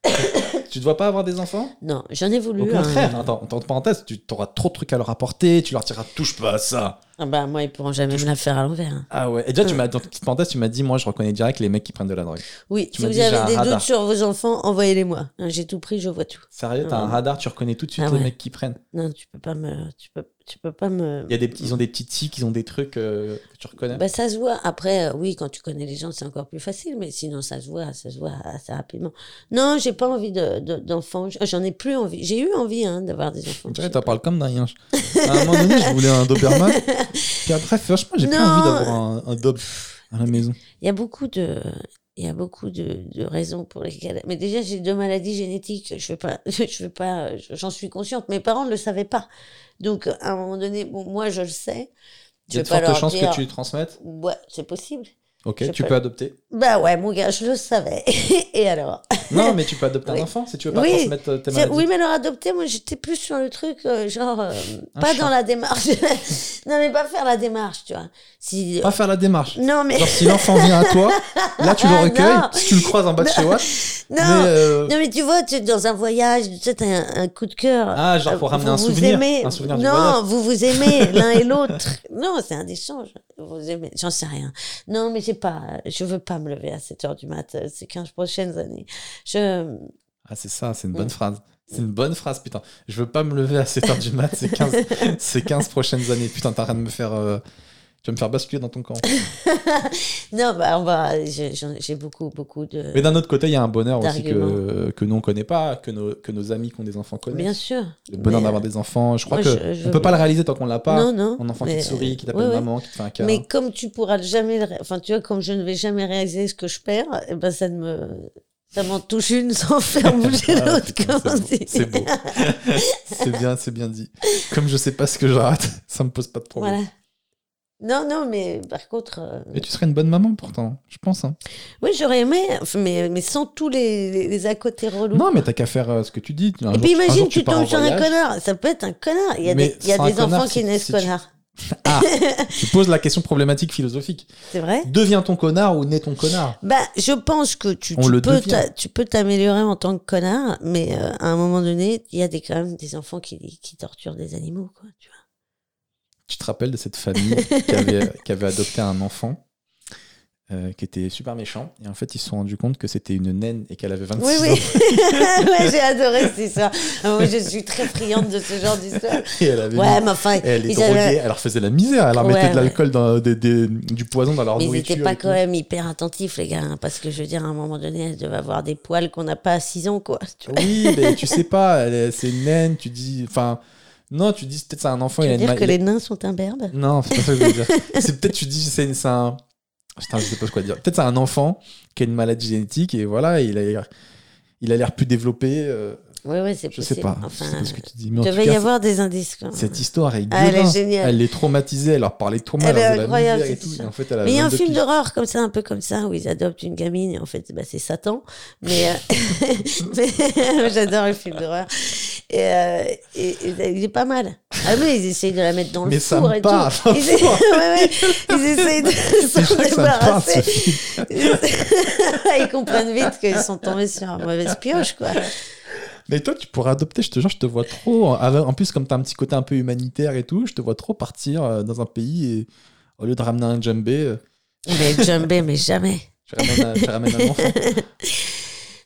tu ne dois pas avoir des enfants? Non, j'en ai voulu. Au contraire, un- attends, entre parenthèses, tu auras trop de trucs à leur apporter, tu leur diras touche pas à ça. Ah bah, moi, ils pourront jamais me la faire à l'envers. hein. Ah ouais. Et déjà, tu m'as, dans petite parenthèse, tu m'as dit, moi, je reconnais direct les mecs qui prennent de la drogue. Oui, Tu si vous dit, un avez des doutes sur vos enfants, envoyez-les-moi. Hein, J'ai tout pris, je vois tout. Sérieux, t'as un Ouais. radar, tu reconnais tout de suite Ah les mecs qui prennent. Non, tu peux pas me, tu peux, tu peux pas me. Il y a des ils ont des petits tics, ils ont des trucs euh, que tu reconnais. Bah, ça se voit. Après, euh, oui, quand tu connais les gens, c'est encore plus facile, mais sinon, ça se voit, ça se voit assez rapidement. Non, j'ai pas envie de, de- d'enfants. J'en ai plus envie. J'ai eu envie hein, d'avoir des enfants. Tu t'en parles comme d'un yinche. À un moment donné, je voulais un Doberman. Puis après, franchement, j'ai Non. envie d'avoir un, un Dob à la maison. Il y a beaucoup de, il y a beaucoup de, de raisons pour lesquelles. Mais déjà, j'ai deux maladies génétiques. Je vais pas, je vais pas, j'en suis consciente. Mes parents ne le savaient pas. Donc, à un moment donné, bon, moi, je le sais. Il y a de pas fortes chances que tu les transmettes? Ouais, c'est possible. Ok, Je tu peux- peux adopter. Bah ouais, mon gars, je le savais. Et alors Non, mais tu peux adopter Oui. un enfant si tu veux pas Oui. transmettre euh, tes maladies. Oui, mais alors adopter, moi j'étais plus sur le truc, euh, genre, euh, pas chat. dans la démarche. non, mais pas faire la démarche, tu vois. Si, Pas faire la démarche. Non, mais. Genre, si l'enfant vient à toi, là, tu le recueilles. Si tu le croises en bas de chez Watt. Non, Mais, euh, non, mais tu vois, tu es dans un voyage, tu sais, t'as un, un coup de cœur. Ah, genre pour ramener vous un vous souvenir. aimez. Un souvenir du non, voyage. vous vous aimez l'un et l'autre. Non, c'est un échange. Vous vous aimez. J'en sais rien. Non, mais j'ai pas, je veux pas me lever à 7 heures du mat euh, ces 15 prochaines années. Je, Ah, c'est ça, c'est une bonne phrase. C'est une bonne phrase, putain. Je veux pas me lever à 7h du mat ces 15, ces 15 prochaines années. Putain, t'as rien de me faire. euh, Tu vas me faire basculer dans ton camp. non, bah, on va, j'ai beaucoup, beaucoup de. Mais d'un autre côté, il y a un bonheur aussi que, que nous on connaît pas, que nos, que nos amis qui ont des enfants connaissent. Bien sûr. Le bonheur d'avoir des enfants. Je crois moi, que je- je- on peut pas le réaliser tant qu'on l'a pas. Non, non. Un enfant mais- qui te sourit, qui t'appelle ouais, ouais. maman, qui te fait un câlin. Mais comme tu pourras jamais, le enfin, tu vois, comme je ne vais jamais réaliser ce que je perds, eh ben, ça ne me, ça m'en touche une sans faire bouger Ah, l'autre, putain, comme on c'est beau. dit. C'est beau. c'est bien, c'est bien dit. Comme je sais pas ce que je rate, ça me pose pas de problème. Voilà. Non, non, mais par contre, euh, Et tu serais une bonne maman pourtant, je pense. hein. oui, j'aurais aimé, mais, mais sans tous les, les, les à côté relous. Non, mais t'as qu'à faire euh, ce que tu dis. Un Et jour- puis un imagine, jour, tu tombes sur un connard. Ça peut être un connard. Il y a Mais des, y a connard, enfants qui si- naissent si tu- connards. Ah, tu poses la question problématique philosophique. C'est vrai Deviens ton connard ou naît ton connard Bah, je pense que tu, peux, tu peux t'améliorer en tant que connard, mais euh, à un moment donné, il y a des, quand même des enfants qui, qui torturent des animaux, quoi. Tu vois. Tu te rappelles de cette famille qui avait, qui avait adopté un enfant euh, qui était super méchant et en fait ils se sont rendus compte que c'était une naine et qu'elle avait 26 Oui, oui. ans ouais, j'ai adoré cette histoire. Ah, Moi, je suis très friande de ce genre d'histoire. et elle avait Ouais, mis- mais enfin, et elle les ils avaient- droguait, elle leur faisait la misère, elle leur Ouais, mettait de l'alcool, dans- des- des- du poison dans leur Mais ils n'étaient pas quand tout. même hyper attentifs, les gars. hein, parce que je veux dire, à un moment donné, elle devait avoir des poils qu'on n'a pas à 6 ans, quoi. Tu vois. Oui, mais tu sais pas, c'est une naine, tu dis. Enfin, non, tu dis peut-être c'est un enfant, Tu il a veux une dire ma- que les nains sont imberbes? Non, c'est pas ça que je veux dire. c'est peut-être tu dis c'est c'est un. Putain, je sais pas quoi dire. Peut-être c'est un enfant qui a une maladie génétique et voilà, il a l'air- il a l'air plus développé. euh, Oui, oui, c'est je possible. sais pas. Enfin, je pas ce que tu dis. Mais il devait cas, y avoir des indices, même. cette histoire est Ah, elle est géniale. Elle les traumatisait, elle leur parlait trop mal, Elle elle est incroyable, et tout. Et en fait, elle a Mais il y a un 22 film d'horreur comme ça, un peu comme ça, où ils adoptent une gamine et en fait, bah, c'est Satan. Mais, euh, mais j'adore le film d'horreur. Et, euh, et- et il est pas mal. Ah oui, ils essayent de la mettre dans le Mais ça four et tout. Ils, ouais, ouais, ils essayent de C'est s'en débarrasser. ils comprennent vite qu'ils sont tombés sur une mauvaise pioche, quoi. Mais toi, tu pourrais adopter, je te jure, je te vois trop. En plus, comme tu as un petit côté un peu humanitaire et tout, je te vois trop partir euh, dans un pays et au lieu de ramener un djembé, euh, Mais Jumbé, mais jamais. tu ramènes un, tu ramènes un enfant.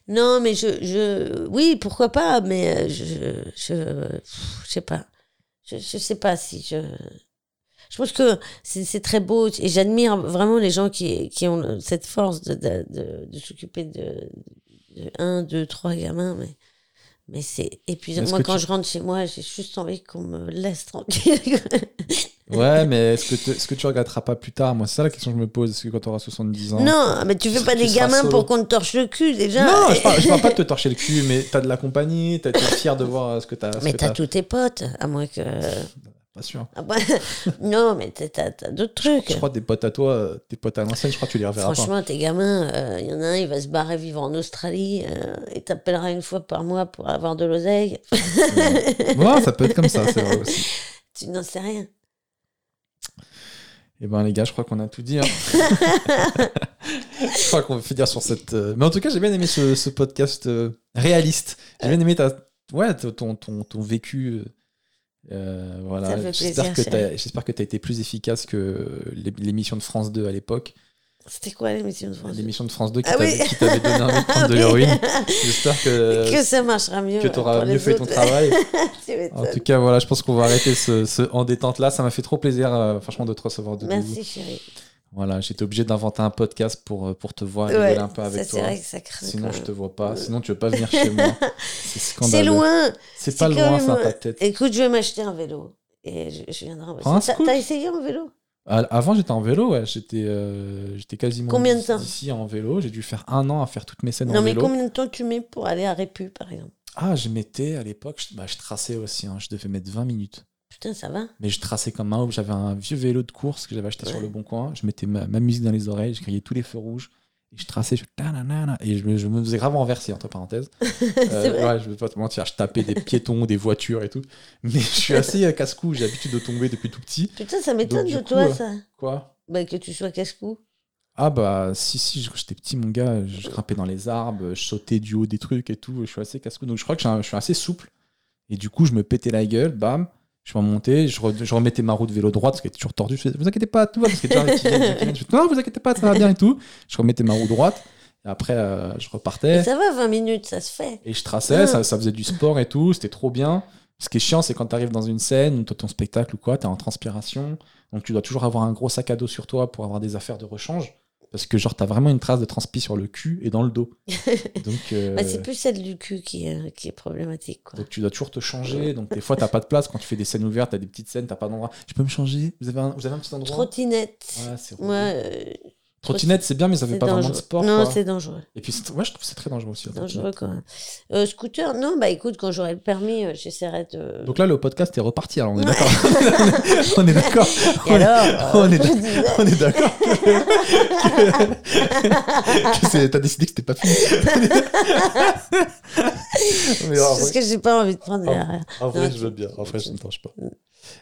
Non, mais je, je, oui, pourquoi pas, mais euh, je, je, je sais pas. Je, je sais pas si je. Je pense que c'est c'est très beau et j'admire vraiment les gens qui, qui ont cette force de, de, de, de s'occuper de, de un, deux, trois gamins, mais, mais c'est épuisant. Moi, quand tu- je rentre chez moi, j'ai juste envie qu'on me laisse tranquille. Ouais, mais est-ce que, te- que tu regretteras pas plus tard? Moi, c'est ça la question que je me pose. Est-ce que quand tu auras 70 ans. non, mais tu fais pas des gamins solo? pour qu'on te torche le cul déjà. Non, je parle, je parle pas de te torcher le cul, mais t'as de la compagnie, été fier de voir ce que t'as. mais t'as tous tes potes, à moins que. Pas sûr. Ah bah, non, mais t'as- t'as d'autres trucs. Je crois des potes à toi, euh, tes potes à l'ancienne, je crois que tu les reverras Franchement, tes gamins, il y en a un, il va se barrer vivre en Australie euh, et t'appellera une fois par mois pour avoir de l'oseille. Ouais, ça peut être comme ça, c'est vrai aussi. tu n'en sais rien. Eh ben les gars, je crois qu'on a tout dit. hein. je crois qu'on va finir sur cette. euh, Mais en tout cas, j'ai bien aimé ce, ce podcast euh, réaliste. J'ai bien aimé ta, ouais, ton, ton, ton vécu. Euh, voilà. J'espère que t'as- j'espère que tu as été plus efficace que l'é- l'émission de France 2 à l'époque. C'était quoi l'émission de France L'émission de France 2 qui Ah t'avait oui. donné de prendre de l'héroïne. J'espère que, Que ça marchera mieux. que tu auras mieux fait ton travail. En tout cas, voilà, je pense qu'on va arrêter ce, ce en détente là. Ça m'a fait trop plaisir, euh, franchement, de te recevoir de. Merci chérie. Voilà, j'étais obligé d'inventer un podcast pour, euh, pour te voir et Ouais, rigoler un peu avec c'est toi. vrai que ça craint. Sinon, je te vois pas. Sinon, tu veux pas venir chez moi. C'est C'est scandaleux. loin. C'est pas c'est loin, c'est ta tête. Écoute, je vais m'acheter un vélo. Et je, je viendrai. en T'as essayé en vélo? À- Avant, j'étais en vélo, ouais. J'étais euh, j'étais quasiment Combien de temps? d'ici en vélo. J'ai dû faire un an à faire toutes mes scènes Non, en mais vélo. combien de temps tu mets pour aller à Répu, par exemple? Ah, je mettais à l'époque, je, bah, je traçais aussi. hein. Je devais mettre 20 minutes. Putain, ça va Mais je traçais comme un ouf. J'avais un vieux vélo de course que j'avais acheté sur le bon coin. Je mettais ma, ma musique dans les oreilles, je criais tous les feux rouges. Et je traçais, je et je me, je me faisais grave renverser, entre parenthèses. Euh, vrai ouais, je vais pas te mentir, je tapais des piétons, des voitures et tout. Mais je suis assez euh, casse-cou, j'ai l'habitude de tomber depuis tout petit. Putain, ça m'étonne de coup, toi, euh, ça. Quoi? Bah, que tu sois casse-cou. Ah bah si si j'étais petit mon gars je grimpais dans les arbres je sautais du haut des trucs et tout je suis assez casse-cou donc je crois que je suis, un- je suis assez souple et du coup je me pétais la gueule bam je remontais je, re- je remettais ma roue de vélo droite parce qu'elle était toujours tordue je faisais vous inquiétez pas tout va parce que déjà je non vous inquiétez pas ça va bien et tout. Je remettais ma roue droite et après euh, je repartais. Ça va, 20 minutes, ça se fait. et je traçais Ah. ça, ça faisait du sport et tout c'était trop bien. Ce qui est chiant c'est quand tu arrives dans une scène ou ton spectacle ou quoi t'es en transpiration donc tu dois toujours avoir un gros sac à dos sur toi pour avoir des affaires de rechange parce que genre t'as vraiment une trace de transpi sur le cul et dans le dos donc euh, Bah, c'est plus celle du cul qui, est- qui est problématique, quoi. donc tu dois toujours te changer donc des fois t'as pas de place quand tu fais des scènes ouvertes t'as des petites scènes t'as pas d'endroit je peux me changer? Vous avez un, vous avez un petit endroit? Trottinette. ouais, c'est. Ouais, euh, trottinette c'est bien mais ça fait pas vraiment de dangereux. sport Non, c'est dangereux. et puis ouais je trouve que c'est très dangereux aussi Dangereux quand même. Euh, scooter, non, bah écoute, quand j'aurai le permis, euh, j'essaierai de. donc là le podcast est reparti alors on est d'accord on est d'accord alors on est euh, d'accord. disais- on est d'accord que, t'as décidé que c'était pas fini mais en Parce vrai, que j'ai pas envie de prendre derrière. en vrai, Non, je veux bien en vrai je ne penche pas Mm.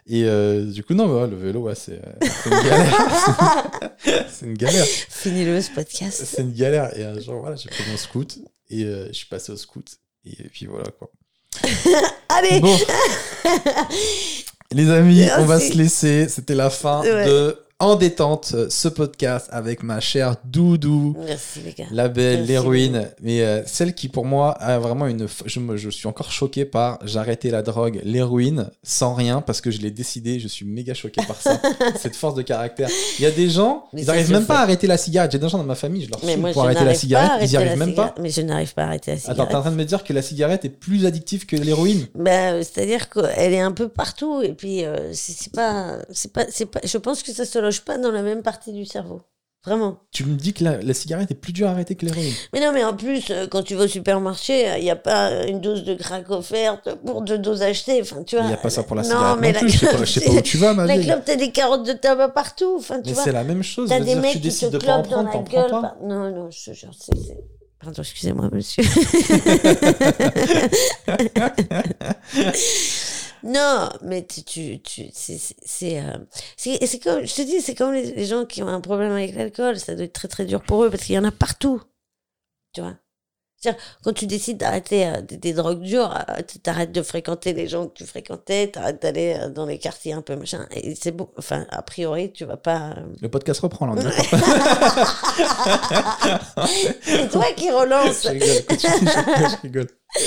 et euh, du coup non ouais, le vélo ouais, c'est euh, c'est une galère c'est une galère Finis-le ce podcast. c'est une galère. Et un jour voilà j'ai pris mon scoot et euh, je suis passé au scoot et puis voilà quoi. Allez. Bon. Les amis on va se laisser. C'était la fin Ouais. de en détente ce podcast avec ma chère Doudou Merci les gars. la belle, l'héroïne, mais euh, celle qui pour moi a vraiment une. Je, me- je suis encore choqué par j'ai arrêté la drogue, l'héroïne, sans rien parce que je l'ai décidé. Je suis méga choqué par ça, cette force de caractère. Il y a des gens, Mais ils n'arrivent même fait. pas à arrêter la cigarette. J'ai des gens dans ma famille, je leur Mais moi, pour je arrêter la cigarette, ils y arrêter arrivent même pas. Mais je n'arrive pas à arrêter la Attends, cigarette. t'es en train de me dire que la cigarette est plus addictive que l'héroïne? Bah, euh, c'est-à-dire qu'elle est un peu partout et puis euh, c'est c'est pas, c'est pas, c'est pas. Je pense que ça se loge pas dans la même partie du cerveau. Vraiment. Tu me dis que la, la cigarette est plus dure à arrêter que l'héroïne. Mais non, mais en plus, euh, quand tu vas au supermarché, il n'y a pas une dose de crack offerte pour deux doses achetées. Enfin, tu Il vois. n'y a pas ça pour la non, cigarette mais non la plus. Je sais pas, clope, je sais pas où tu vas, ma La vieille. clope, t'as des carottes de tabac partout. Enfin, tu Mais vois. c'est la même chose. T'as des mecs tu qui te de clopent dans la gueule. pas. Non, non, je te jure, c'est- Pardon, excusez-moi, monsieur. non, mais tu, tu, tu c'est, c'est, euh, comme, je te dis, c'est comme les, les gens qui ont un problème avec l'alcool, ça doit être très très dur pour eux parce qu'il y en a partout, tu vois? C'est-à-dire, quand tu décides d'arrêter euh, des, drogues dures, euh, tu t'arrêtes de fréquenter les gens que tu fréquentais, t'arrêtes d'aller euh, dans les quartiers un peu machin, et c'est bon. Enfin, a priori, tu vas pas. Le podcast reprend là. C'est toi qui relance. je rigole, je.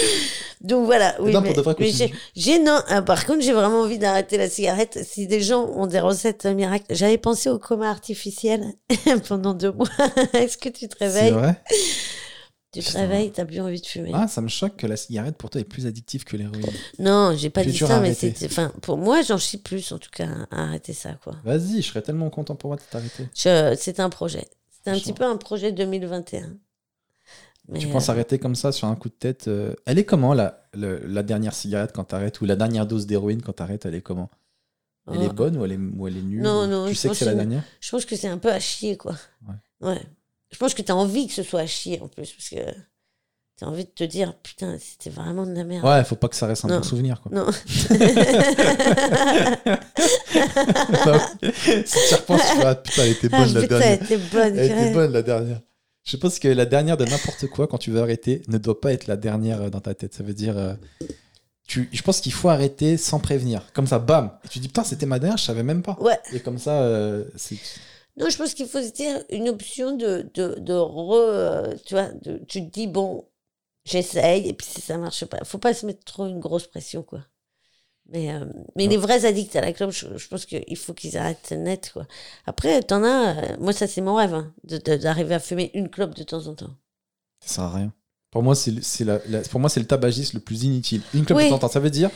Donc voilà, oui, non, mais, pour de vrai, mais continue. j'ai, j'ai- non, euh, par contre, j'ai vraiment envie d'arrêter la cigarette. Si des gens ont des recettes miracles, j'avais pensé au coma artificiel pendant deux mois. Est-ce que tu te C'est réveilles? vrai? Tu te réveilles, t'as plus envie de fumer. Ah, ça me choque que la cigarette pour toi est plus addictive que l'héroïne. Non, j'ai pas dit ça, mais arrêter. c'était, enfin, pour moi, j'en chie plus en tout cas à arrêter ça, quoi. Vas-y, je serais tellement content pour moi de t'arrêter. C'est un projet. C'est un petit peu un projet 2021. Mais, Tu penses euh, arrêter comme ça sur un coup de tête euh, Elle est comment la, le- la dernière cigarette quand t'arrêtes ou la dernière dose d'héroïne quand t'arrêtes Elle est comment? Elle oh, est bonne ou elle est, ou elle est nulle? Non, ou- non, Tu je sais que c'est la dernière? Je pense que c'est un peu à chier, quoi. Ouais. Ouais. Je pense que t'as envie que ce soit à chier, en plus, parce que t'as envie de te dire, putain, c'était vraiment de la merde. Ouais, faut pas que ça reste un Non. bon souvenir. Quoi. Non. si tu repenses, tu vas, putain, elle était Ah, bonne la putain, dernière. elle était bonne, Elle était bonne la dernière. Je pense que la dernière de n'importe quoi, quand tu veux arrêter, ne doit pas être la dernière euh, dans ta tête. Ça veut dire. euh, tu, je pense qu'il faut arrêter sans prévenir. Comme ça, bam. Et tu dis, putain, c'était ma dernière, je savais même pas. Ouais. Et comme ça, euh, c'est. Non, je pense qu'il faut se dire une option de, de, de re, euh, tu vois, de- tu te dis, bon, j'essaye, et puis si ça marche pas, faut pas se mettre trop une grosse pression, quoi. Mais, euh, mais les vrais addicts à la clope, je, je pense qu'il faut qu'ils arrêtent net, quoi. Après, t'en as, euh, moi, ça, c'est mon rêve, hein, de- de- d'arriver à fumer une clope de temps en temps. Ça sert à rien. Pour moi, c'est le- c'est la, la- pour moi, c'est le tabagisme le plus inutile. Une clope Oui. de temps en temps, ça veut dire,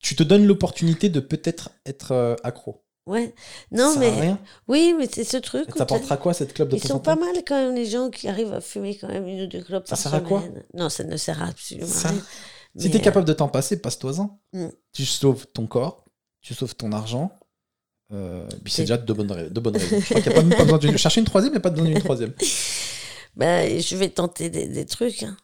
tu te donnes l'opportunité de peut-être être euh, accro. Ouais. ça Non, sert mais. à rien. Oui, mais c'est ce truc. Ça t'apportera quoi cette clope de Ils sont pas mal quand même les gens qui arrivent à fumer quand même une ou deux clopes Ça par sert à quoi? Non, ça ne sert à absolument Ça- rien. Si t'es euh, capable de t'en passer, passe-toi-en. Mm. Tu sauves ton corps, tu sauves ton argent. euh, puis c'est déjà de bonnes, ra- de bonnes raisons. Je crois qu'il n'y a pas, besoin d'une. Chercher une troisième, mais pas besoin d'une troisième. Ben, je vais tenter des, des trucs. hein.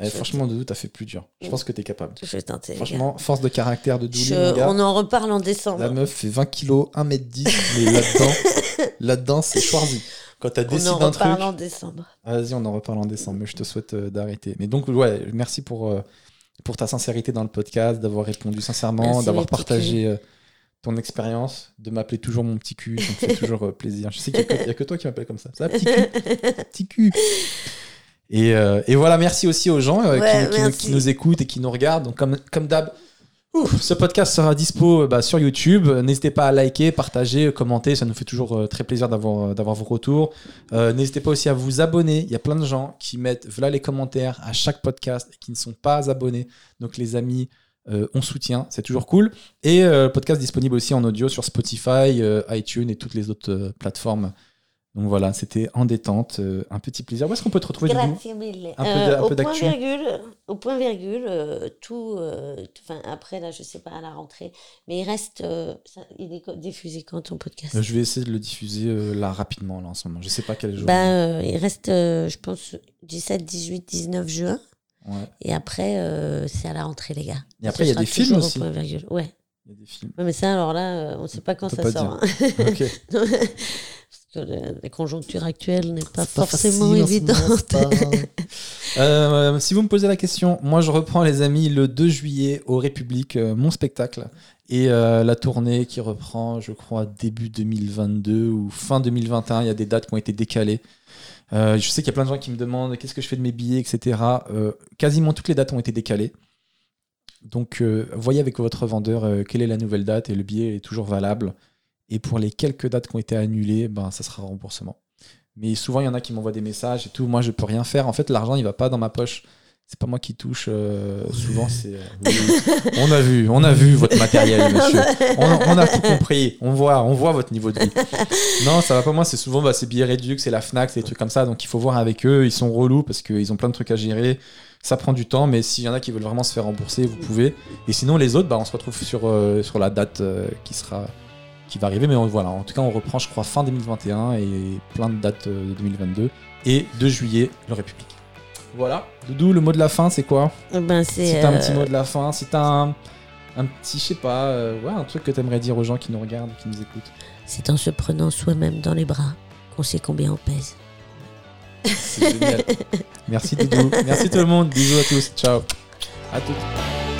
Eh, franchement, Doudou, t'as fait plus dur. Je pense que t'es capable. Je vais tenter. les gars. Franchement, force de caractère de Doudou, Je- on en reparle en La décembre. meuf fait 20 kilos, 1m10, mais là-dedans, là-dedans, c'est Schwarzy. Quand t'as On décidé en d'un truc, reparle en décembre. vas-y, on en reparle en décembre, mais je te souhaite euh, d'arrêter. Mais donc, ouais, merci pour, euh, pour ta sincérité dans le podcast, d'avoir répondu sincèrement, d'avoir partagé euh, ton expérience, de m'appeler toujours mon petit cul, ça me fait toujours euh, plaisir. Je sais qu'il n'y a, que toi qui m'appelle comme ça. Ça, petit cul, petit cul. Et, euh, et voilà, merci aussi aux gens euh, qui- Ouais, qui, nous- merci. qui nous écoutent et qui nous regardent. Donc, comme, comme d'hab, ce podcast sera dispo euh, bah, sur YouTube. N'hésitez pas à liker, partager, commenter. Ça nous fait toujours euh, très plaisir d'avoir d'avoir vos retours. N'hésitez pas aussi à vous abonner. Il y a plein de gens qui mettent voilà les commentaires à chaque podcast et qui ne sont pas abonnés. Donc, les amis, on soutient. C'est toujours cool. Et le podcast disponible aussi en audio sur Spotify, iTunes et toutes les autres plateformes. Donc voilà, c'était en détente, euh, un petit plaisir. Où est-ce qu'on peut te retrouver Grazie mille. Un peu Euh, un au peu point virgule, au point virgule, euh, tout, enfin après là, je sais pas à la rentrée, mais il reste, ça- il est diffusé quand ton podcast? Je vais essayer de le diffuser là rapidement là en ce moment. Je sais pas quel jour. Euh, il reste, je pense, 17, 18, 19 juin. Ouais. Et après, c'est à la rentrée, les gars. Et après, il y a des films toujours au aussi. point virgule. Ouais. Il y a des films. Ouais, mais ça, alors là, on ne sait pas quand ça sort. hein. La conjoncture actuelle n'est pas forcément évidente. pas- Euh, si vous me posez la question, moi je reprends les amis le 2 juillet au République, euh, mon spectacle, et euh, la tournée qui reprend, je crois, début 2022 ou fin 2021. Il y a des dates qui ont été décalées. Je sais qu'il y a plein de gens qui me demandent qu'est-ce que je fais de mes billets, etc. Quasiment toutes les dates ont été décalées. Donc, voyez avec votre vendeur quelle est la nouvelle date et le billet est toujours valable. Et pour les quelques dates qui ont été annulées, ben, ça sera remboursement. Mais souvent, il y en a qui m'envoient des messages et tout. Moi, je peux rien faire. En fait, l'argent, il va pas dans ma poche. C'est pas moi qui touche. euh, souvent, c'est. euh. On a vu, on a vu votre matériel, monsieur. On, on a tout compris. On voit, on voit votre niveau de vie. Non, ça va pas moi. C'est souvent, bah, c'est billets réduits, c'est la Fnac, c'est des trucs comme ça. Donc, il faut voir avec eux. Ils sont relous parce qu'ils ont plein de trucs à gérer. Ça prend du temps, mais s'il y en a qui veulent vraiment se faire rembourser, vous pouvez. Et sinon, les autres, bah, on se retrouve sur, euh, sur la date qui sera qui va arriver. Mais on- voilà, en tout cas, on reprend, je crois, fin 2021 et plein de dates euh, de 2022. Et 2 juillet, le République. Voilà. Doudou, le mot de la fin, c'est quoi? Ben, c'est, Si t'as un euh, petit mot de la fin, si t'as un, un petit, je sais pas, euh, ouais, un truc que t'aimerais dire aux gens qui nous regardent, qui nous écoutent. C'est en se prenant soi-même dans les bras qu'on sait combien on pèse. C'est génial. Merci Doudou. Merci tout le monde. Bisous à tous. Ciao. À toutes.